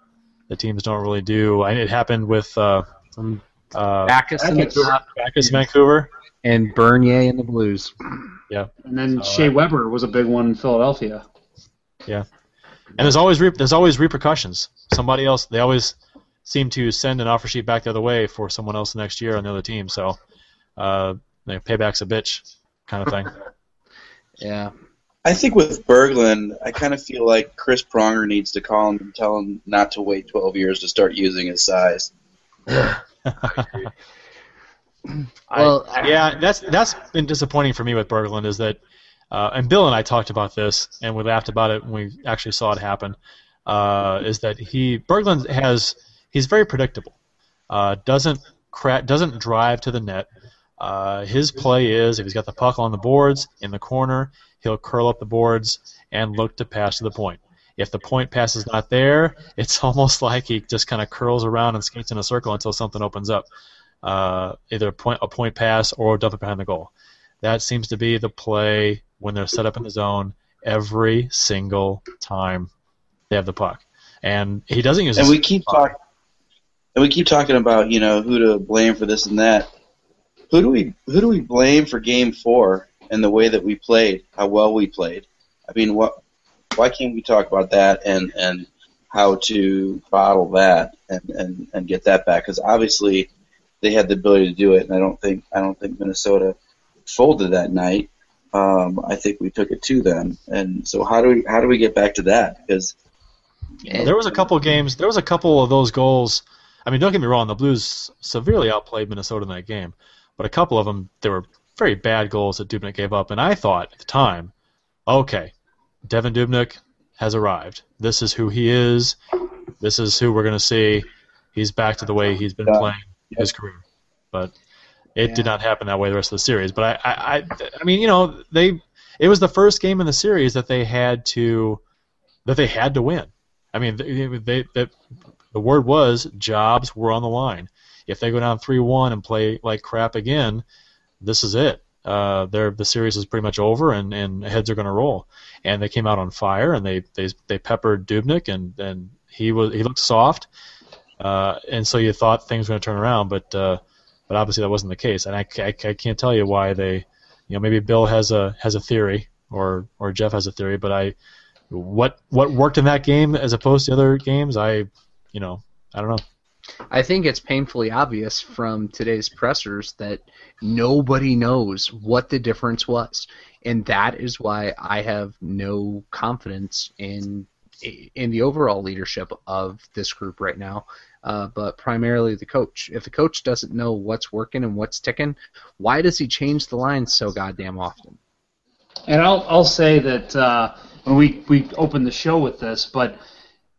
the teams don't really do. And it happened with uh, uh, Backes in the Backes. top Backes Vancouver. and Bernier in the Blues. Yeah. And then So, Shea uh, Weber was a big one in Philadelphia. Yeah, and there's always re- there's always repercussions. Somebody else they always seem to send an offer sheet back the other way for someone else the next year on the other team. So, uh, you know, payback's a bitch kind of thing. Yeah. I think with Berglund, I kind of feel like Chris Pronger needs to call him and tell him not to wait 12 years to start using his size. Well, I, yeah, that's that's been disappointing for me with Berglund is that, uh, and Bill and I talked about this and we laughed about it when we actually saw it happen. Uh, is that he Berglund has he's very predictable. Uh, doesn't cra- doesn't drive to the net. Uh, his play is if he's got the puck on the boards in the corner, he'll curl up the boards and look to pass to the point. If the point pass is not there, it's almost like he just kind of curls around and skates in a circle until something opens up uh, either a point a point pass or dump it behind the goal. That seems to be the play when they're set up in the zone every single time they have the puck. And he doesn't use. And we keep talking, and we keep talking about you know who to blame for this and that. Who do we who do we blame for Game Four and the way that we played, how well we played? I mean, what? Why can't we talk about that and and how to bottle that and and and get that back? Because obviously they had the ability to do it, and I don't think I don't think Minnesota folded that night. Um, I think we took it to them, and so how do we how do we get back to that? Because there was a couple games. There was a couple of those goals. I mean, don't get me wrong. The Blues severely outplayed Minnesota in that game, but a couple of them they were very bad goals that Dubnyk gave up. And I thought at the time, okay, Devin Dubnyk has arrived. This is who he is. This is who we're going to see. He's back to the way he's been Yeah. playing his career. But it did not happen that way the rest of the series. But I, I, I, I mean, you know, they it was the first game in the series that they had to that they had to win. I mean, they, they, they the word was jobs were on the line. If they go down three one and play like crap again, this is it. Uh, the series is pretty much over and, and heads are going to roll. And they came out on fire and they they, they peppered Dubnyk and, and he was he looked soft. Uh, and so you thought things were going to turn around, but uh, but obviously that wasn't the case. And I, I, I can't tell you why they, you know, maybe Bill has a has a theory or or Jeff has a theory, but I what what worked in that game as opposed to other games, I you know I don't know. I think it's painfully obvious from today's pressers that nobody knows what the difference was, and that is why I have no confidence in in the overall leadership of this group right now. Uh, but primarily the coach. If the coach doesn't know what's working and what's ticking, why does he change the lines so goddamn often? And I'll I'll say that uh, when we we opened the show with this, but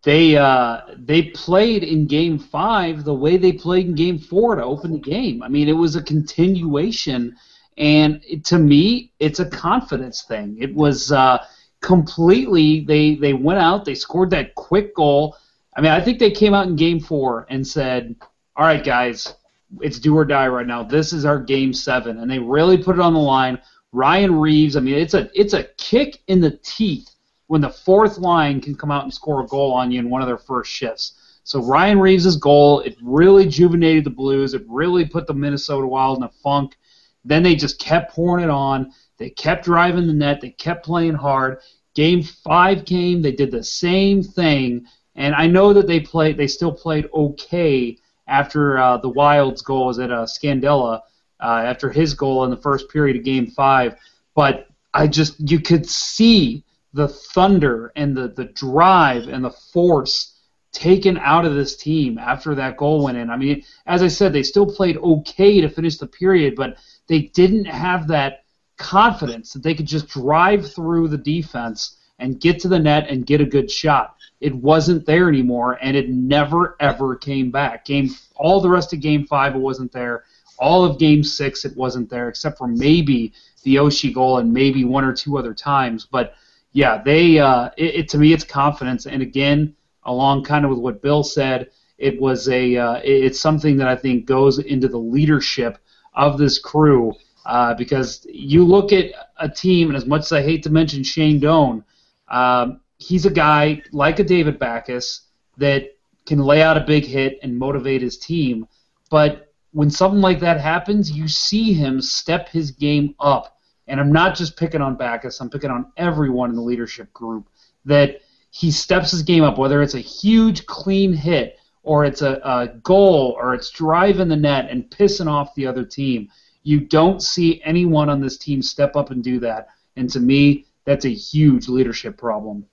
they uh, they played in Game Five the way they played in Game Four to open the game. I mean, it was a continuation, and it, to me, it's a confidence thing. It was uh, completely they they went out, they scored that quick goal. I mean, I think they came out in Game Four and said, "All right, guys, it's do or die right now. This is our Game Seven, and they really put it on the line. Ryan Reaves. I mean, it's a it's a kick in the teeth when the fourth line can come out and score a goal on you in one of their first shifts. So Ryan Reaves' goal, it really rejuvenated the Blues. It really put the Minnesota Wild in a funk. Then they just kept pouring it on. They kept driving the net. They kept playing hard. Game five came. They did the same thing. And I know that they played. They still played okay after uh, the Wild's goal was at uh, Scandella. Uh, after his goal in the first period of Game Five, but I just you could see the thunder and the, the drive and the force taken out of this team after that goal went in. I mean, as I said, they still played okay to finish the period, but they didn't have that confidence that they could just drive through the defense and get to the net and get a good shot. It wasn't there anymore, and it never ever came back. Game all the rest of Game Five, it wasn't there. All of Game Six, it wasn't there, except for maybe the Oshie goal and maybe one or two other times. But yeah, they uh, it, it, to me it's confidence, and again, along kind of with what Bill said, it was a uh, it's something that I think goes into the leadership of this crew uh, because you look at a team, and as much as I hate to mention Shane Doan, um, he's a guy like a David Backes that can lay out a big hit and motivate his team, but when something like that happens, you see him step his game up and I'm not just picking on Backes, I'm picking on everyone in the leadership group, that he steps his game up, whether it's a huge clean hit or it's a, a goal or it's driving the net and pissing off the other team. You don't see anyone on this team step up and do that. And to me, that's a huge leadership problem.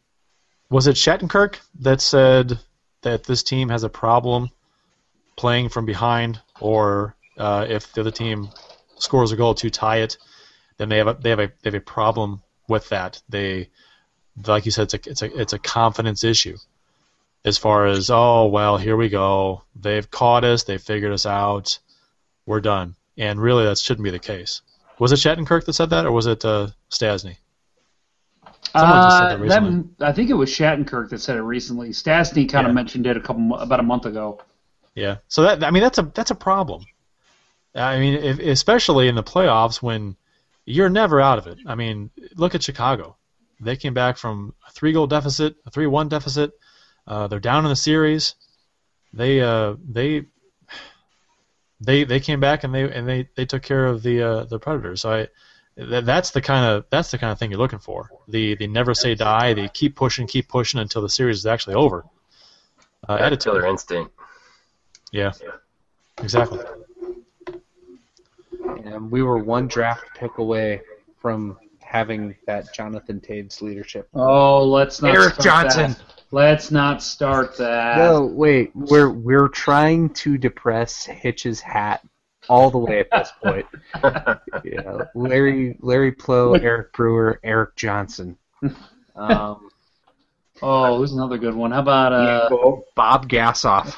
Was it Shattenkirk that said that this team has a problem playing from behind, or uh, if the other team scores a goal to tie it, then they have a, they have a they have a problem with that. They like you said, it's a it's a it's a confidence issue. As far as oh well, here we go. They've caught us. They figured us out. We're done. And really, that shouldn't be the case. Was it Shattenkirk that said that, or was it uh, Stastny? Uh, that, that, I think it was Shattenkirk that said it recently. Stastny kind of Yeah. mentioned it a couple about a month ago. Yeah. So that I mean that's a that's a problem. I mean, if, especially in the playoffs when you're never out of it. I mean, look at Chicago. They came back from a three-goal deficit, a three-one deficit. Uh, they're down in the series. They uh, they they they came back and they and they, they took care of the uh, the Predators. So I that, that's the kind of that's the kind of thing you're looking for. The the never say die. They keep pushing, keep pushing until the series is actually over. Uh, That attitude. killer instinct. Yeah. Exactly. And we were one draft pick away from having that Jonathan Toews leadership. Oh, let's not Eric start Johnson. that. Let's not start that. No, wait. We're we're trying to depress Hitch's hat all the way at this point. yeah, Larry Larry Pleau, Eric Brewer, Erik Johnson. Um, Oh, there's another good one. How about uh? Bob Gassoff.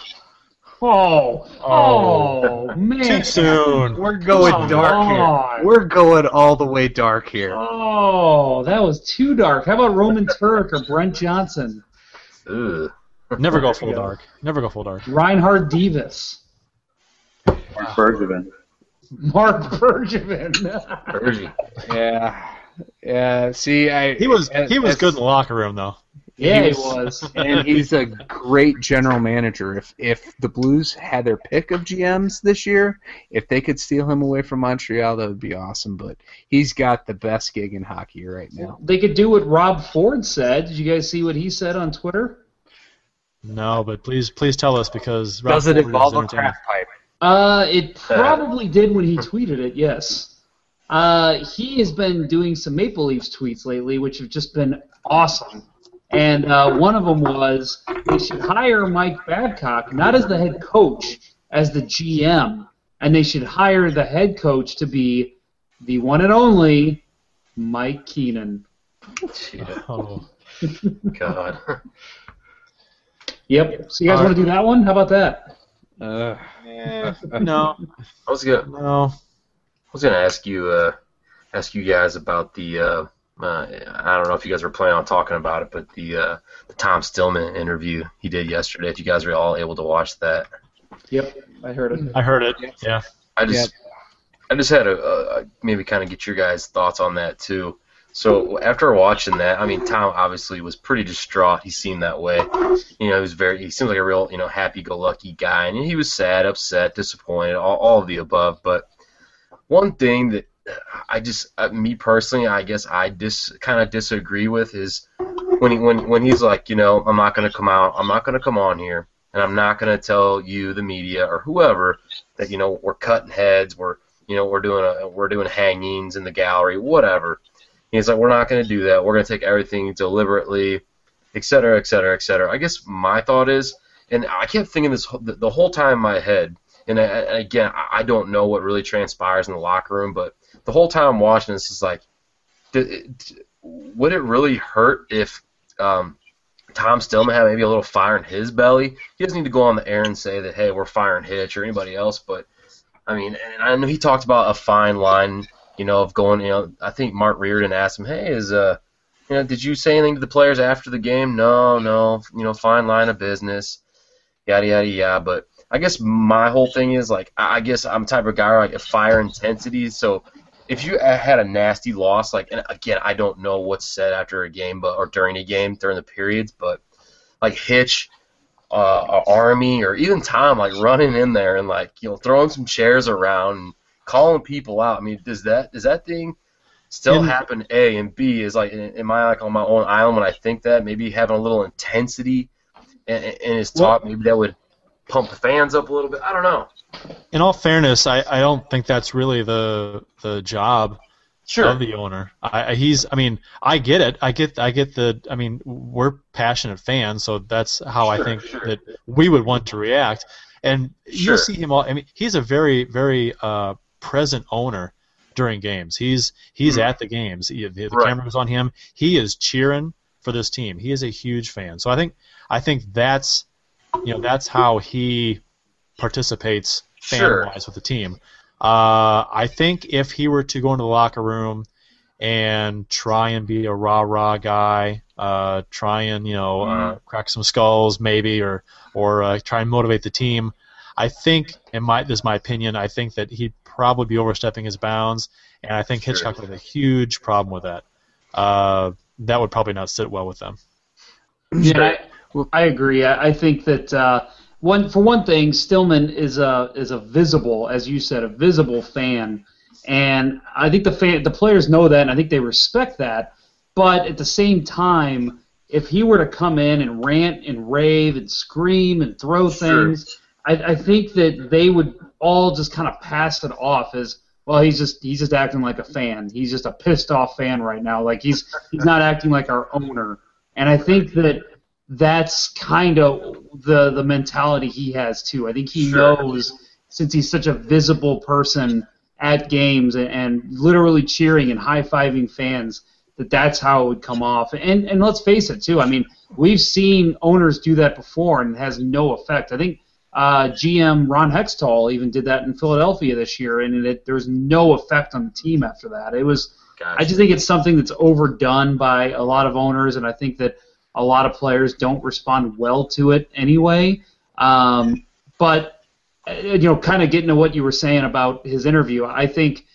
Oh, oh, oh man! Too soon. We're going Come dark on. here. We're going all the way dark here. Oh, that was too dark. How about Roman Turek or Brent Johnson? Ugh. Never go full dark. Never go full dark. Reinhard Davis. Bergevin. Marc Bergevin. Bergie. Yeah, yeah. See, I He was as- he was good in the locker room though. Yeah, he He was. and he's a great general manager. If if the Blues had their pick of GMs this year, if they could steal him away from Montreal, that would be awesome. But he's got the best gig in hockey right now. They could do what Rob Ford said. Did you guys see what he said on Twitter? No, but please please tell us because Rob Does it Ford involve a entertaining. crack pipe? Uh, it probably did when he tweeted it. Yes. Uh, he has been doing some Maple Leafs tweets lately, which have just been awesome. And uh, one of them was they should hire Mike Babcock not as the head coach, as the GM, and they should hire the head coach to be the one and only Mike Keenan. Oh, God. Yep. So you guys All want to do that one? How about that? Uh, no, I was gonna no. I was gonna ask you uh, ask you guys about the uh, I don't know if you guys were planning on talking about it, but the uh, the Tom Stillman interview he did yesterday. If you guys were all able to watch that, Yep. I heard it. I heard it. Yeah. I just I just had a, a maybe kind of get your guys' thoughts on that too. So after watching that, I mean, Tom obviously was pretty distraught. He seemed that way. You know, he was very. He seems like a real, you know, happy-go-lucky guy, and he was sad, upset, disappointed, all, all of the above. But one thing that I just, uh, me personally, I guess I dis kind of disagree with is when he when when he's like, you know, I'm not gonna come out, I'm not gonna come on here, and I'm not gonna tell you, the media or whoever, that you know we're cutting heads, we're you know we're doing a we're doing hangings in the gallery, whatever. He's like, we're not to do that. We're to take everything deliberately, et cetera, et cetera, et cetera. I guess my thought is, and I kept thinking this the, the whole time in my head, and, again, I don't know what really transpires in the locker room, but the whole time I'm watching this is like, did it, would it really hurt if um, Tom Stillman had maybe a little fire in his belly? He doesn't need to go on the air and say that, hey, we're firing Hitch or anybody else, but I mean, and I know he talked about a fine line, you know, of going. You know, I think Mark Reardon asked him, "Hey, is uh, you know, did you say anything to the players after the game?" No, no, you know, fine line of business, yada yada yada. But I guess my whole thing is like, I guess I'm type of guy like a fire intensity. So if you uh, had a nasty loss, like, and again, I don't know what's said after a game, but or during a game during the periods, but like Hitch uh, Army or even Tom like running in there and like you know throwing some chairs around and calling people out. I mean, does that does that thing still happen? A and B is like, am I like on my own island when I think that? Maybe having a little intensity in, in his talk, maybe that would pump the fans up a little bit. I don't know. In all fairness, I, I don't think that's really the the job Sure. of the owner. I, he's. I mean, I get it. I get. I get the. I mean, we're passionate fans, so that's how I think sure. that we would want to react. And Sure. you'll see him all. I mean, he's a very, very uh, present owner during games. He's he's Mhm. at the games. He, the the Right. camera on him. He is cheering for this team. He is a huge fan. So I think I think that's you know that's how he participates fan Sure. wise with the team. Uh, I think if he were to go into the locker room and try and be a rah rah guy, uh, try and you know uh, crack some skulls maybe, or or uh, try and motivate the team, I think, in my this is my opinion, I think that he'd probably be overstepping his bounds, and I think Sure. Hitchcock would have a huge problem with that. Uh, that would probably not sit well with them. Yeah, I, I agree. I, I think that uh, one for one thing, Stillman is a is a visible, as you said, a visible fan, and I think the fan the players know that, and I think they respect that. But at the same time, if he were to come in and rant and rave and scream and throw Sure. things, I, I think that they would all just kind of pass it off as well. He's just he's just acting like a fan. He's just a pissed off fan right now. Like he's he's not acting like our owner. And I think that that's kind of the the mentality he has too. I think he Sure. knows since he's such a visible person at games and, and literally cheering and high fiving fans that that's how it would come off. And and let's face it too. I mean, we've seen owners do that before and it has no effect. I think uh, GM Ron Hextall even did that in Philadelphia this year, and it, there was no effect on the team after that. It was Gotcha. I just think it's something that's overdone by a lot of owners, and I think that a lot of players don't respond well to it anyway. Um, but uh, you know, kind of getting to what you were saying about his interview, I think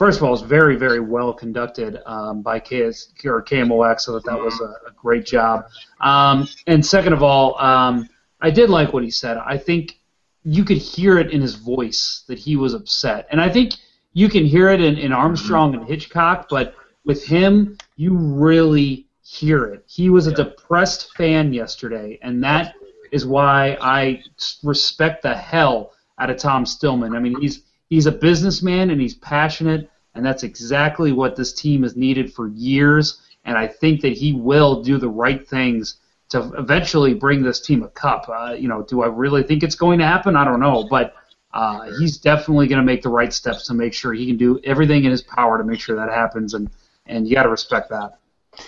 first of all, it's very, very well conducted um, by KS, or KMOX, so that that was a, a great job. Um, and second of all, um, I did like what he said. I think you could hear it in his voice that he was upset, and I think you can hear it in, in Armstrong and Hitchcock, but with him, you really hear it. He was a depressed fan yesterday, and that is why I respect the hell out of Tom Stillman. I mean, he's he's a businessman and he's passionate, and that's exactly what this team has needed for years. And I think that he will do the right things to eventually bring this team a cup. Uh, you know, do I really think it's going to happen? I don't know, but uh, he's definitely going to make the right steps to make sure he can do everything in his power to make sure that happens. And and you got to respect that.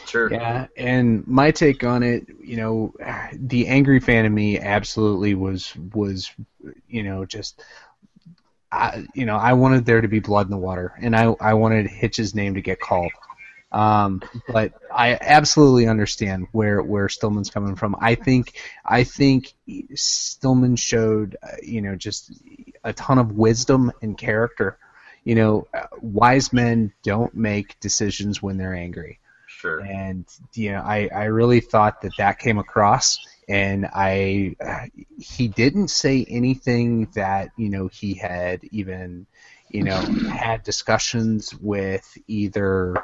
Sure. Yeah, and my take on it, you know, the angry fan in me absolutely was was, you know, just, I, you know, I wanted there to be blood in the water, and I I wanted Hitch's name to get called. Um, but I absolutely understand where where Stillman's coming from. I think I think Stillman showed, uh, you know, just a ton of wisdom and character. You know, wise men don't make decisions when they're angry. Sure. And you know, I, I really thought that that came across, and I uh, he didn't say anything that you know he had even you know had discussions with either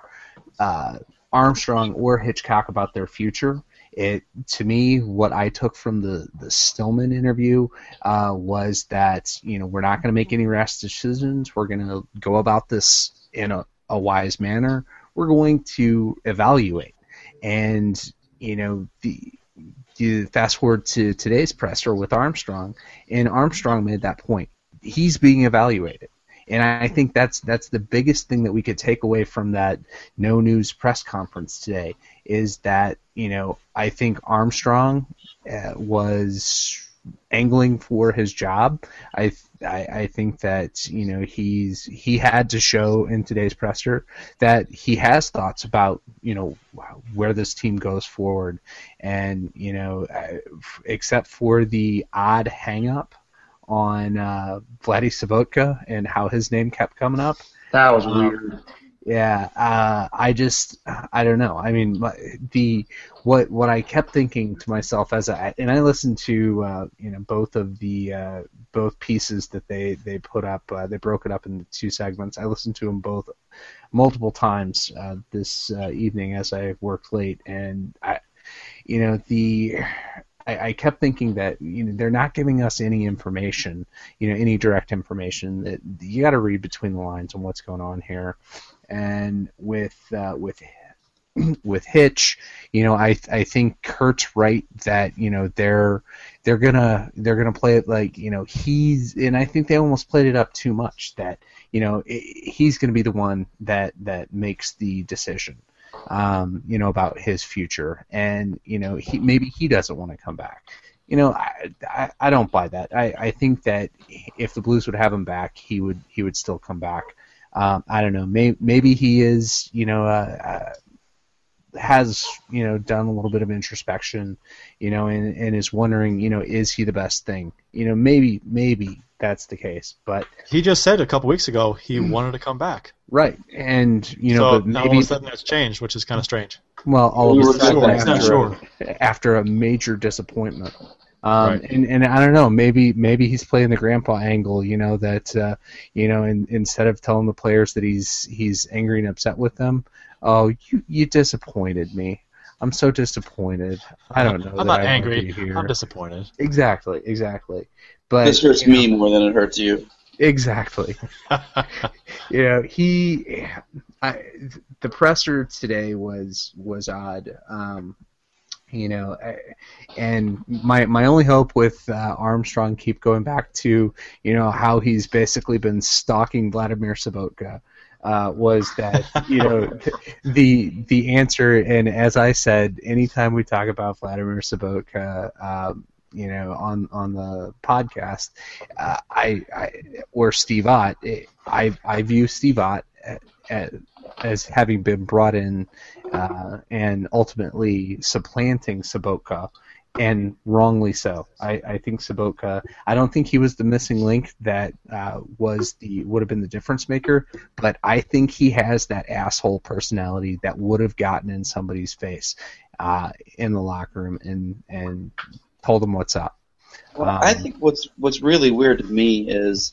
uh, Armstrong or Hitchcock about their future. It to me, what I took from the the Stillman interview uh, was that you know we're not going to make any rash decisions. We're going to go about this in a, a wise manner we're going to evaluate. And you know, the fast forward to today's presser with Armstrong, and Armstrong made that point. He's being evaluated. And I think that's that's the biggest thing that we could take away from that no news press conference today is that you know I think Armstrong uh, was angling for his job. I, I I think that you know he's he had to show in today's presser that he has thoughts about you know where this team goes forward, and you know except for the odd hang up on uh, Vladdy and how his name kept coming up. That was um, weird. Yeah, uh, I just I don't know. I mean, the what what I kept thinking to myself as I and I listened to uh, you know both of the uh, both pieces that they they put up. Uh, they broke it up into two segments. I listened to them both multiple times uh, this uh, evening as I worked late, and I, you know the. I, kept thinking that you know they're not giving us any information, you know, any direct information. That you got to read between the lines on what's going on here and with uh, with with Hitch, you know, I I think Curt's right that you know they're they're gonna they're gonna play it like you know he's and I think they almost played it up too much that you know it, he's gonna be the one that that makes the decision, um, you know, about his future and you know he maybe he doesn't want to come back. You know, I, I, I don't buy that. I, I think that if the Blues would have him back, he would he would still come back. Um, I don't know. Maybe, maybe he is, you know, uh, uh, has you know done a little bit of introspection, you know, and, and is wondering, you know, is he the best thing? You know, maybe maybe that's the case, but he just said a couple weeks ago he wanted to come back. Right, and you know, so but now maybe all of a sudden that's changed, which is kind of strange. well, all of a sudden sure, after, sure. after a major disappointment. Um, Right. and, and I don't know, maybe maybe he's playing the grandpa angle, you know, that uh, you know, and instead of telling the players that he's he's angry and upset with them, oh, you you disappointed me. I'm so disappointed. I don't know. I'm that not I wanna angry. here. I'm disappointed. Exactly, exactly. But this hurts you know, me more than it hurts you. Exactly. you know, he, I, the presser today was was odd. Um, you know, and my my only hope with uh, Armstrong keep going back to you know how he's basically been stalking Vladimir Sobotka. Uh, was that you know th- the the answer and as I said anytime we talk about Vladimir Sobotka um, you know on on the podcast uh, I, I or Steve Ott I I view Steve Ott as, as having been brought in uh, and ultimately supplanting Sobotka and wrongly so. I, I think Sobotka. I don't think he was the missing link that uh, was the would have been the difference maker, but I think he has that asshole personality that would have gotten in somebody's face uh, in the locker room and and told them what's up. Well, I Um, think what's what's really weird to me is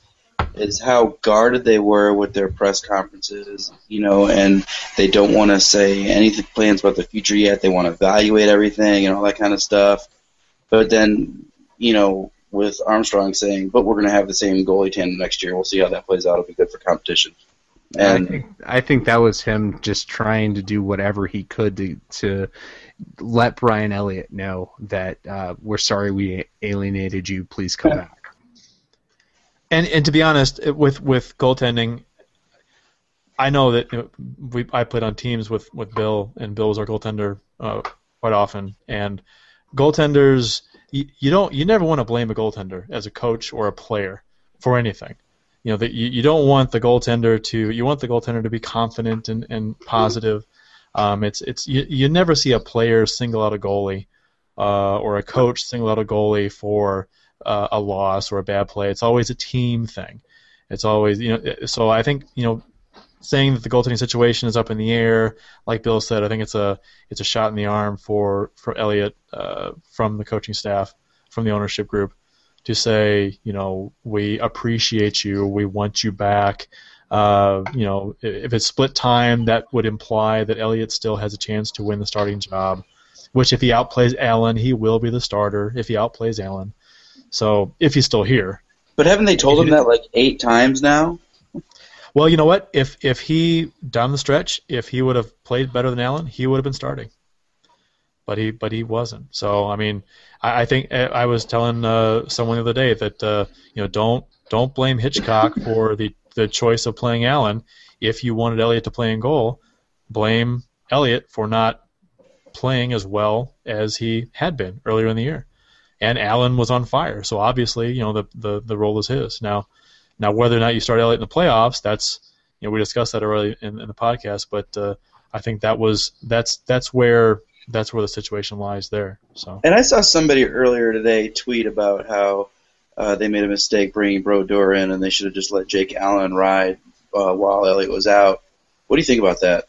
is how guarded they were with their press conferences, you know, and they don't want to say anything plans about the future yet. They want to evaluate everything and all that kind of stuff. But then, you know, with Armstrong saying, "But we're going to have the same goalie tandem next year. We'll see how that plays out. It'll be good for competition." I And think I think that was him just trying to do whatever he could to to let Brian Elliott know that uh, we're sorry we alienated you. Please come back. And and to be honest, with with goaltending, I know that you know, we I played on teams with with Bill, and Bill was our goaltender uh, quite often. And goaltenders, you, you don't you never want to blame a goaltender as a coach or a player for anything. You know that you, you don't want the goaltender to you want the goaltender to be confident and, and positive. Um, it's it's you, you never see a player single out a goalie uh, or a coach single out a goalie for uh, a loss or a bad play. It's always a team thing. It's always you know. So I think you know, saying that the goaltending situation is up in the air, like Bill said, I think it's a it's a shot in the arm for for Elliott uh, from the coaching staff, from the ownership group, to say you know we appreciate you, we want you back. Uh, you know, if it's split time, that would imply that Elliott still has a chance to win the starting job. Which, if he outplays Allen, he will be the starter. If he outplays Allen, so if he's still here. but haven't they told him that like eight times now? Well, you know what? If if he down the stretch, if he would have played better than Allen, he would have been starting. But he but he wasn't. So I mean, I, I think I was telling uh, someone the other day that uh, you know don't don't blame Hitchcock for the the choice of playing Allen. If you wanted Elliott to play in goal, blame Elliott for not playing as well as he had been earlier in the year. And Allen was on fire, so obviously you know the the, the role is his now. Now, whether or not you start Elliott in the playoffs, that's you know we discussed that early in, in the podcast, but uh, I think that was that's that's where that's where the situation lies there. So And I saw somebody earlier today tweet about how uh, they made a mistake bringing Brodeur in, and they should have just let Jake Allen ride uh, while Elliott was out. What do you think about that?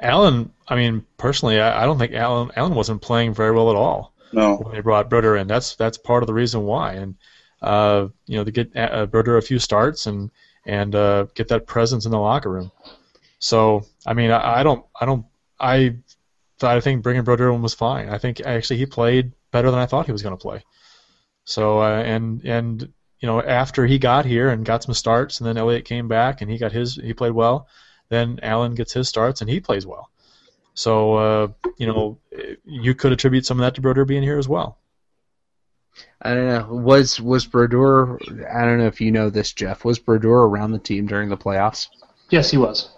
Allen, I mean personally, I, I don't think Allen Allen wasn't playing very well at all No. when they brought Brodeur in. That's that's part of the reason why, and uh, you know to get uh, Brodeur a few starts and and uh, get that presence in the locker room. So I mean, I, I don't I don't I I think bringing Brodeur in was fine. I think actually he played better than I thought he was going to play. So uh, and and you know after he got here and got some starts, and then Elliott came back and he got his he played well. Then Allen gets his starts and he plays well. So uh, you know you could attribute some of that to Brodeur being here as well. I don't know. Was was Brodeur? I don't know if you know this, Jeff. Was Brodeur around the team during the playoffs? Yes, he was.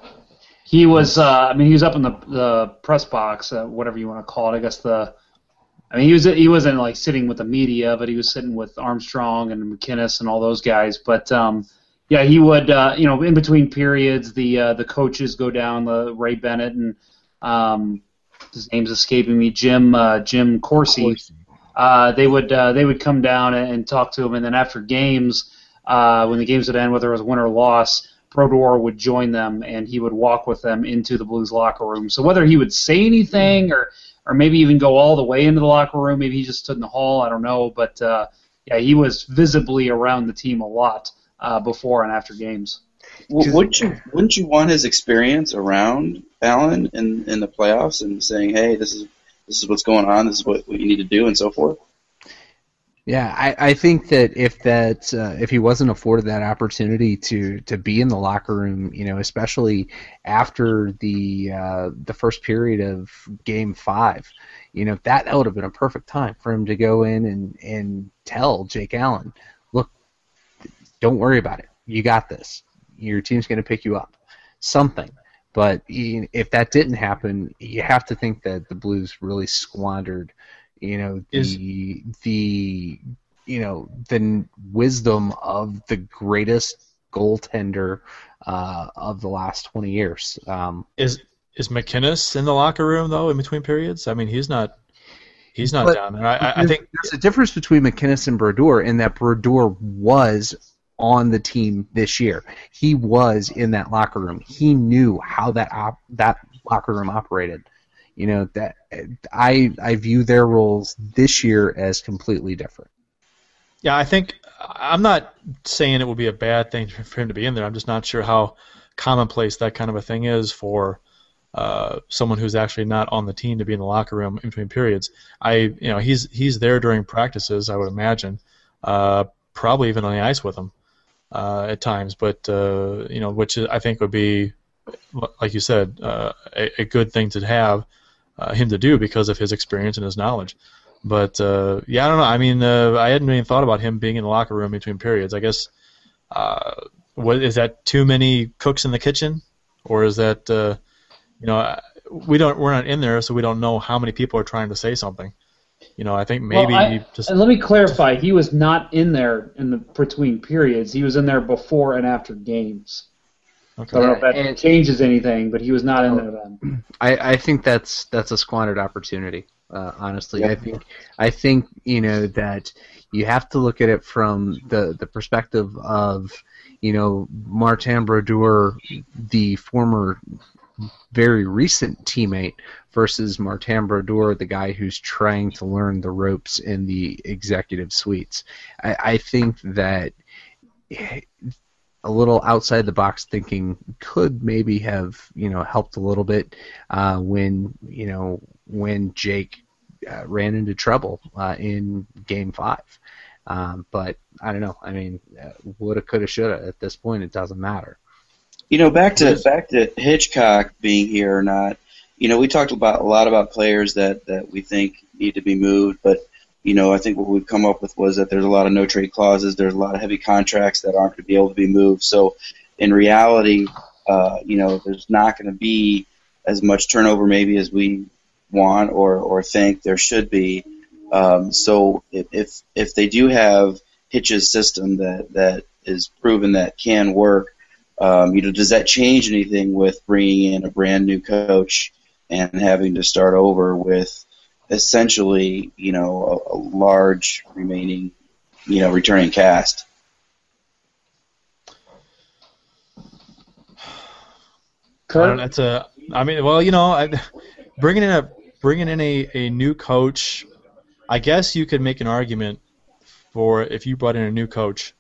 He was. Uh, I mean, he was up in the the press box, uh, whatever you want to call it. I guess the. I mean, he was he wasn't like sitting with the media, but he was sitting with Armstrong and MacInnis and all those guys. But um, yeah, he would. Uh, you know, in between periods, the uh, the coaches go down. The Ray Bennett and um, his name's escaping me. Jim uh, Jim Corsi. Uh, they would uh, they would come down and, and talk to him, and then after games, uh, when the games would end, whether it was win or loss, Brodeur would join them, and he would walk with them into the Blues locker room. So whether he would say anything, or or maybe even go all the way into the locker room, maybe he just stood in the hall, I don't know. But uh, yeah, he was visibly around the team a lot uh, before and after games. W- wouldn't you wouldn't you want his experience around Allen in, in the playoffs and saying, hey, this is this is what's going on, this is what, what you need to do, and so forth? Yeah, I, I think that if that uh, if he wasn't afforded that opportunity to to be in the locker room, you know, especially after the uh, the first period of Game Five, you know, that, that would have been a perfect time for him to go in and and tell Jake Allen, look, don't worry about it, you got this. Your team's going to pick you up, something. But if that didn't happen, you have to think that the Blues really squandered you know the Is- the you know the wisdom of the greatest goaltender uh, of the last 20 years um, Is is MacInnis in the locker room though in between periods? I mean, he's not. He's not down there. I, I, think there's a difference between MacInnis and Brodeur in that Brodeur was on the team this year. He was in that locker room. He knew how that op- that locker room operated. You know that I I view their roles this year as completely different. Yeah, I think I'm not saying it would be a bad thing for him to be in there. I'm just not sure how commonplace that kind of a thing is for uh, someone who's actually not on the team to be in the locker room in between periods. I, you know, he's he's there during practices. I would imagine, uh, probably even on the ice with them uh, at times. But uh, you know, which I think would be, like you said, uh, a, a good thing to have uh, him to do because of his experience and his knowledge. But uh, yeah, I don't know. I mean, uh, I hadn't even thought about him being in the locker room between periods. I guess, uh, what is that? Too many cooks in the kitchen, or is that, uh, you know, we don't we're not in there, so we don't know how many people are trying to say something. You know, I think maybe Well, I- just and let me clarify. He was not in there in the between periods. He was in there before and after games. okay. I don't know if that And- changes anything, but he was not in there then. I, I think that's that's a squandered opportunity. Uh, honestly, I think I think you know that you have to look at it from the the perspective of you know Martin Brodeur, the former very recent teammate, versus Martin Brodeur, the guy who's trying to learn the ropes in the executive suites. I, I think that a little outside the box thinking could maybe have you know helped a little bit uh, when you know when Jake uh, ran into trouble uh, in Game Five. Um, but I don't know. I mean, uh, woulda, coulda, shoulda. At this point, it doesn't matter. You know, back to back to Hitchcock being here or not. You know, we talked about a lot about players that that we think need to be moved, but you know, I think what we've come up with was that there's a lot of no trade clauses. There's a lot of heavy contracts that aren't going to be able to be moved. So, in reality, uh, you know, there's not going to be as much turnover maybe as we want or or think there should be. Um, so, if, if they do have Hitch's system that that is proven that can work, um, you know, does that change anything with bringing in a brand new coach and having to start over with essentially, you know, a, a large remaining, you know, returning cast? I don't, that's a. I mean, well, you know, I, bringing in a bringing in a, a new coach, I guess you could make an argument for if you brought in a new coach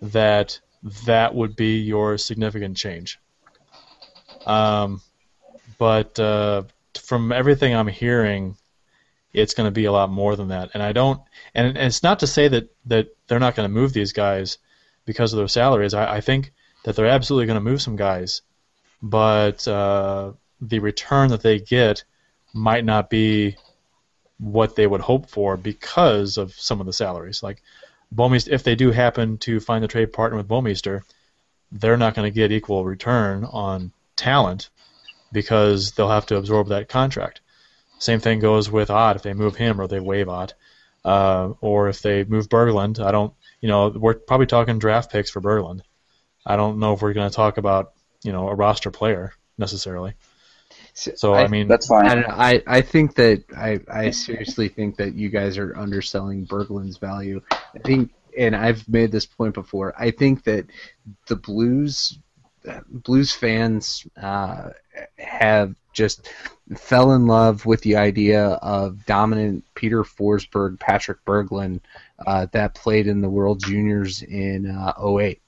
that that would be your significant change. Um, but uh, from everything I'm hearing, it's going to be a lot more than that. And I don't. And, and it's not to say that that they're not going to move these guys because of their salaries. I, I think that they're absolutely going to move some guys but uh, the return that they get might not be what they would hope for because of some of the salaries. Like Bouwmeester, if they do happen to find a trade partner with Bouwmeester, they're not going to get equal return on talent because they'll have to absorb that contract. Same thing goes with Ott if they move him or they waive Ott, uh, or if they move Berglund. I don't, you know, we're probably talking draft picks for Berglund. I don't know if we're going to talk about you know a roster player necessarily. So I, mean, That's fine. I don't know. I, I think that I, I seriously think that you guys are underselling Berglund's value. I think, and I've made this point before. I think that the Blues Blues fans uh, have just fell in love with the idea of dominant Peter Forsberg, Patrick Berglund uh, that played in the World Juniors in uh, 08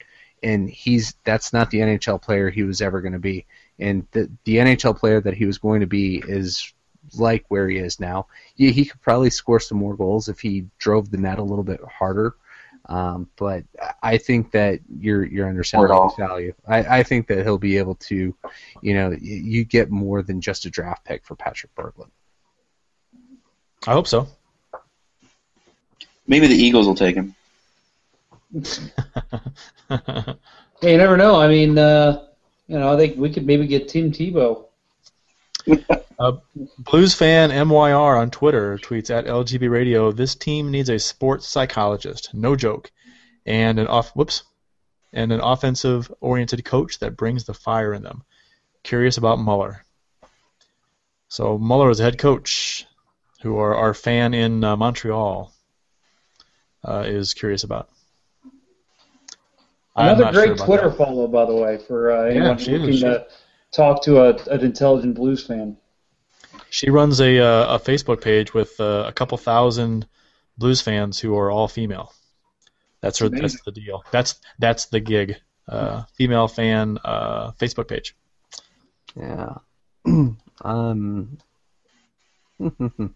and he's that's not the NHL player he was ever going to be. And the the NHL player that he was going to be is like where he is now. Yeah, he could probably score some more goals if he drove the net a little bit harder. Um, but I think that you're you're underselling his value. I, I think that he'll be able to, you know, you get more than just a draft pick for Patrick Berglund. I hope so. Maybe the Eagles will take him. Hey, you never know. I mean, uh, you know, I think we could maybe get Tim Tebow. Uh, Blues fan MYR on Twitter tweets at LGB Radio. This team needs a sports psychologist, no joke, and an off whoops, and an offensive oriented coach that brings the fire in them. Curious about Muller. So Muller is a head coach. who are our fan in uh, Montreal, uh, is curious about. Another not sure great about Twitter that. follow, by the way, for uh, anyone she looking to talk to a, an intelligent blues fan. She runs a uh, a Facebook page with uh, a couple thousand blues fans who are all female. That's her. Amazing. That's the deal. That's that's the gig. Uh, female fan uh, Facebook page. Yeah. um.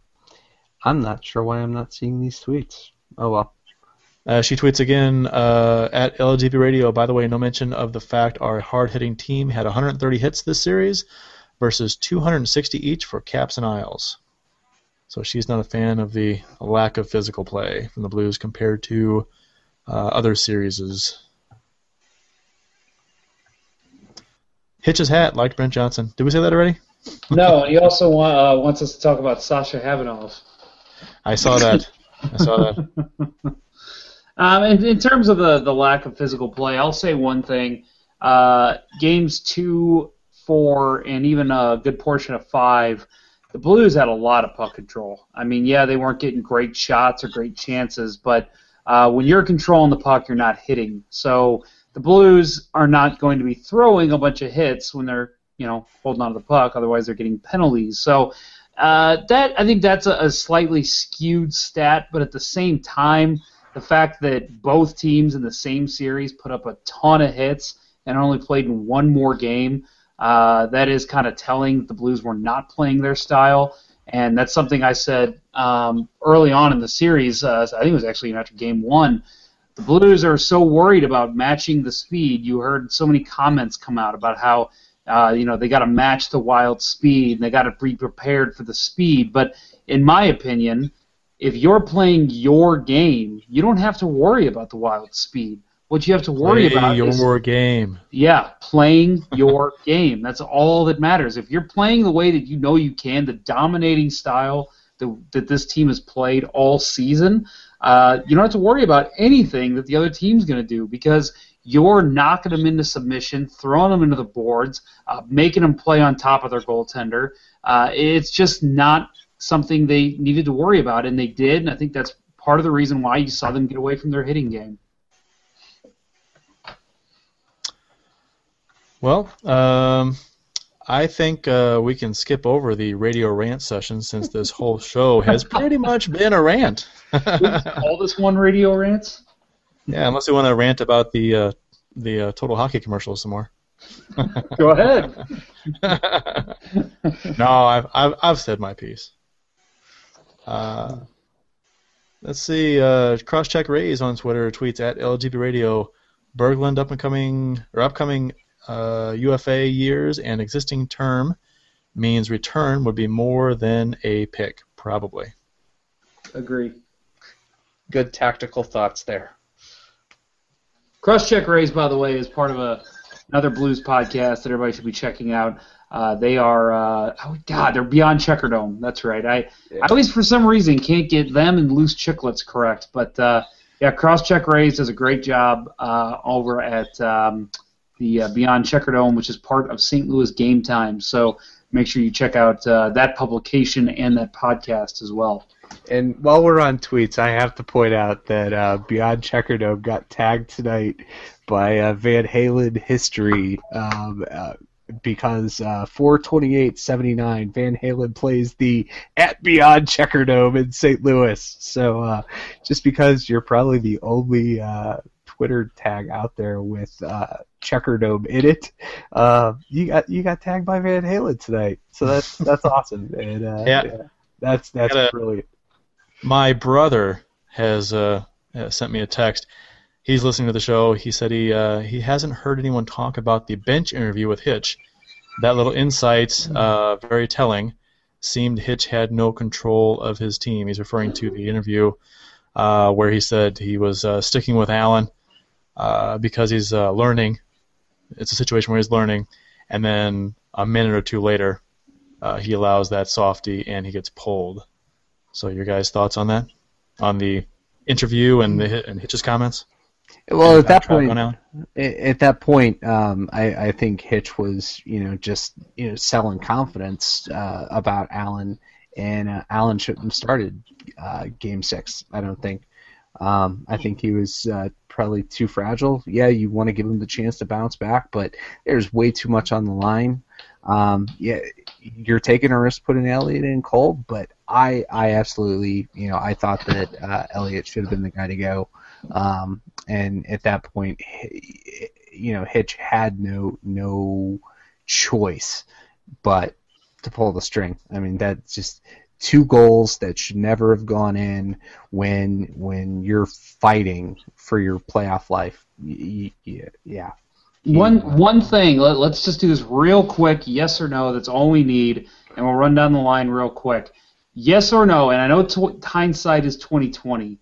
I'm not sure why I'm not seeing these tweets. Oh well. Uh, she tweets again uh, at LGB Radio. By the way, no mention of the fact our hard-hitting team had 130 hits this series versus 260 each for Caps and Isles. So she's not a fan of the lack of physical play from the Blues compared to uh, other series. Hitch's hat liked Brent Johnson. Did we say that already? No, he also want, uh, wants us to talk about Sasha Khavanov. I saw that. I saw that. Um, in, in terms of the, the lack of physical play, I'll say one thing. Uh, games two, four, and even a good portion of five, the Blues had a lot of puck control. I mean, yeah, they weren't getting great shots or great chances, but uh, when you're controlling the puck, you're not hitting. So the Blues are not going to be throwing a bunch of hits when they're, you know, holding on to the puck. Otherwise, they're getting penalties. So uh, that I think that's a, a slightly skewed stat, but at the same time, the fact that both teams in the same series put up a ton of hits and only played in one more game, uh, that is kind of telling that the Blues were not playing their style. And that's something I said um, early on in the series. Uh, I think it was actually after game one. The Blues are so worried about matching the speed. You heard so many comments come out about how uh, you know they got to match the Wild speed and they got to be prepared for the speed. But in my opinion, if you're playing your game, you don't have to worry about the Wild speed. What you have to worry Play about your is your game. yeah, playing your game. That's all that matters. If you're playing the way that you know you can, the dominating style that, that this team has played all season, uh, you don't have to worry about anything that the other team's going to do because you're knocking them into submission, throwing them into the boards, uh, making them play on top of their goaltender. Uh, it's just not something they needed to worry about, and they did, and I think that's part of the reason why you saw them get away from their hitting game. Well, um, I think uh, we can skip over the radio rant session since this whole show has pretty much been a rant. all this one radio rants? Yeah, unless you want to rant about the uh, the uh, Total Hockey commercials some more. Go ahead. no, I've, I've I've said my piece. Uh, let's see. Uh, Crosscheck Rays on Twitter tweets at LGB Radio. Berglund up and coming or upcoming uh, UFA years and existing term means return would be more than a pick, probably. Agree. Good tactical thoughts there. Crosscheck Rays, by the way, is part of a another blues podcast that everybody should be checking out. Uh, they are, uh, oh god, they're beyond Checkerdome. That's right. I, I always, for some reason, can't get them and Loose Chicklets correct. But uh, yeah, Crosscheck Rays does a great job uh, over at um, the uh, Beyond Checkerdome, which is part of St. Louis Game Time. So make sure you check out uh, that publication and that podcast as well. And while we're on tweets, I have to point out that uh, Beyond Checkerdome got tagged tonight by uh, Van Halen history um, uh, because uh, 428.79 Van Halen plays the at Beyond Checkerdome in St. Louis. So uh, just because you're probably the only uh, Twitter tag out there with uh, Checkerdome in it, uh, you got you got tagged by Van Halen tonight. So that's that's awesome. And, uh, Yeah. that's that's Gotta- brilliant. My brother has uh, sent me a text. He's listening to the show. He said he uh, he hasn't heard anyone talk about the bench interview with Hitch. That little insight, uh, very telling. Seemed Hitch had no control of his team. He's referring to the interview uh, where he said he was uh, sticking with Allen uh, because he's uh, learning. It's a situation where he's learning, and then a minute or two later, uh, he allows that softy and he gets pulled. So your guys' thoughts on that? On the interview and the and Hitch's comments? Well, at that point, on Allen? a- at that point, um, I, I think Hitch was, you know, just you know selling confidence uh, about Allen, and uh, Allen shouldn't have started uh, Game Six. I don't think. Um, I think he was uh, probably too fragile. Yeah, you want to give him the chance to bounce back, but there's way too much on the line. Um, yeah, you're taking a risk putting Elliott in cold, but I, I absolutely, you know, I thought that uh, Elliott should have been the guy to go. Um, and at that point, you know, Hitch had no no choice but to pull the string. I mean, that's just two goals that should never have gone in when when you're fighting for your playoff life. Yeah. One one thing. Let, let's just do this real quick. Yes or no. That's all we need, and we'll run down the line real quick. Yes or no. And I know t- hindsight is twenty twenty,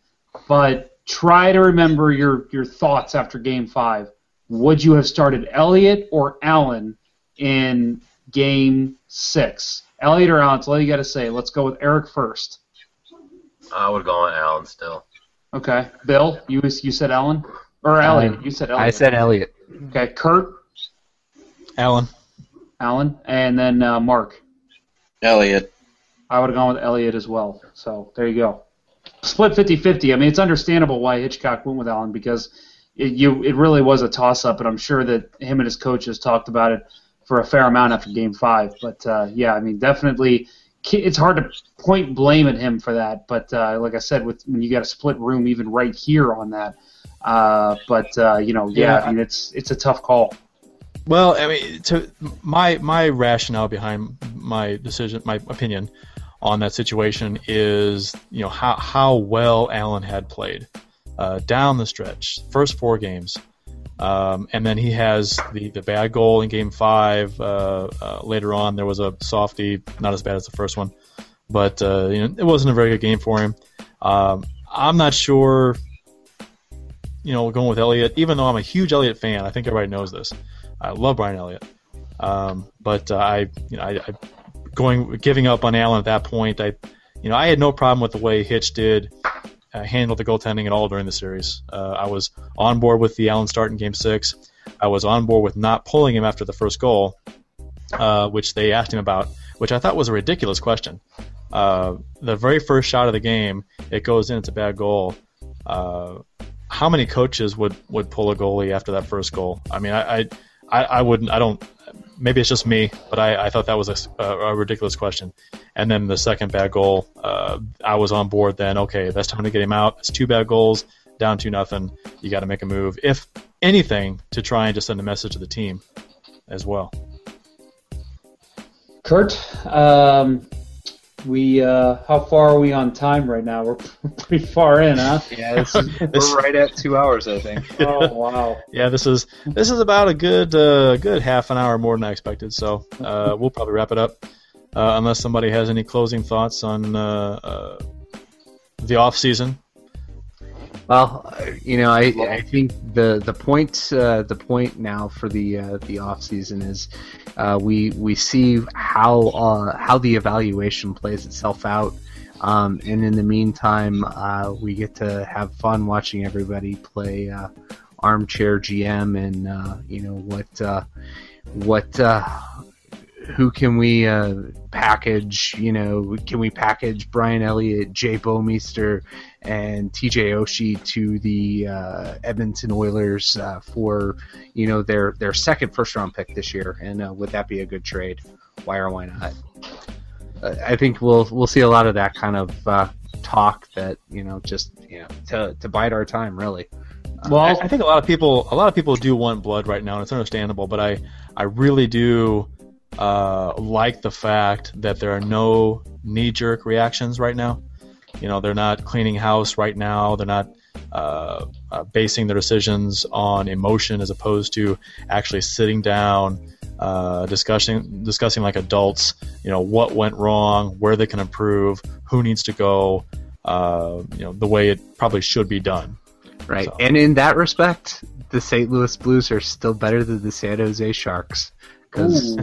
but try to remember your your thoughts after Game Five. Would you have started Elliott or Allen in Game Six? Elliott or Allen? That's all you got to say. Let's go with Eric first. I would go on Allen still. Okay, Bill, you you said Allen or Elliott? You said Elliott. I said Elliott. Okay, Curt, Allen. Allen, and then uh, Mark. Elliott. I would have gone with Elliott as well. So there you go. Split 50-50. I mean, it's understandable why Hitchcock went with Allen because it, you it really was a toss-up, and I'm sure that him and his coaches talked about it for a fair amount after Game Five. But uh, yeah, I mean, definitely, it's hard to point blame at him for that. But uh, like I said, with when you got a split room, even right here on that. Uh, but uh, you know, yeah, Yeah. I mean, it's it's a tough call. Well, I mean, to my my rationale behind my decision, my opinion on that situation is, you know, how how well Allen had played uh, down the stretch, first four games, um, and then he has the the bad goal in Game Five. Uh, uh, later on, there was a softie, not as bad as the first one, but uh, you know, it wasn't a very good game for him. Um, I'm not sure. You know, going with Elliott, even though I'm a huge Elliott fan, I think everybody knows this. I love Brian Elliott, um, but uh, I, you know, I, I going giving up on Allen at that point. I, you know, I had no problem with the way Hitch did uh, handle the goaltending at all during the series. Uh, I was on board with the Allen start in Game Six. I was on board with not pulling him after the first goal, uh, which they asked him about, which I thought was a ridiculous question. Uh, the very first shot of the game, it goes in. It's a bad goal. Uh, how many coaches would, would pull a goalie after that first goal? I mean, I, I, I, I wouldn't. I don't. Maybe it's just me, but I, I thought that was a, a, ridiculous question. And then the second bad goal, uh, I was on board. Then okay, that's time to get him out. It's two bad goals, down two nothing. You got to make a move, if anything, to try and just send a message to the team as well. Curt, um, we uh, how far are we on time right now? We're pretty far in, huh? Yeah, this is, we're right at two hours, I think. oh wow. Yeah, this is this is about a good uh, good half an hour more than I expected. So uh, we'll probably wrap it up, uh, unless somebody has any closing thoughts on uh, uh, the off season. Well, you know, I, I think the the point uh, the point now for the uh, the off season is uh, we we see how uh, how the evaluation plays itself out, um, and in the meantime, uh, we get to have fun watching everybody play uh, armchair GM and uh, you know what uh, what. Who can we uh, package? You know, can we package Brian Elliott, Jay Bouwmeester, and TJ Oshie to the uh, Edmonton Oilers uh, for you know their their second first round pick this year? And uh, would that be a good trade? Why or why not? I think we'll we'll see a lot of that kind of uh, talk that you know just you know to to bide our time really. Well, I, I think a lot of people a lot of people do want blood right now, and it's understandable. But I I really do uh, like the fact that there are no knee jerk reactions right now. You know, they're not cleaning house right now. They're not uh, uh, basing their decisions on emotion as opposed to actually sitting down, uh, discussing discussing like adults. You know, what went wrong, where they can improve, who needs to go. Uh, you know, the way it probably should be done. Right. So- And in that respect, the St. Louis Blues are still better than the San Jose Sharks. Because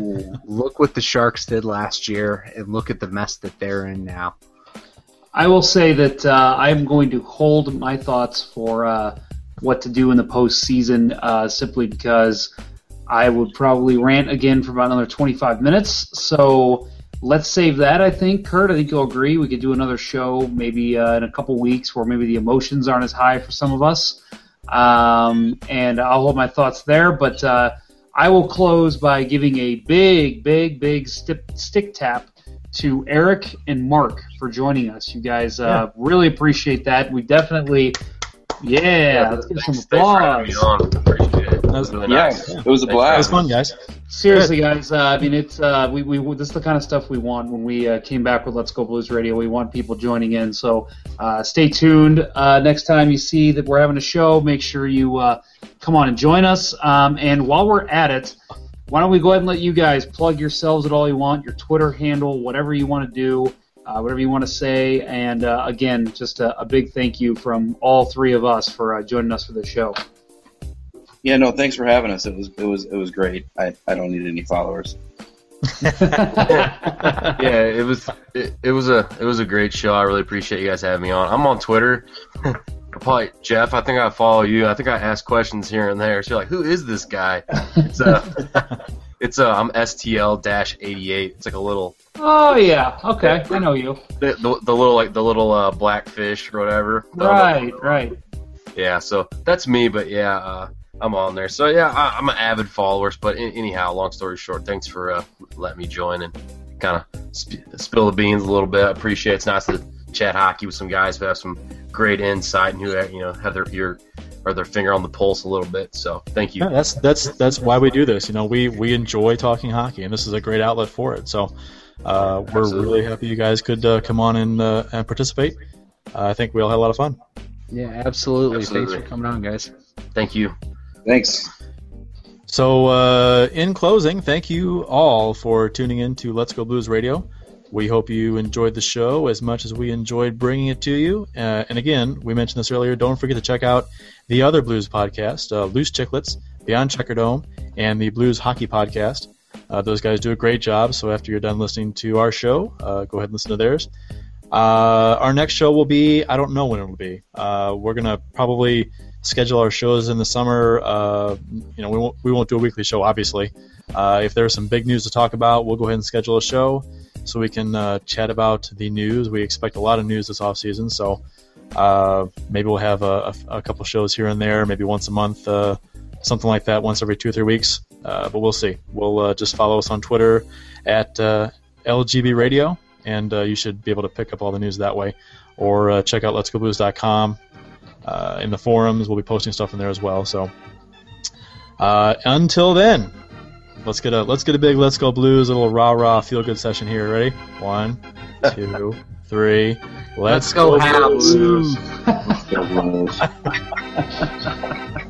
look what the Sharks did last year, and look at the mess that they're in now. I will say that uh, I'm going to hold my thoughts for uh, what to do in the postseason uh, simply because I would probably rant again for about another 25 minutes. So let's save that. I think, Curt. I think you'll agree. We could do another show maybe uh, in a couple weeks, where maybe the emotions aren't as high for some of us. Um, and I'll hold my thoughts there. But uh, I will close by giving a big, big, big stick, stick tap to Eric and Mark for joining us. You guys uh, really appreciate that. We definitely, yeah, let's give some Thanks for having me applause. On. Appreciate it. That was really Yeah, nice. it was a blast. It was fun, guys. Seriously, guys. Uh, I mean, it's uh, we, we this is the kind of stuff we want when we uh, came back with Let's Go Blues Radio. We want people joining in. So uh, stay tuned. Uh, next time you see that we're having a show, make sure you uh, come on and join us. Um, and while we're at it, why don't we go ahead and let you guys plug yourselves at all you want, your Twitter handle, whatever you want to do, uh, whatever you want to say. And uh, again, just a, a big thank you from all three of us for uh, joining us for the show. Yeah, no, thanks for having us. It was it was it was great. I, I don't need any followers. yeah, it was it, it was a it was a great show. I really appreciate you guys having me on. I'm on Twitter. Probably Jeff. I think I follow you. I think I ask questions here and there. So you're like, who is this guy? It's a it's uh, I'm STL dash 88. It's like a little Oh yeah, okay, I know you. the, the, the little like the little uh, black fish or whatever. Right, right. Yeah, so that's me. But yeah, uh, I'm on there. So yeah, I, I'm an avid follower. But in, anyhow, long story short, thanks for uh, letting me join and kind of sp- spill the beans a little bit. I appreciate it. It's nice to chat hockey with some guys who have some great insight and who you know have their ear or their finger on the pulse a little bit. So thank you. Yeah, that's that's that's why we do this. You know, we we enjoy talking hockey, and this is a great outlet for it. So uh, we're Absolutely. really happy you guys could uh, come on and uh, and participate. Uh, I think we all had a lot of fun. Yeah, absolutely. Absolutely. Thanks for coming on, guys. Thank you. Thanks. So, uh, in closing, thank you all for tuning in to Let's Go Blues Radio. We hope you enjoyed the show as much as we enjoyed bringing it to you. Uh, and again, we mentioned this earlier. Don't forget to check out the other blues podcast, uh, Loose Chicklets, Beyond Checkerdome, and the Blues Hockey Podcast. Uh, those guys do a great job. So after you're done listening to our show, uh, go ahead and listen to theirs. Uh, our next show will be I don't know when it will be. Uh, we're gonna probably schedule our shows in the summer. Uh, you know, we won't we won't do a weekly show, obviously. Uh, if there's some big news to talk about, we'll go ahead and schedule a show so we can uh, chat about the news. We expect a lot of news this off season, so uh, maybe we'll have a, a, a couple shows here and there, maybe once a month, uh, something like that, once every two or three weeks. Uh, but we'll see. We'll just follow us on Twitter at LGB Radio, and you should be able to pick up all the news that way. Or check out letsgoblues.com. Uh, in the forums, we'll be posting stuff in there as well. So uh, until then, let's get a let's get a big let's go blues, a little rah rah feel good session here. Ready? One, two, three. Let's, Let's go, Habs. Habs. Let's go, Blues.